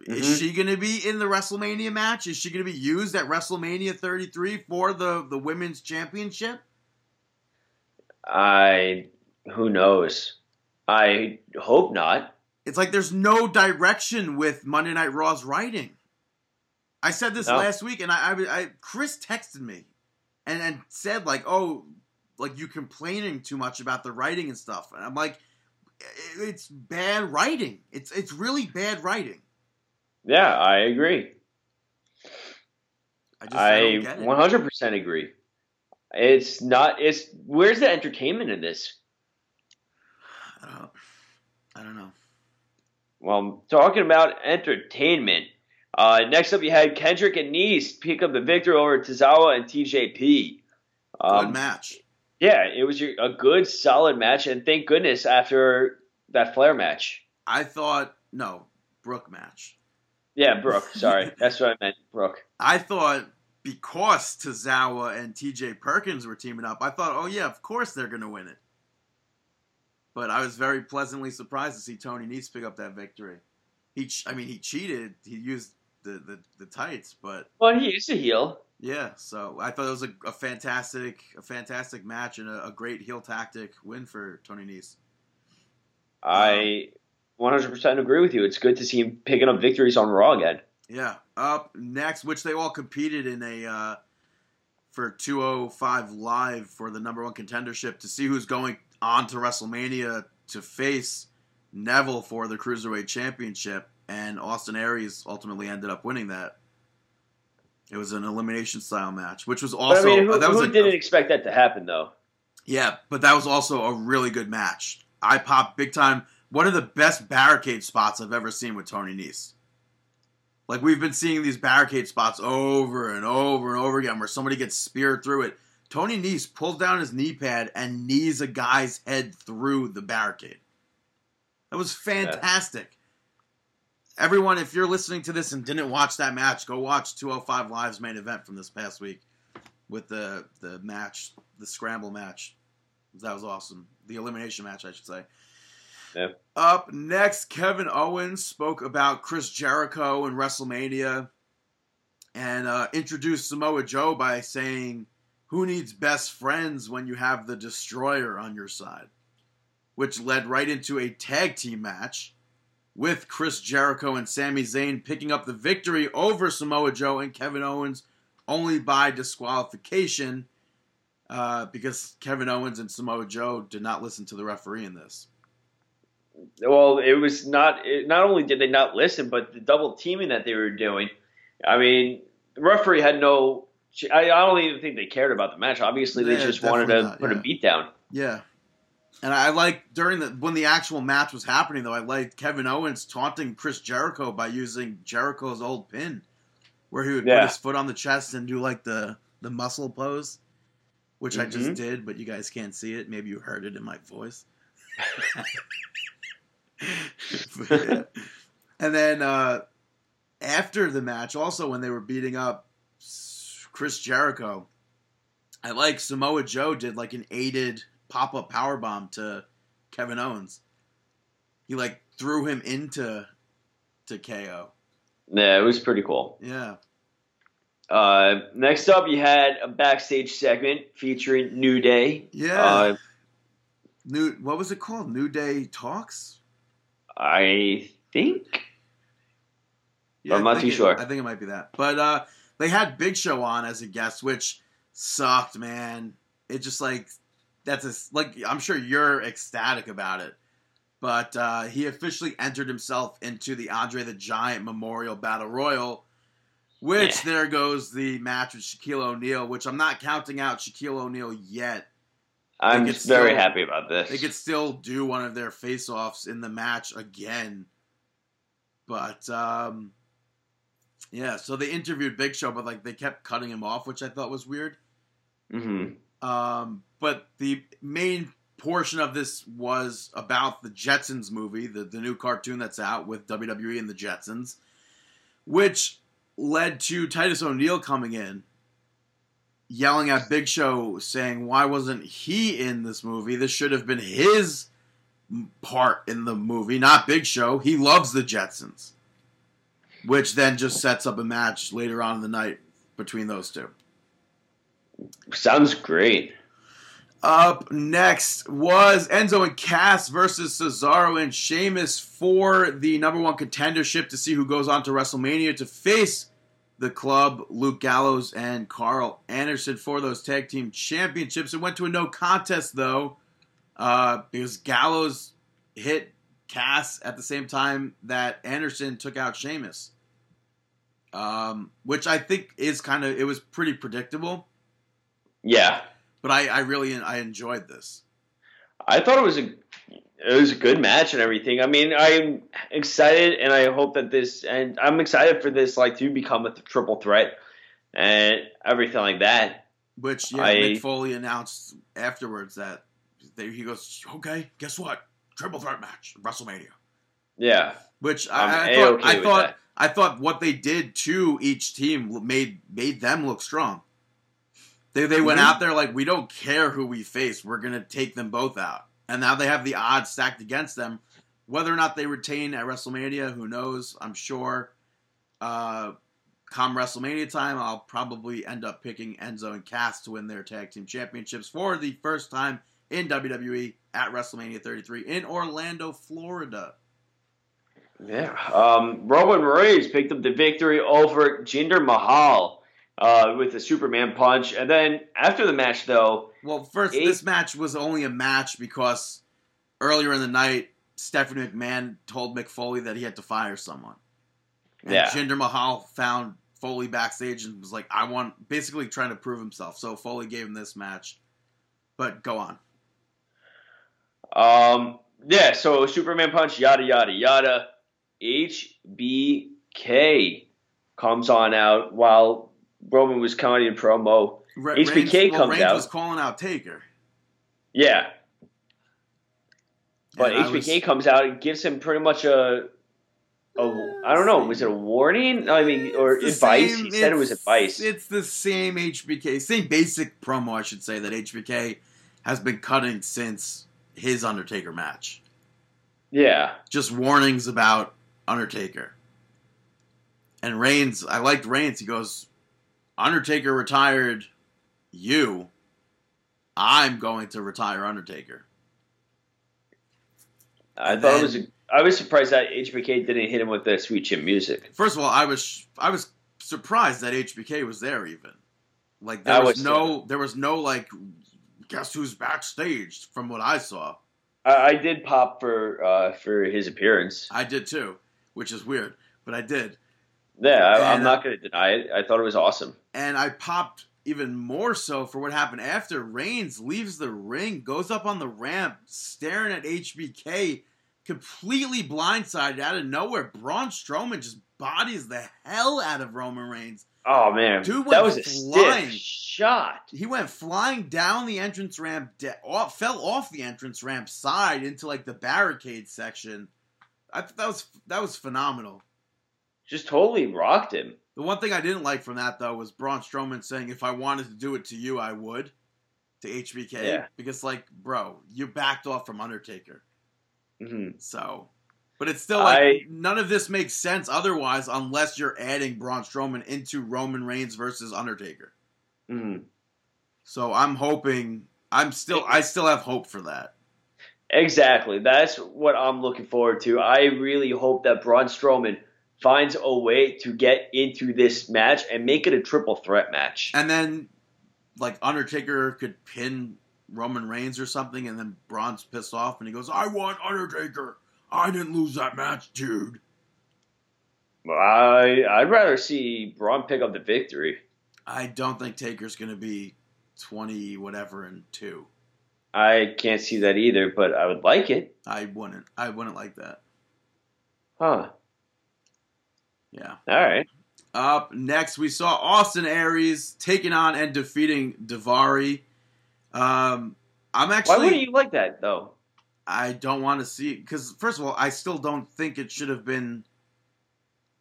Mhm. Is she going to be in the WrestleMania match? Is she going to be used at WrestleMania 33 for the, the women's championship? I. Who knows? I hope not. It's like there's no direction with Monday Night Raw's writing. I said this No. last week, and I, I, I Chris texted me and, and said like, "Oh, like you complaining too much about the writing and stuff," and I'm like, "It's bad writing. It's it's really bad writing." Yeah, I agree. I just I, I don't get it. 100% agree. It's not. It's where's the entertainment in this? I don't, I don't know. Well, talking about entertainment. Uh, next up, you had Kendrick and Nese pick up the victory over Tozawa and TJP. Good Um, match. Yeah, it was your- a good, solid match, and thank goodness after that Flair match. I thought no Brooke match. Yeah, Brooke. Sorry, that's what I meant, Brooke. I thought because Tozawa and T.J. Perkins were teaming up, I thought, oh yeah, of course they're gonna win it. But I was very pleasantly surprised to see Tony Nese pick up that victory. He, ch- I mean, he cheated. He used the, the, the tights, but Well, he is a heel. yeah. So I thought it was a, a fantastic, a fantastic match and a, a great heel tactic win for Tony Nese. I 100% agree with you. It's good to see him picking up victories on Raw again. Yeah. Up next, which they all competed in a uh, for 205 live for the number one contendership to see who's going on to WrestleMania to face Neville for the Cruiserweight Championship, and Austin Aries ultimately ended up winning that. It was an elimination style match, which was But also I mean, who, that was who a, didn't expect that to happen, though? yeah, but that was also a really good match. I popped big time. One of the best barricade spots I've ever seen with Tony Nese. Like we've been seeing these barricade spots over and over and over again where somebody gets speared through it. Tony Nese pulls down his knee pad and knees a guy's head through the barricade. That was fantastic. Everyone, if you're listening to this and didn't watch that match, go watch 205 Live's main event from this past week with the the match, the scramble match. That was awesome. The elimination match, I should say. Yeah. Up next, Kevin Owens spoke about Chris Jericho and WrestleMania and uh, introduced Samoa Joe by saying, Who needs best friends when you have the Destroyer on your side? Which led right into a tag team match with Chris Jericho and Sami Zayn picking up the victory over Samoa Joe and Kevin Owens only by disqualification uh, because Kevin Owens and Samoa Joe did not listen to the referee in this. Well, it was not. It, not only did they not listen, but the double teaming that they were doing. I mean, the referee had no. I, I don't even think they cared about the match. Obviously, they Yeah, just wanted to not, put yeah. a beat down. Yeah. And I like during the when the actual match was happening though, I liked Kevin Owens taunting Chris Jericho by using Jericho's old pin, where he would put his foot on the chest and do like the the muscle pose, which I just Mhm. did, but you guys can't see it. Maybe you heard it in my voice. But, yeah. And then uh, after the match, also when they were beating up Chris Jericho, I like Samoa Joe did like an aided pop up power bomb to Kevin Owens. He like threw him into to KO. Yeah, it was pretty cool. Yeah. Uh, next up, you had a backstage segment featuring New Day. Yeah. Uh, New what was it called? New Day Talks? I think. Yeah, I'm I not too it- sure. I think it might be that. But uh they had Big Show on as a guest, which sucked, man. It just like that's a like I'm sure you're ecstatic about it. But uh, he officially entered himself into the Andre the Giant Memorial Battle Royal, which Yeah. there goes the match with Shaquille O'Neal, which I'm not counting out Shaquille O'Neal yet. I'm just very still- happy about this. They could still do one of their face-offs in the match again. But um yeah, so they interviewed Big Show, but like they kept cutting him off, which I thought was weird. hmm Um, but the main portion of this was about the Jetsons movie, the, the new cartoon that's out with WWE and the Jetsons, which led to Titus O'Neil coming in, yelling at Big Show, saying, Why wasn't he in this movie? This should have been his part in the movie, not Big Show. He loves the Jetsons. Which then just sets up a match later on in the night between those two. Sounds great. Up next was Enzo and Cass versus Cesaro and Sheamus for the number one contendership to see who goes on to WrestleMania to face the club, Luke Gallows and Carl Anderson for those tag team championships. It went to a no contest though, uh, because Gallows hit Cass at the same time that Anderson took out Sheamus. Um, which I think is kind of it was pretty predictable, Yeah, but I, I really I enjoyed this. I thought it was a it was a good match and everything. I mean, I'm excited and I hope that this and I'm excited for this like to become a triple threat and everything like that. Which yeah, I- Mick Foley announced afterwards that they, he goes, okay, guess what? Triple threat match, WrestleMania. Yeah. Which I, I thought, I thought, that. I thought what they did to each team made made them look strong. They they went out there like we don't care who we face, we're gonna take them both out, and now they have the odds stacked against them. Whether or not they retain at WrestleMania, who knows? I'm sure. Uh, come WrestleMania time, I'll probably end up picking Enzo and Cass to win their tag team championships for the first time in WWE at WrestleMania 33 in Orlando, Florida. Yeah. Um, Roman Reigns picked up the victory over Jinder Mahal uh, with the Superman punch. And then after the match, though, Well, first, Eight- this match was only a match because earlier in the night, Stephanie McMahon told Mick Foley that he had to fire someone. And Yeah. Jinder Mahal found Foley backstage and was like, I want, basically trying to prove himself. So Foley gave him this match. But go on. um, yeah, so Superman punch, yada, yada, yada. HBK comes on out while Roman was cutting a promo. HBK Reigns, well, comes Reigns out. was calling out Taker. Yeah. But And HBK was- comes out and gives him pretty much a, a I don't know, was it a warning? I mean, or advice? same- he said it was advice. It's the same HBK, same basic promo, I should say, that HBK has been cutting since his Undertaker match. yeah. Just warnings about Undertaker. And Reigns, I liked Reigns. He goes, Undertaker retired you. I'm going to retire Undertaker. I And thought then- it was. A, I was surprised that HBK didn't hit him with the sweet chin music. First of all, I was I was surprised that HBK was there even. Like there was, was no there was no like guess who's backstage from what I saw. I, I did pop for uh, for his appearance. I did too, which is weird, but I did. Yeah, I, I'm not uh, going to deny it. I thought it was awesome. And I popped even more so for what happened after Reigns leaves the ring, goes up on the ramp, staring at HBK, completely blindsided out of nowhere. Braun Strowman just bodies the hell out of Roman Reigns. Oh man, Dude that was a flying. stiff shot. He went flying down the entrance ramp, de- off, fell off the entrance ramp side into like the barricade section. I thought that was that was phenomenal. Just totally rocked him. The one thing I didn't like from that though was Braun Strowman saying, "If I wanted to do it to you, I would." To HBK, Yeah. because like, bro, you backed off from Undertaker, hmm so. But it's still like I- none of this makes sense otherwise, unless you're adding Braun Strowman into Roman Reigns versus Undertaker. hmm So I'm hoping. I'm still. I still have hope for that. Exactly. That's what I'm looking forward to. I really hope that Braun Strowman finds a way to get into this match and make it a triple threat match. And then, like Undertaker could pin Roman Reigns or something, and then Braun's pissed off, and he goes, "I want Undertaker. I didn't lose that match, dude." I I'd rather see Braun pick up the victory. I don't think Taker's going to be twenty whatever and two. I can't see that either, but I would like it. I wouldn't. I wouldn't like that. Huh. Yeah. All right. Up next, we saw Austin Aries taking on and defeating Daivari. Um, I'm actually. Why wouldn't you like that though? I don't want to see because first of all, I still don't think it should have been.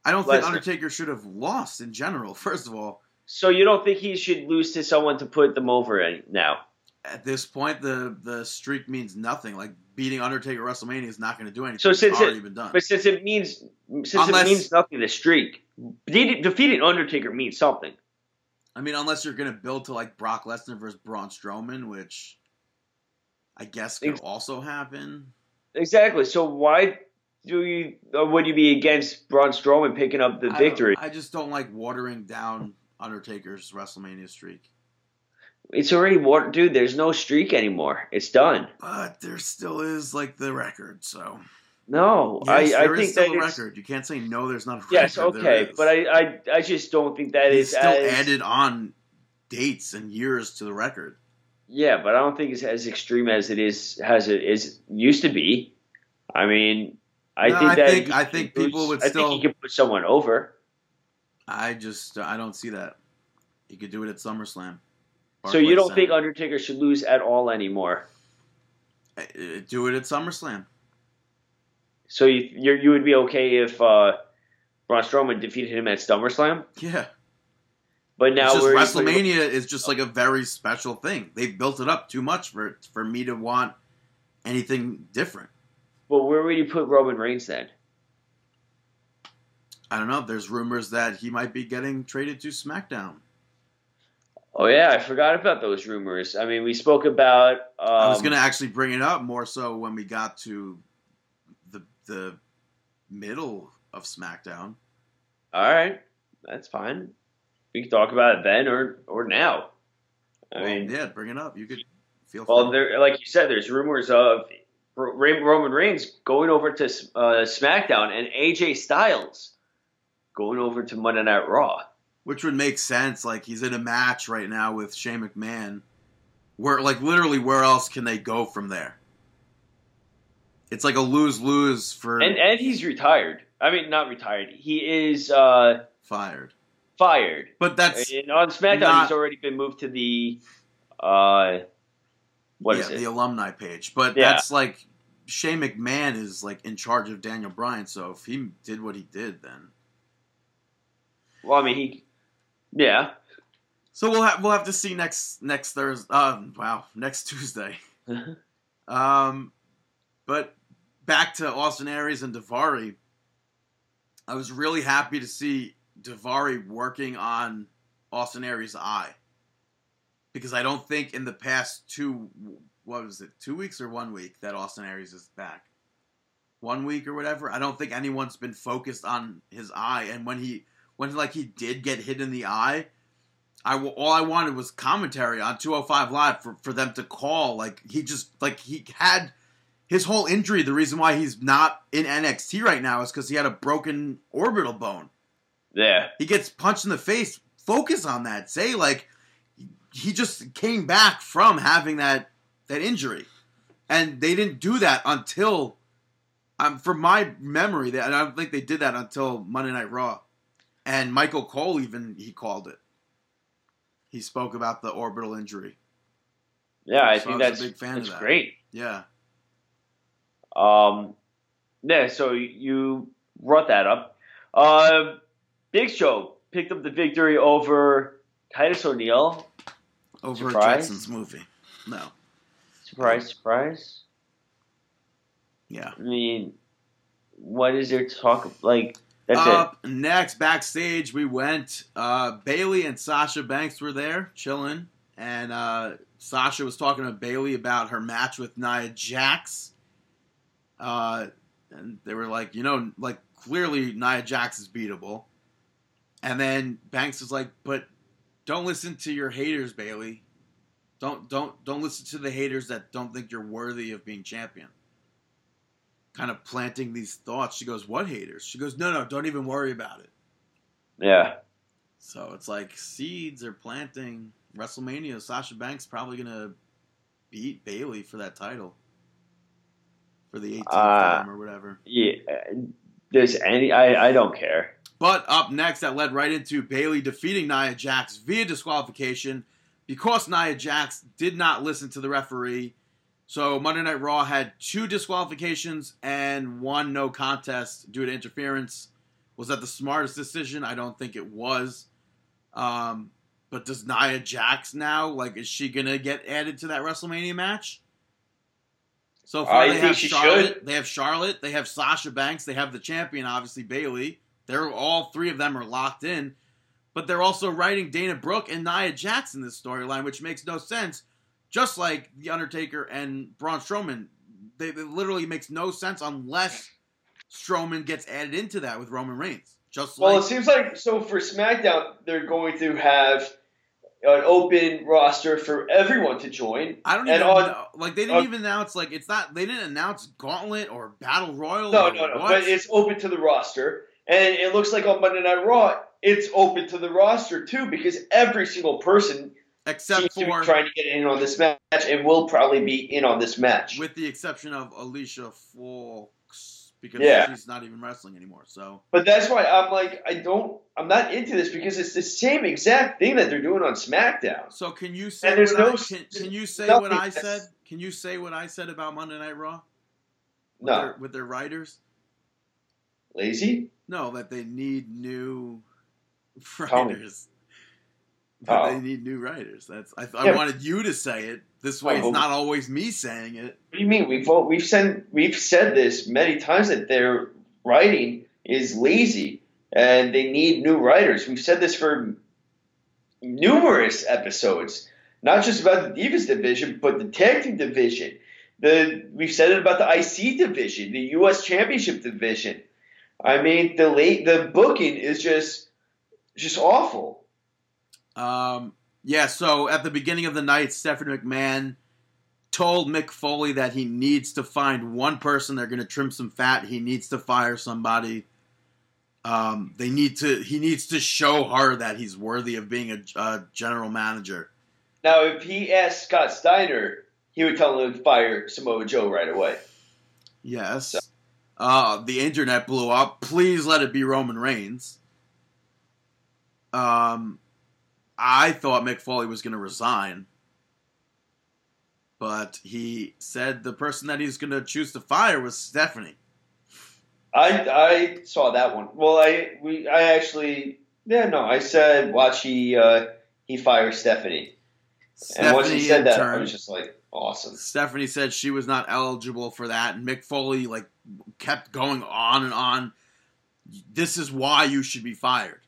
I don't Lesnar. think Undertaker should have lost in general. First of all, So you don't think he should lose to someone to put them over now? At this point, the the streak means nothing. Like beating Undertaker at WrestleMania is not going to do anything. So It's since already it- been done. But since it means since Unless- it means nothing, the streak de- defeating Undertaker means something. I mean, unless you're going to build to like Brock Lesnar versus Braun Strowman, which I guess could also happen. Exactly. So why do you or would you be against Braun Strowman picking up the I victory? I just don't like watering down Undertaker's WrestleMania streak. It's already water, dude. There's no streak anymore. It's done. But there still is like the record, so No, yes, I, I think still that a it's, record. You can't say no. There's not a record. yes, okay, but I, I I just don't think that He's is still as, added on dates and years to the record. Yeah, but I don't think it's as extreme as it is as it is used to be. I mean, I No, think I that think- I think boost- people would I still- think he can put someone over. I just I don't see that. He could do it at SummerSlam. So you don't think Undertaker should lose at all anymore? Uh, do it at SummerSlam? So you you're, you would be okay if uh, Braun Strowman defeated him at SummerSlam? Yeah. But now it's just we're WrestleMania is just like a very special thing. They've built it up too much for for me to want anything different. But where would you put Roman Reigns then? I don't know. There's rumors that he might be getting traded to SmackDown. Oh yeah, I forgot about those rumors. I mean, we spoke about. Um, I was gonna actually bring it up more so when we got to the the middle of SmackDown. All right, that's fine. We can talk about it then or or now. I Well, mean, yeah, bring it up. You could feel well, free. there, like you said, there's rumors of Roman Reigns going over to uh, SmackDown and AJ Styles going over to Monday Night Raw. Which would make sense. Like he's in a match right now with Shane McMahon. Where like literally, where else can they go from there? It's like a lose lose for And and he's retired. I mean, not retired. He is uh, fired. fired. But that's And on SmackDown, not- he's already been moved to the uh, what yeah, is it? the alumni page. But Yeah. that's like Shane McMahon is like in charge of Daniel Bryan. So if he did what he did, then well, I mean, he, yeah, so we'll have we'll have to see next next Thursday. Um, wow, next Tuesday. Um, but back to Austin Aries and Daivari. I was really happy to see Daivari working on Austin Aries' eye because I don't think in the past two, what was it, two weeks or one week that Austin Aries is back, one week or whatever. I don't think anyone's been focused on his eye, and when he when like he did get hit in the eye. I all I wanted was commentary on 205 Live for, for them to call. Like he just like he had his whole injury. The reason why he's not in NXT right now is because he had a broken orbital bone. yeah. He gets punched in the face. Focus on that. Say like he just came back from having that that injury, and they didn't do that until um from my memory that I don't think they did that until Monday Night Raw, and Michael Cole even he called it. He spoke about the orbital injury. Yeah, I So think I was a big fan of that. great. Yeah, Um, yeah, so you brought that up. Uh, Big Show picked up the victory over Titus O'Neil. over Surprise? Jetsons movie. No, Surprise, surprise. yeah. I mean, what is there to talk like? That's Up next, backstage, we went. Uh, Bayley and Sasha Banks were there, chilling, and uh, Sasha was talking to Bayley about her match with Nia Jax. Uh, and they were like, you know, like clearly Nia Jax is beatable. And then Banks was like, but don't listen to your haters, Bayley. Don't don't don't listen to the haters that don't think you're worthy of being champion kind of planting these thoughts. She goes, "What haters?" She goes, "No, no, don't even worry about it." Yeah. So it's like seeds are planting. WrestleMania, Sasha Banks probably gonna beat Bayley for that title for the 18th Uh, time or whatever. Yeah. There's any? I I don't care. But up next, that led right into Bayley defeating Nia Jax via disqualification because Nia Jax did not listen to the referee. So Monday Night Raw had two disqualifications and one no contest due to interference. Was that the smartest decision? I don't think it was. Um, but does Nia Jax now like is she gonna get added to that WrestleMania match? So far I they have she Charlotte, should. they have Charlotte, they have Sasha Banks, they have the champion, obviously Bayley. They're all three of them are locked in, but they're also writing Dana Brooke and Nia Jax in this storyline, which makes no sense. Just like the Undertaker and Braun Strowman, they, it literally makes no sense unless Strowman gets added into that with Roman Reigns. Just Well, like it seems like so for SmackDown, they're going to have an open roster for everyone to join. I don't and even on- know. Like they didn't even announce like it's not. They didn't announce Gauntlet or Battle Royal. No, no, no. what. But it's open to the roster, and it looks like on Monday Night Raw, it's open to the roster too because every single person except for trying to get in on this match and will probably be in on this match. with the exception of Alicia Fox because Yeah. she's not even wrestling anymore. So But that's why I'm like, I don't, I'm not into this because it's the same exact thing that they're doing on SmackDown. so can you say And there's what no I, can, can you say what I said? Can you say what I said about Monday Night Raw with, No, their, with their writers? lazy. No, that they need new writers. Oh. they need new writers. That's I, I Yeah. wanted you to say it. This way, Oh, it's not always me saying it. What do you mean? We've we've said we've said this many times that their writing is lazy and they need new writers. We've said this for numerous episodes, not just about the Divas division, but the tag team division. The we've said it about the IC division, the U.S. Championship division. I mean, the late the booking is just just awful. Um, yeah, so at the beginning of the night, Stephanie McMahon told Mick Foley that he needs to find one person. They're going to trim some fat. He needs to fire somebody. Um, they need to. He needs to show her that he's worthy of being a, a general manager. Now, if he asked Scott Steiner, he would tell him to fire Samoa Joe right away. Yes. Uh, the internet blew up. Please let it be Roman Reigns. Um, I thought Mick Foley was going to resign, but he said the person that he's going to choose to fire was Stephanie. I I saw that one. Well, I we I actually yeah no I said watch he uh, he fires Stephanie, and once he Stephanie, said that I was just like awesome. Stephanie said she was not eligible for that, and Mick Foley like kept going on and on. This is why you should be fired.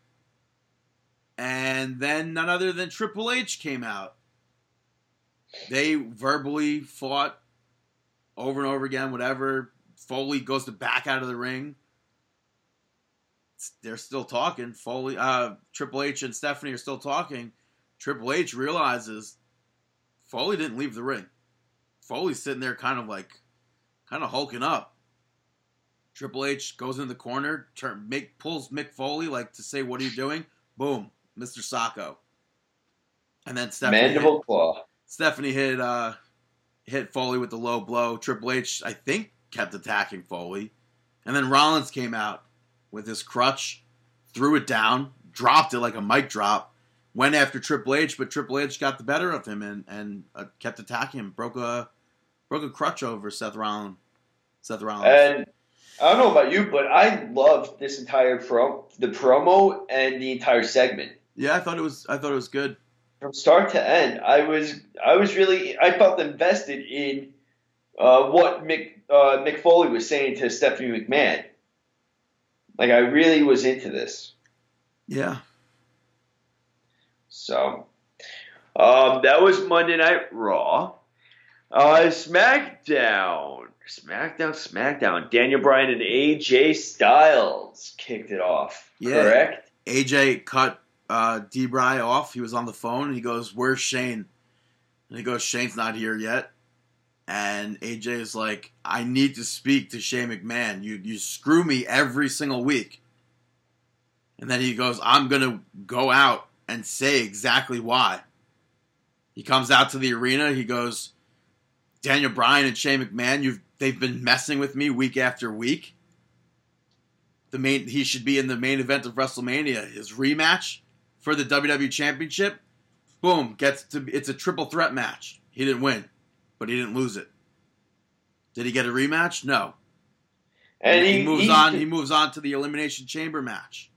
And then none other than Triple H came out. They verbally fought over and over again. Whatever. Foley goes to back out of the ring. They're still talking. Foley, uh, Triple H and Stephanie are still talking. Triple H realizes Foley didn't leave the ring. Foley's sitting there kind of like, kind of hulking up. Triple H goes in the corner, turn, make pulls Mick Foley like to say, "What are you doing?" Boom, Mr. Socko. And then Stephanie Mandible hit, claw. Stephanie hit uh, hit Foley with the low blow. Triple H, I think, kept attacking Foley, and then Rollins came out with his crutch, threw it down, dropped it like a mic drop, went after Triple H, but Triple H got the better of him and and uh, kept attacking him. Broke a broke a crutch over Seth Rollins. Seth Rollins. And I don't know about you, but I loved this entire pro the promo and the entire segment yeah, I thought it was I thought it was good. from start to end. I was I was really I felt invested in uh, what Mick uh, Mick Foley was saying to Stephanie McMahon. Like I really was into this. Yeah. So um, that was Monday Night Raw. Uh, SmackDown, SmackDown, SmackDown. Daniel Bryan and AJ Styles kicked it off. Yeah. Correct. AJ cut uh, D-Bry off. He was on the phone and he goes, "Where's Shane?" And he goes, "Shane's not here yet." And AJ is like, "I need to speak to Shane McMahon. You you screw me every single week." And then he goes, "I'm gonna go out and say exactly why." He comes out to the arena. He goes, "Daniel Bryan and Shane McMahon, you've they've been messing with me week after week." the main he should be in the main event of WrestleMania. His rematch for the WWE Championship, boom, gets to it's a triple threat match. He didn't win, but he didn't lose it. Did he get a rematch? No. And he, he, moves he- on. He moves on to the Elimination Chamber match.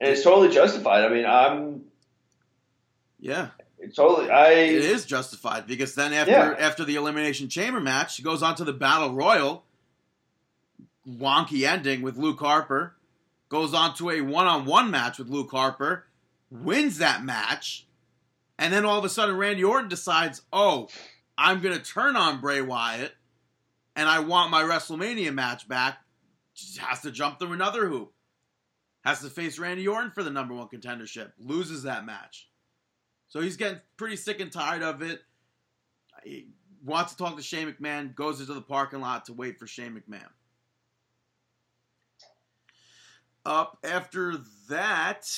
and it's totally justified. I mean, I'm Yeah, it's totally I. it is justified because then after Yeah. after the Elimination Chamber match, he goes on to the Battle Royal. Wonky ending with Luke Harper. Goes on to a one-on-one match with Luke Harper. Wins that match. And then all of a sudden, Randy Orton decides, oh, I'm going to turn on Bray Wyatt and I want my WrestleMania match back. Has to jump through another hoop. Has to face Randy Orton for the number one contendership. Loses that match. So he's getting pretty sick and tired of it. He wants to talk to Shane McMahon, goes into the parking lot to wait for Shane McMahon. Up after that,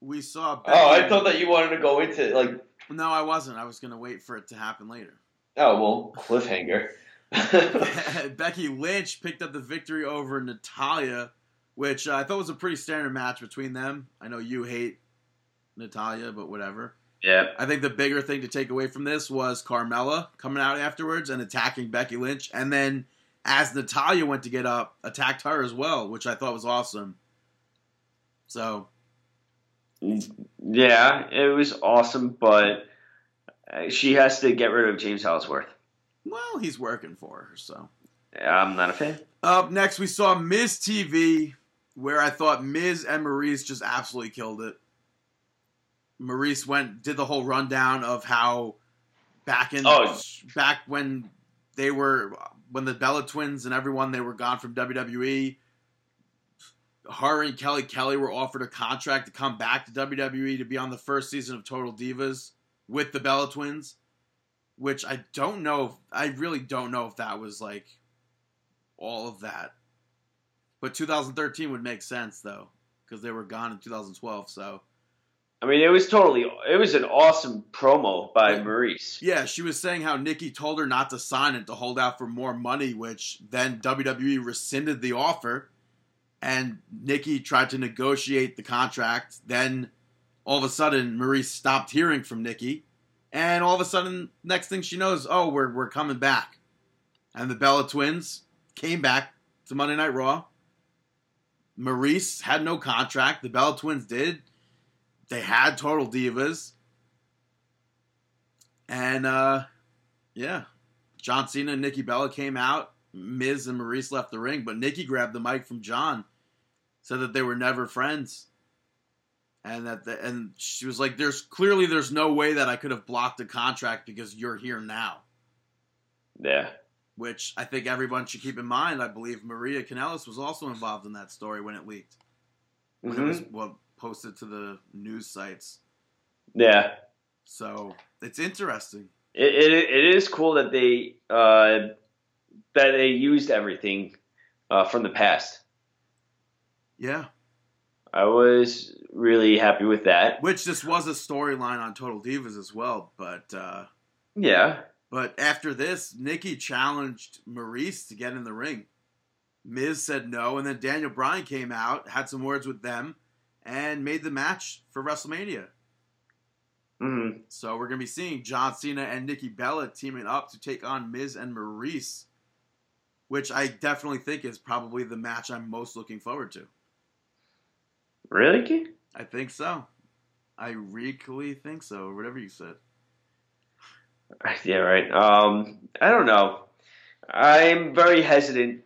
we saw. oh, I thought that you wanted to go into like No, I wasn't. I was going to wait for it to happen later. oh well cliffhanger. Becky Lynch picked up the victory over Natalya, which uh, I thought was a pretty standard match between them. I know you hate Natalya, but whatever. yeah. I think the bigger thing to take away from this was Carmella coming out afterwards and attacking Becky Lynch, and then as Natalya went to get up, attacked her as well, which I thought was awesome. So Yeah, it was awesome, but uh, she has to get rid of James Ellsworth. Well, he's working for her, so. I'm not a fan. Up next, we saw Miz TV, where I thought Miz and Maryse just absolutely killed it. Maryse went did the whole rundown of how back in Oh. back when they were when the Bella Twins and everyone they were gone from WWE. Her and Kelly Kelly were offered a contract to come back to WWE to be on the first season of Total Divas with the Bella Twins, which I don't know. If, I really don't know if that was like all of that. But 2013 would make sense though, because they were gone in 2012. So I mean, it was totally, it was an awesome promo by Yeah. Maryse. yeah, she was saying how Nikki told her not to sign it to hold out for more money, which then WWE rescinded the offer, and Nikki tried to negotiate the contract. Then all of a sudden, Maryse stopped hearing from Nikki, and all of a sudden, next thing she knows, oh, we're we're coming back, and the Bella Twins came back to Monday Night Raw. Maryse had no contract. The Bella Twins did. They had Total Divas. And uh yeah. John Cena and Nikki Bella came out. Miz and Maryse left the ring, but Nikki grabbed the mic from John, said that they were never friends. And that the, and she was like, There's clearly there's no way that I could have blocked a contract because you're here now. Yeah. Which I think everyone should keep in mind. I believe Maria Kanellis was also involved in that story when it leaked. When it was Mhm. well posted to the news sites. Yeah. So it's interesting. It, it, it is cool that they, uh, that they used everything, uh, from the past. Yeah. I was really happy with that. Which this was a storyline on Total Divas as well, but uh, Yeah. but after this, Nikki challenged Maryse to get in the ring. Miz said no, and then Daniel Bryan came out, had some words with them, and made the match for WrestleMania. hmm So we're gonna be seeing John Cena and Nikki Bella teaming up to take on Miz and Maryse, which I definitely think is probably the match I'm most looking forward to. Really? I think so. I really think so. Whatever you said. Yeah, right. Um, I don't know. I'm very hesitant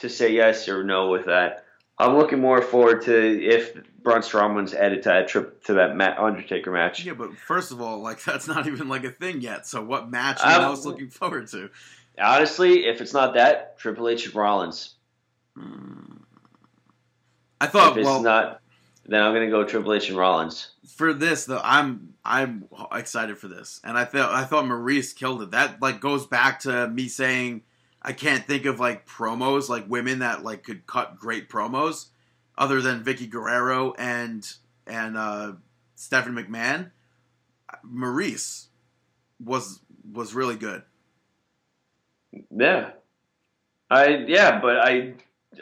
to say yes or no with that. I'm looking more forward to if Braun Strowman's added to that trip to that Matt Undertaker match. Yeah, but first of all, like that's not even like a thing yet. So what match are you Um, most looking forward to? Honestly, if it's not that, Triple H and Rollins. I thought if it's well not, then I'm gonna go Triple H and Rollins. for this though, I'm I'm excited for this, and I thought I thought Maryse killed it. That like goes back to me saying I can't think of like promos like women that like could cut great promos other than Vickie Guerrero and and uh, Stephanie McMahon. Maryse was was really good. Yeah, I yeah, but I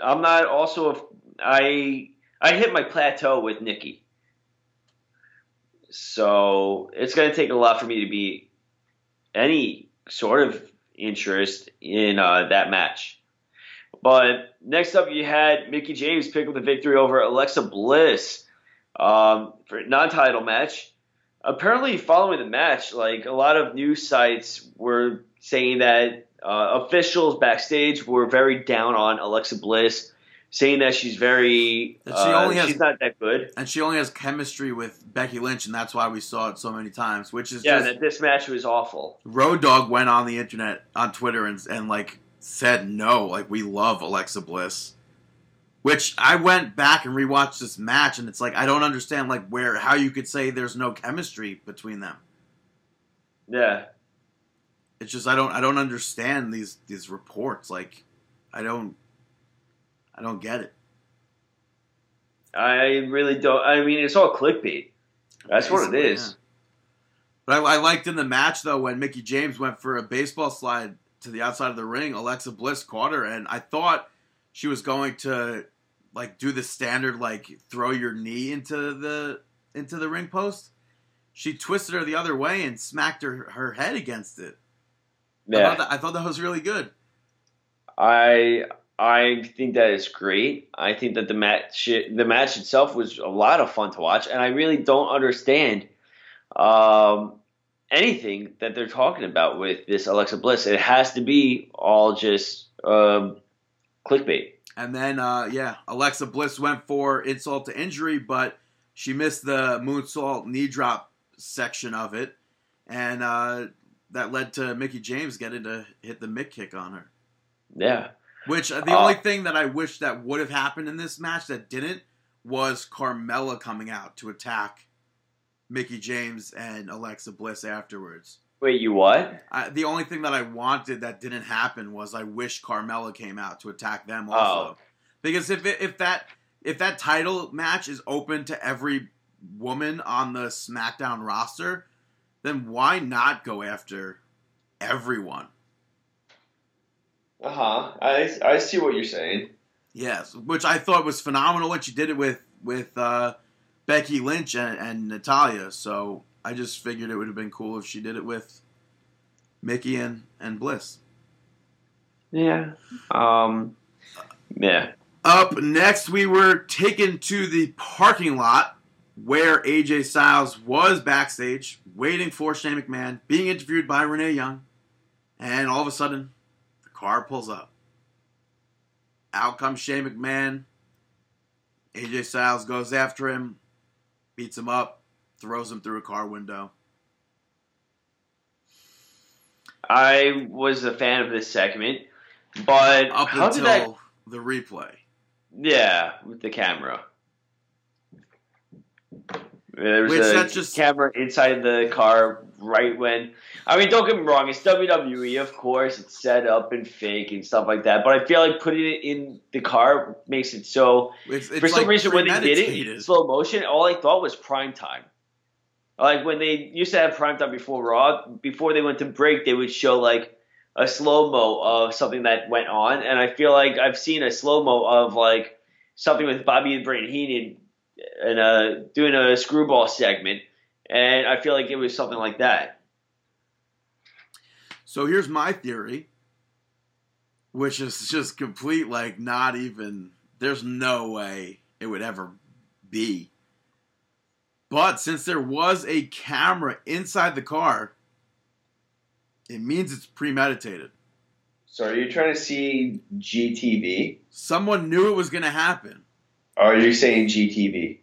I'm not also a, I I hit my plateau with Nikki, so it's gonna take a lot for me to be any sort of interest in uh, that match. But next up, you had Mickie James pick up the victory over Alexa Bliss um, for a non-title match. Apparently, following the match, like a lot of news sites were saying that uh, officials backstage were very down on Alexa Bliss, saying that she's very That she uh, only has- she's not that good. And she only has chemistry with Becky Lynch, and that's why we saw it so many times. Which is Yeah, just that this match was awful. Road Dog went on the internet on Twitter and and like said no, like we love Alexa Bliss. Which I went back and rewatched this match, and it's like I don't understand like where how you could say there's no chemistry between them. Yeah, It's just I don't I don't understand these these reports. Like I don't I don't get it. I really don't. I mean, it's all clickbait. That's what it is. Yeah. But I, I liked in the match though when Mickie James went for a baseball slide to the outside of the ring, Alexa Bliss caught her, and I thought she was going to like do the standard like throw your knee into the into the ring post. She twisted her the other way and smacked her her head against it. I, Yeah, thought that, I thought that was really good. I I think that is great. I think that the match the match itself was a lot of fun to watch, and I really don't understand um, anything that they're talking about with this Alexa Bliss. It has to be all just um, clickbait. And then, uh, yeah, Alexa Bliss went for insult to injury, but she missed the moonsault knee drop section of it, and uh, that led to Mickie James getting to hit the mick kick on her. Yeah. Which uh, the Uh, only thing that I wish that would have happened in this match that didn't was Carmella coming out to attack Mickie James and Alexa Bliss afterwards. Wait, you what? I, the only thing that I wanted that didn't happen was I wish Carmella came out to attack them also. Oh. Because if it, if that if that title match is open to every woman on the SmackDown roster, then why not go after everyone? Uh huh. I I see what you're saying. Yes, which I thought was phenomenal when she did it with with uh, Becky Lynch and, and Natalya. So I just figured it would have been cool if she did it with Mickie and, and Bliss. Yeah. Um. Yeah. Up next, we were taken to the parking lot where AJ Styles was backstage waiting for Shane McMahon, being interviewed by Renee Young, and all of a sudden, car pulls up. Out comes Shane McMahon. AJ Styles goes after him, beats him up, throws him through a car window. I was a fan of this segment, but Up how until did that? the replay. Yeah, with the camera. There was Which, a that's just- camera inside the car right when. I mean, don't get me wrong. It's WWE, of course. It's set up and fake and stuff like that. But I feel like putting it in the car makes it so. It's, it's for some like reason, when they did it in slow motion, all I thought was prime time. Like when they used to have prime time before Raw, before they went to break, they would show like a slow mo of something that went on, and I feel like I've seen a slow mo of like something with Bobby and Brain Heenan and uh, doing a screwball segment, and I feel like it was something like that. So here's my theory, which is just complete, like, not even, there's no way it would ever be. But since there was a camera inside the car, it means it's premeditated. So are you trying to see GTV? Someone knew it was going to happen. Oh, or are you saying GTV?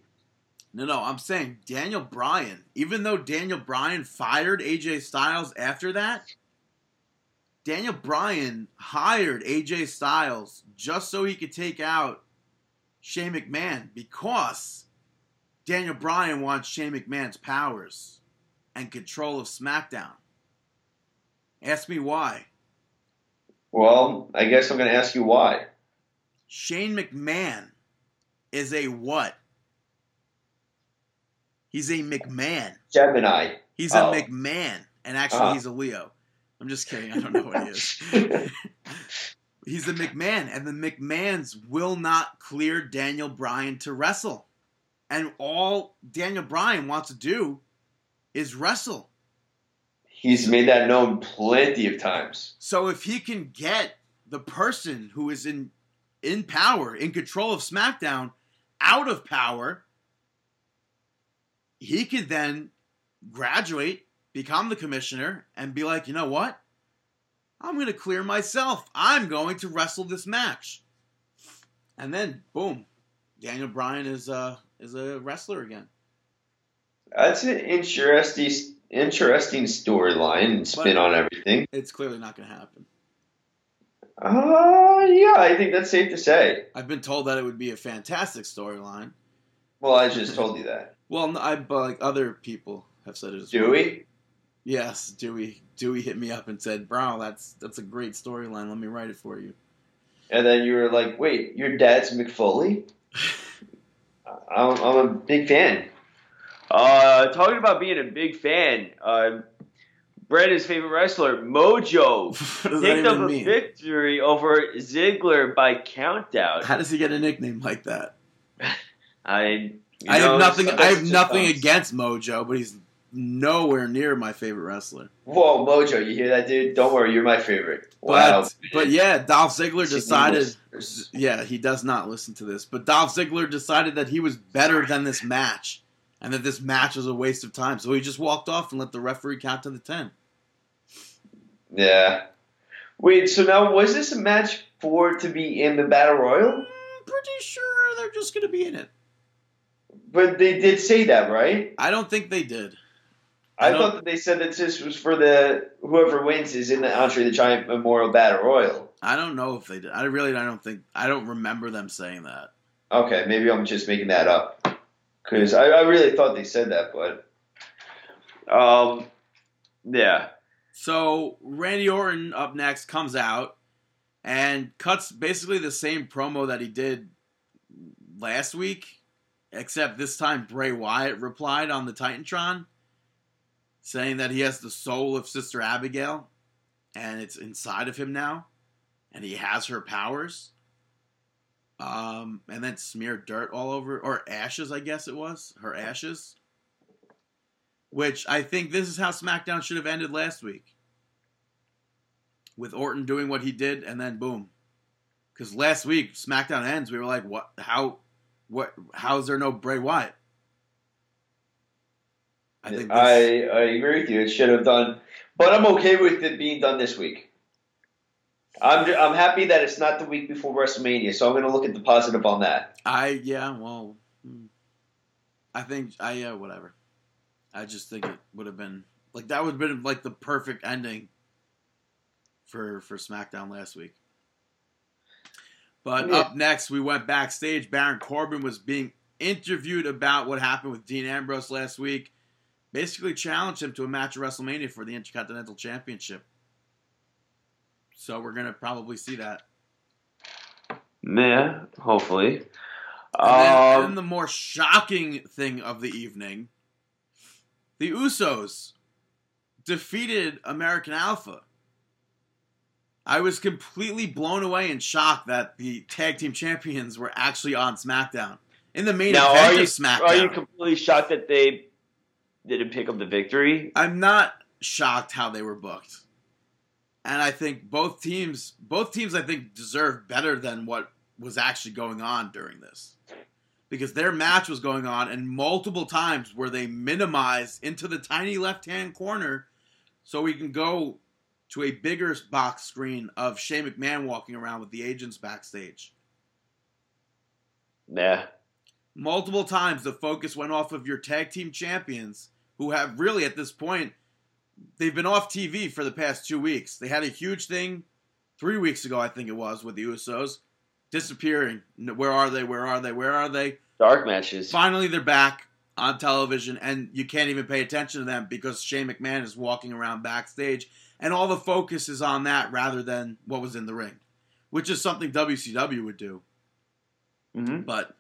No, no, I'm saying Daniel Bryan, even though Daniel Bryan fired AJ Styles after that, Daniel Bryan hired AJ Styles just so he could take out Shane McMahon because Daniel Bryan wants Shane McMahon's powers and control of SmackDown. Ask me why. Well, I guess I'm going to ask you why. Shane McMahon is a what? He's a McMahon. Gemini. He's a Oh. McMahon, and actually, Uh-huh. he's a Leo. I'm just kidding. I don't know what he is. he's a McMahon, and the McMahons will not clear Daniel Bryan to wrestle. And all Daniel Bryan wants to do is wrestle. He's made that known plenty of times. So if he can get the person who is in in power, in control of SmackDown, out of power, he could then graduate, become the commissioner, and be like, you know what? I'm going to clear myself. I'm going to wrestle this match. And then, boom, Daniel Bryan is uh, is a wrestler again. That's an interesting, interesting storyline and spin But- on everything. It's clearly not going to happen. Uh, yeah, I think that's safe to say. I've been told that it would be a fantastic storyline. Well, I just told you that. Well, no, I but like other people have said it as well. Dewey? Yes, Dewey. Dewey hit me up and said, "Bro, that's that's a great storyline. Let me write it for you." And then you were like, wait, your dad's Mick Foley? I'm, I'm a big fan. Uh, talking about being a big fan, uh, Brandon's favorite wrestler, Mojo, picked up a mean? victory over Ziggler by countdown. How does he get a nickname like that? I, I know, have nothing. I have nothing comes. against Mojo, but he's nowhere near my favorite wrestler. Whoa, Mojo, you hear that, dude? Don't worry, you're my favorite. Wow. But but yeah, Dolph Ziggler decided. Yeah, he does not listen to this, but Dolph Ziggler decided that he was better than this match, and that this match was a waste of time. So he just walked off and let the referee count to the ten. Yeah. Wait, so now was this a match for to be in the Battle Royal? I'm pretty sure they're just going to be in it. But they did say that, right? I don't think they did. I, I thought that they said that this was for the whoever wins is in the Andre the Giant Memorial Battle Royal. I don't know if they did. I really, I don't think. I don't remember them saying that. Okay, maybe I'm just making that up because I, I really thought they said that, but um, yeah, So Randy Orton up next comes out and cuts basically the same promo that he did last week, except this time Bray Wyatt replied on the Titantron, saying that he has the soul of Sister Abigail, and it's inside of him now, and he has her powers. Um, and then smeared dirt all over, or ashes, I guess it was her ashes. Which I think this is how SmackDown should have ended last week with Orton doing what he did, and then boom. Because last week SmackDown ends, we were like, "What? How? What? How is there no Bray Wyatt?" I think this, I I agree with you. It should have done, but I'm okay with it being done this week. I'm I'm happy that it's not the week before WrestleMania, so I'm going to look at the positive on that. I yeah, well, hmm. I think I yeah, whatever. I just think it would have been like that would have been like the perfect ending for for SmackDown last week. But Yeah. up next, we went backstage. Baron Corbin was being interviewed about what happened with Dean Ambrose last week. Basically, challenged him to a match at WrestleMania for the Intercontinental Championship. So we're gonna probably see that. Yeah, hopefully. And then, Um, the more shocking thing of the evening, the Usos defeated American Alpha. I was completely blown away and shocked that the tag team champions were actually on SmackDown in the main now, event are you of SmackDown. are you completely shocked that they didn't pick up the victory? I'm not shocked how they were booked. And I think both teams both teams I think deserve better than what was actually going on during this. Because their match was going on and multiple times where they minimized into the tiny left-hand corner so we can go to a bigger box screen of Shane McMahon walking around with the agents backstage. Yeah. multiple times the focus went off of your tag team champions who have really at this point they've been off TV for the past 2 weeks. They had a huge thing 3 weeks ago I think it was with the Usos disappearing. Where are they? Where are they? Where are they? Dark matches. Finally they're back on television and you can't even pay attention to them because Shane McMahon is walking around backstage and all the focus is on that rather than what was in the ring, which is something WCW would do. hmm But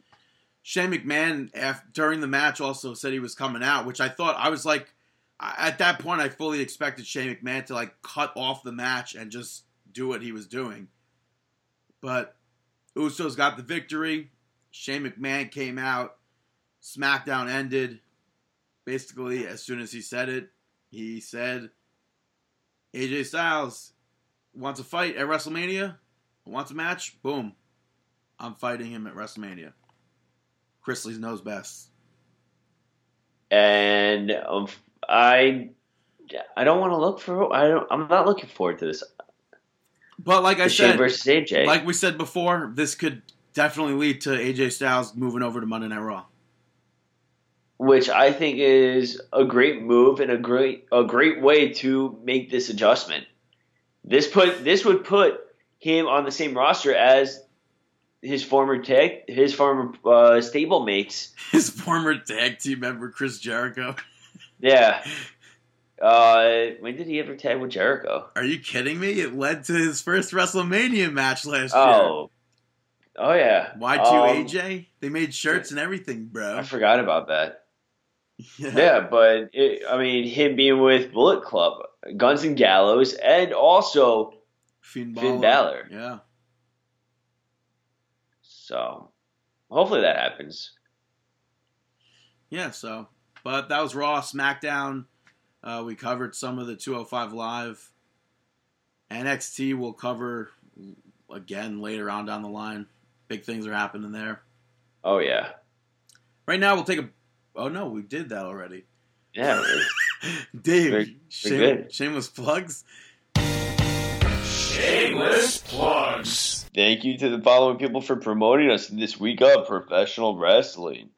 Shane McMahon, after, during the match, also said he was coming out, which I thought I was like, at that point, I fully expected Shane McMahon to like cut off the match and just do what he was doing. But Usos got the victory. Shane McMahon came out. SmackDown ended. Basically, as soon as he said it, he said, AJ Styles wants a fight at WrestleMania, wants a match, boom. I'm fighting him at WrestleMania. Chrisley knows best. And um, I, I don't want to look for. I don't. I'm not looking forward to this. But like I Shane said, versus AJ. like we said before, this could definitely lead to AJ Styles moving over to Monday Night Raw. which I think is a great move and a great a great way to make this adjustment. This put this would put him on the same roster as his former tag his former uh, stable mates. His former tag team member Chris Jericho. Yeah. Uh, when did he ever tag with Jericho? Are you kidding me? It led to his first WrestleMania match last year. Oh, oh yeah. year. Y2 Um, AJ? They made shirts and everything, bro. I forgot about that. Yeah. Yeah, but it, I mean, him being with Bullet Club, Guns and Gallows, and also Finn Finn Balor. Yeah. so. Hopefully that happens. Yeah, so. But that was Raw, SmackDown. Uh, we covered some of the 205 Live. NXT will cover again later on down the line. Big things are happening there. Oh yeah, Right now, we'll take a. Oh no, we did that already. yeah. Dave, Very- shame, very good. shameless plugs. Shameless plugs. Thank you to the following people for promoting us this week of professional wrestling.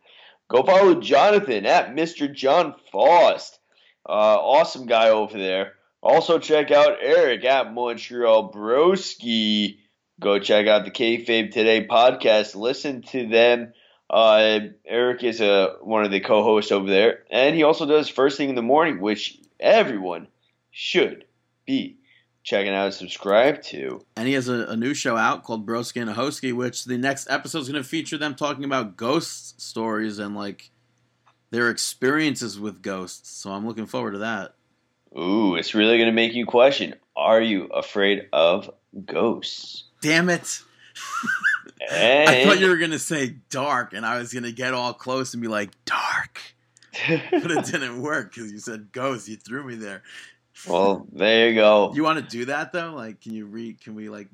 Go follow Jonathan at Mr. John Faust. Uh, awesome guy over there. Also check out Eric at Montreal Broski. Go check out the Kayfabe Today podcast. Listen to them. Uh, Eric is a, one of the co-hosts over there, and he also does First Thing in the Morning, which everyone should be checking out and subscribe to. And he has a, a new show out called Broski and Ahosky, which the next episode is going to feature them talking about ghost stories and like their experiences with ghosts. So I'm looking forward to that. Ooh, it's really going to make you question Are you afraid of ghosts? Damn it! And I thought you were gonna say dark, and I was gonna get all close and be like dark, but it didn't work because you said ghost. You threw me there. Well, there you go. You want to do that though? Like, can you read? Can we like?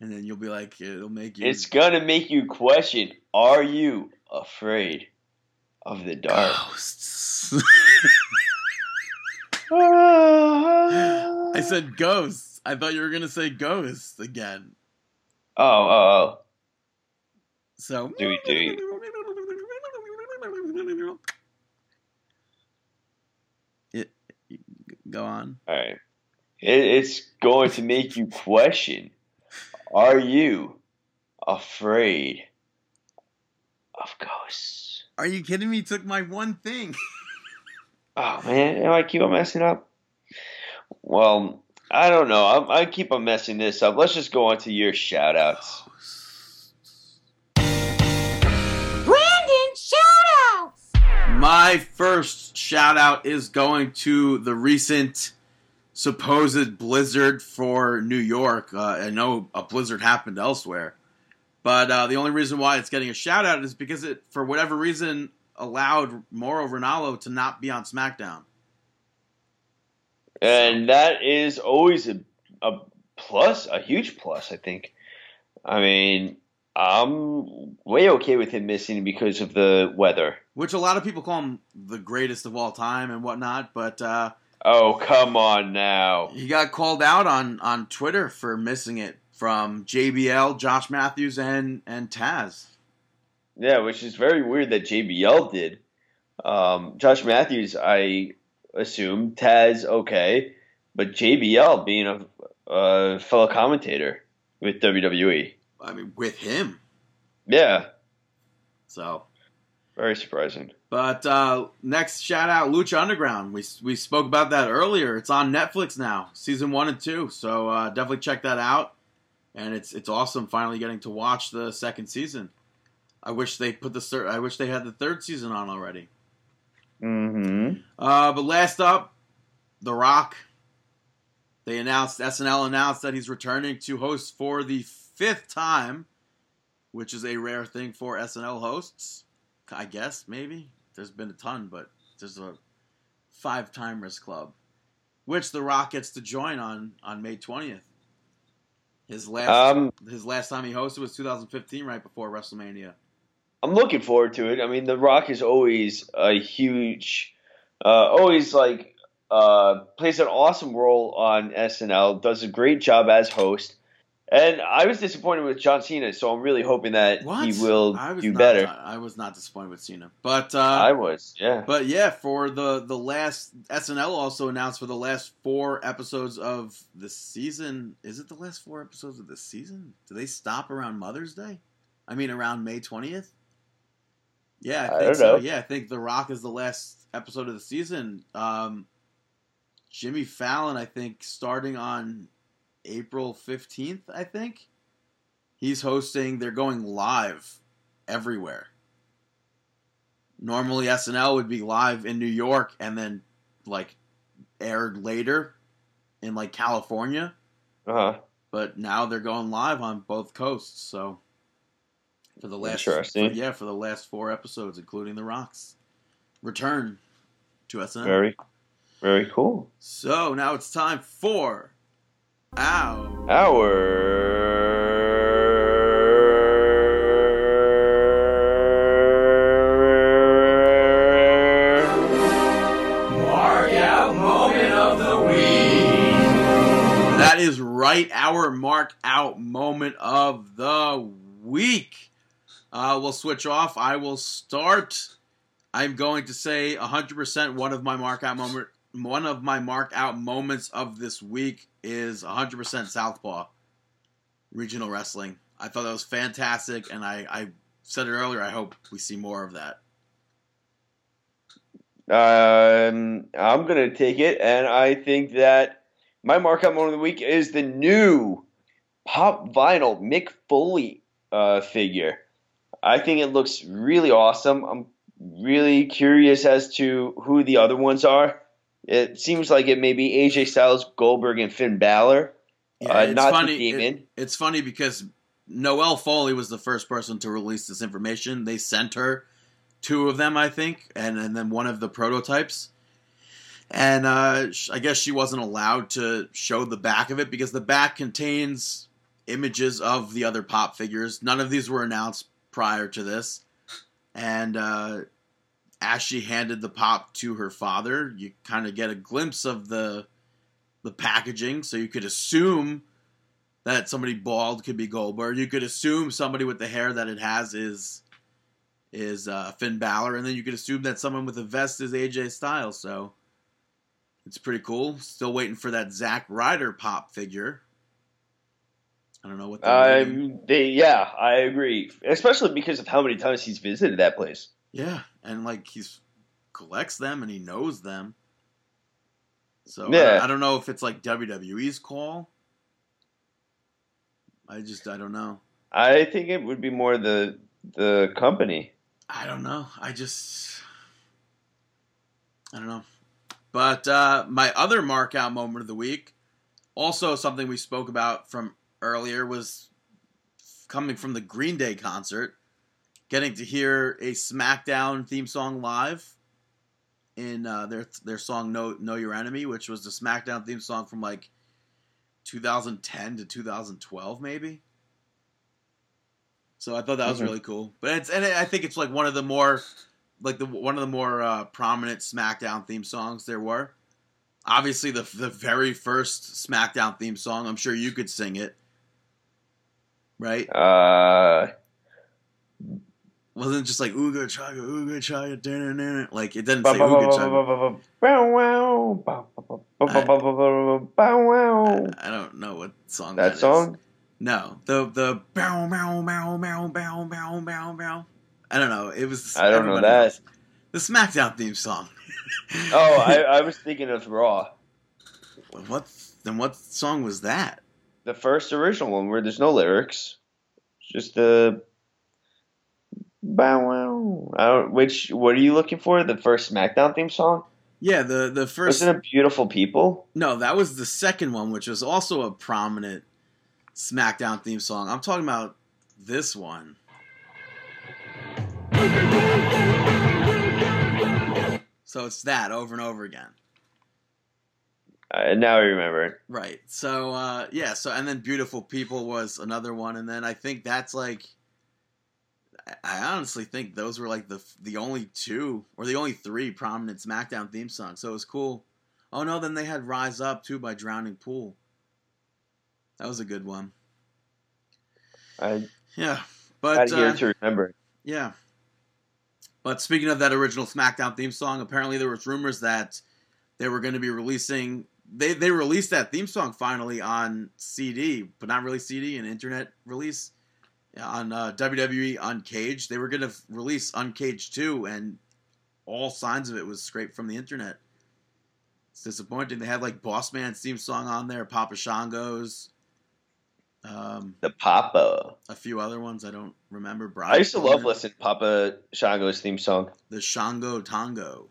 And then you'll be like, it'll make you. It's to make you question Are you afraid of the dark? ghosts. oh, I said ghosts. I thought you were gonna say ghosts again. oh, oh. oh. So Do we- do we- It, go on. All right. It, it's going to make you question Are you afraid of ghosts? Are you kidding me? You took my one thing. Oh man, am I keep on messing up? Well, I don't know. I, I keep on messing this up. Let's just go on to your shout outs. Oh, My first shout out is going to the recent supposed blizzard for New York. Uh, I know a blizzard happened elsewhere, but uh, the only reason why it's getting a shout out is because it, for whatever reason, allowed Mauro Ranallo to not be on SmackDown. And that is always a, a plus, a huge plus, I think. I mean, I'm way okay with him missing because of the weather. Which a lot of people call him the greatest of all time and whatnot, but uh, Oh, come on now. he got called out on, on Twitter for missing it from JBL, Josh Mathews, and and Taz. Yeah, which is very weird that JBL did. Um, Josh Mathews, I assume. Taz, okay. But JBL being a, a fellow commentator with. WWE. I mean, with him. Yeah, So, very surprising. but uh, next shout out Lucha Underground. We we spoke about that earlier. It's on Netflix now, season one and two. So uh, definitely check that out. And it's it's awesome finally getting to watch the second season. I wish they put the third. I wish they had the third season on already. Mm-hmm. Uh, but last up, The Rock. They announced SNL announced that he's returning to host for the fifth time, which is a rare thing for SNL hosts. I guess maybe there's been a ton, but there's a five timers club, which The Rock gets to join on on May twentieth. His last Um, his last time he hosted was 2015, right before WrestleMania. I'm looking forward to it. I mean, The Rock is always a huge, uh, always like uh, plays an awesome role on SNL. Does a great job as host. And I was disappointed with John Cena, so I'm really hoping that What he will do not, better. I was not disappointed with Cena, but uh, I was, yeah. But yeah, for the the last SNL also announced for the last four episodes of the season. Is it the last four episodes of the season? Do they stop around Mother's Day? I mean, around May twentieth. Yeah, I I think don't so. know. Yeah, I think The Rock is the last episode of the season. Um, Jimmy Fallon, I think, starting on April fifteenth. I think he's hosting. They're going live everywhere. Normally, SNL would be live in New York and then like aired later in like California, Uh huh. but now they're going live on both coasts. So for the last, Interesting. for- yeah, for the last four episodes, including the Rocks return to SNL. Very, very cool. So now it's time for Ow. Our Mark out moment of the week. That is right, our mark out moment of the week. Uh, we'll switch off. I will start. I'm going to say 100% one of my mark out moment. One of my mark out moments of this week is 100% Southpaw regional wrestling. I thought that was fantastic, and I, I said it earlier. I hope we see more of that. Um, I'm gonna take it, and I think that my markup moment of the week is the new pop vinyl Mick Foley uh, figure. I think it looks really awesome. I'm really curious as to who the other ones are. It seems like it may be AJ Styles, Goldberg, and Finn Balor. Uh, it's not the funny. Demon. it- it's funny because Noelle Foley was the first person to release this information. They sent her two of them, I think, and, and then one of the prototypes. And uh, I guess she wasn't allowed to show the back of it because the back contains images of the other pop figures. None of these were announced prior to this. And uh, as she handed the pop to her father, you kind of get a glimpse of the the packaging, so you could assume that somebody bald could be Goldberg. You could assume somebody with the hair that it has is is uh, Finn Balor, and then you could assume that someone with a vest is AJ Styles. So it's pretty cool. Still waiting for that Zack Ryder pop figure. I don't know what. Um, they, yeah, I agree, especially because of how many times he's visited that place. Yeah, and like he's collects them and he knows them. So I- Yeah. I, don't know if it's like WWE's call. I just I don't know. I think it would be more the the company. I don't know. I just I don't know. But uh, my other mark out moment of the week, also something we spoke about from earlier, was coming from the Green Day concert, getting to hear a SmackDown theme song live in uh, their their song "Know Know Your Enemy," which was the SmackDown theme song from like 2010 to 2012, maybe. So I thought that was Mhm. really cool. But it's and I think it's like one of the more like the one of the more uh, prominent SmackDown theme songs there were. Obviously, the the very first SmackDown theme song. I'm sure you could sing it, right? Uh, Wasn't just like Ooga Chaga Ooga Chaga Like it didn't say Ooga Chaga. wow. I don't know what song That is. That song? No, the the bow bow bow bow bow bow bow bow. I don't know. It was. I don't know that. The SmackDown theme song. Oh, I, I was thinking of Raw, what? Then what song was that? the first original one where there's no lyrics, just the bow wow. Which what are you looking for? The first SmackDown theme song? Yeah, the the first. Wasn't it Beautiful People? No, that was the second one, which was also a prominent SmackDown theme song. I'm talking about this one. So it's that over and over again. Uh, now I remember it. Right. So uh yeah, so and then Beautiful People was another one and then I think that's like I- honestly think those were like the the only two or the only three prominent SmackDown theme songs. So it was cool. Oh no, then they had Rise Up too by Drowning Pool. That was a good one. I Yeah. But here uh, to remember. yeah. But speaking of that original SmackDown theme song, apparently there was rumors that they were going to be releasing. They they released that theme song finally on CD, but not really CD, an internet release on uh, WWE Uncaged. They were going to release Uncaged 2, and all signs of it was scraped from the internet. It's disappointing. They had like Boss Man's theme song on there, Papa Shango's, um, The Papa. a few other ones I don't remember. Brock I used to love listening to Papa Shango's theme song. the Shango Tango.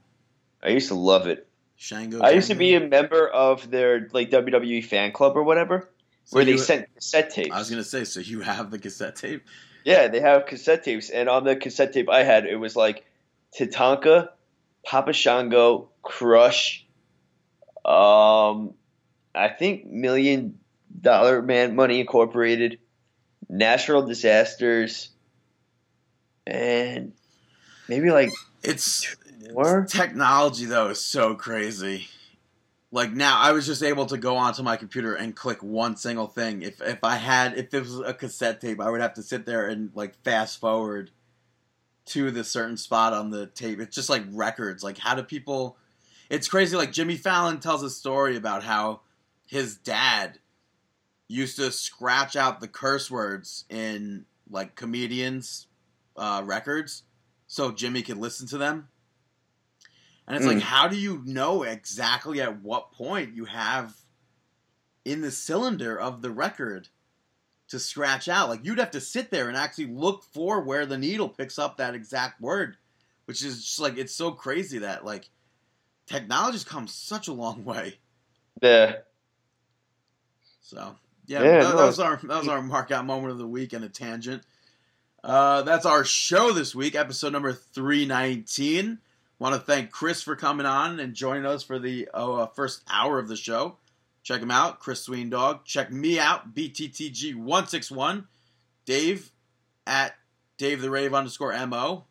I used to love it. Shango. I used to be a member of their like WWE fan club or whatever, So where they sent cassette tapes. I was gonna say, so you have the cassette tape? Yeah, they have cassette tapes, and on the cassette tape I had, it was like Tatanka, Papa Shango, Crush, um, I think Million Dollar Man Money Incorporated, Natural Disasters, and maybe like It's more. technology though is so crazy. Like now, I was just able to go onto my computer and click one single thing. If if I had if it was a cassette tape, I would have to sit there and like fast forward to the certain spot on the tape. It's just like records. Like how do people? It's crazy. Like Jimmy Fallon tells a story about how his dad used to scratch out the curse words in like comedians' uh, records so Jimmy could listen to them. And it's like, Mm. how do you know exactly at what point you have in the cylinder of the record to scratch out? Like, you'd have to sit there and actually look for where the needle picks up that exact word, which is just like, it's so crazy that, like, technology's come such a long way. The So yeah, Yeah, that, no, that was our that was our mark out moment of the week and a tangent. Uh, that's our show this week, episode number three nineteen. Want to thank Chris for coming on and joining us for the uh, first hour of the show. Check him out, Chris Sween Dog. Check me out, BTTG one six one. Dave at Dave the Rave underscore mo.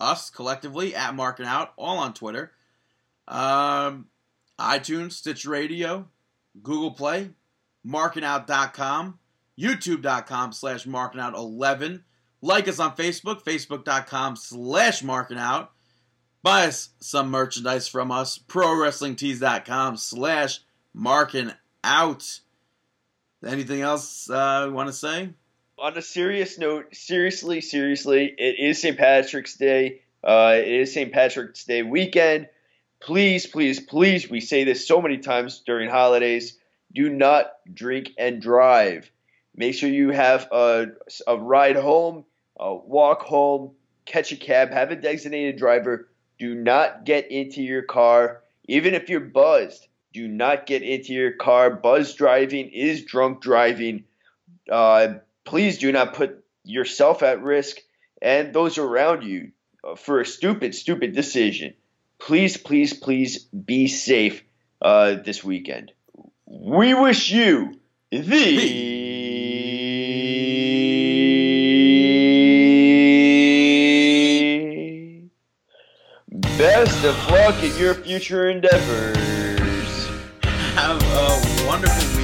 Us collectively at Marking Out, all on Twitter. Um, iTunes, Stitch Radio, Google Play, markingout.com, youtube.com slash markingout11. Like us on Facebook, facebook.com slash markingout. Buy us some merchandise from us, prowrestlingtees.com slash markingout. Anything else uh, you want to say? on a serious note, seriously, seriously, it is St. Patrick's Day. Uh, it is St. Patrick's Day weekend. Please, please, please, we say this so many times during holidays do not drink and drive. Make sure you have a, a ride home, a walk home, catch a cab, have a designated driver. Do not get into your car, even if you're buzzed. Do not get into your car. Buzz driving is drunk driving. Uh, please do not put yourself at risk and those around you uh, for a stupid, stupid decision. Please, please, please be safe uh, this weekend. We wish you the best luck in your future endeavors. Have a wonderful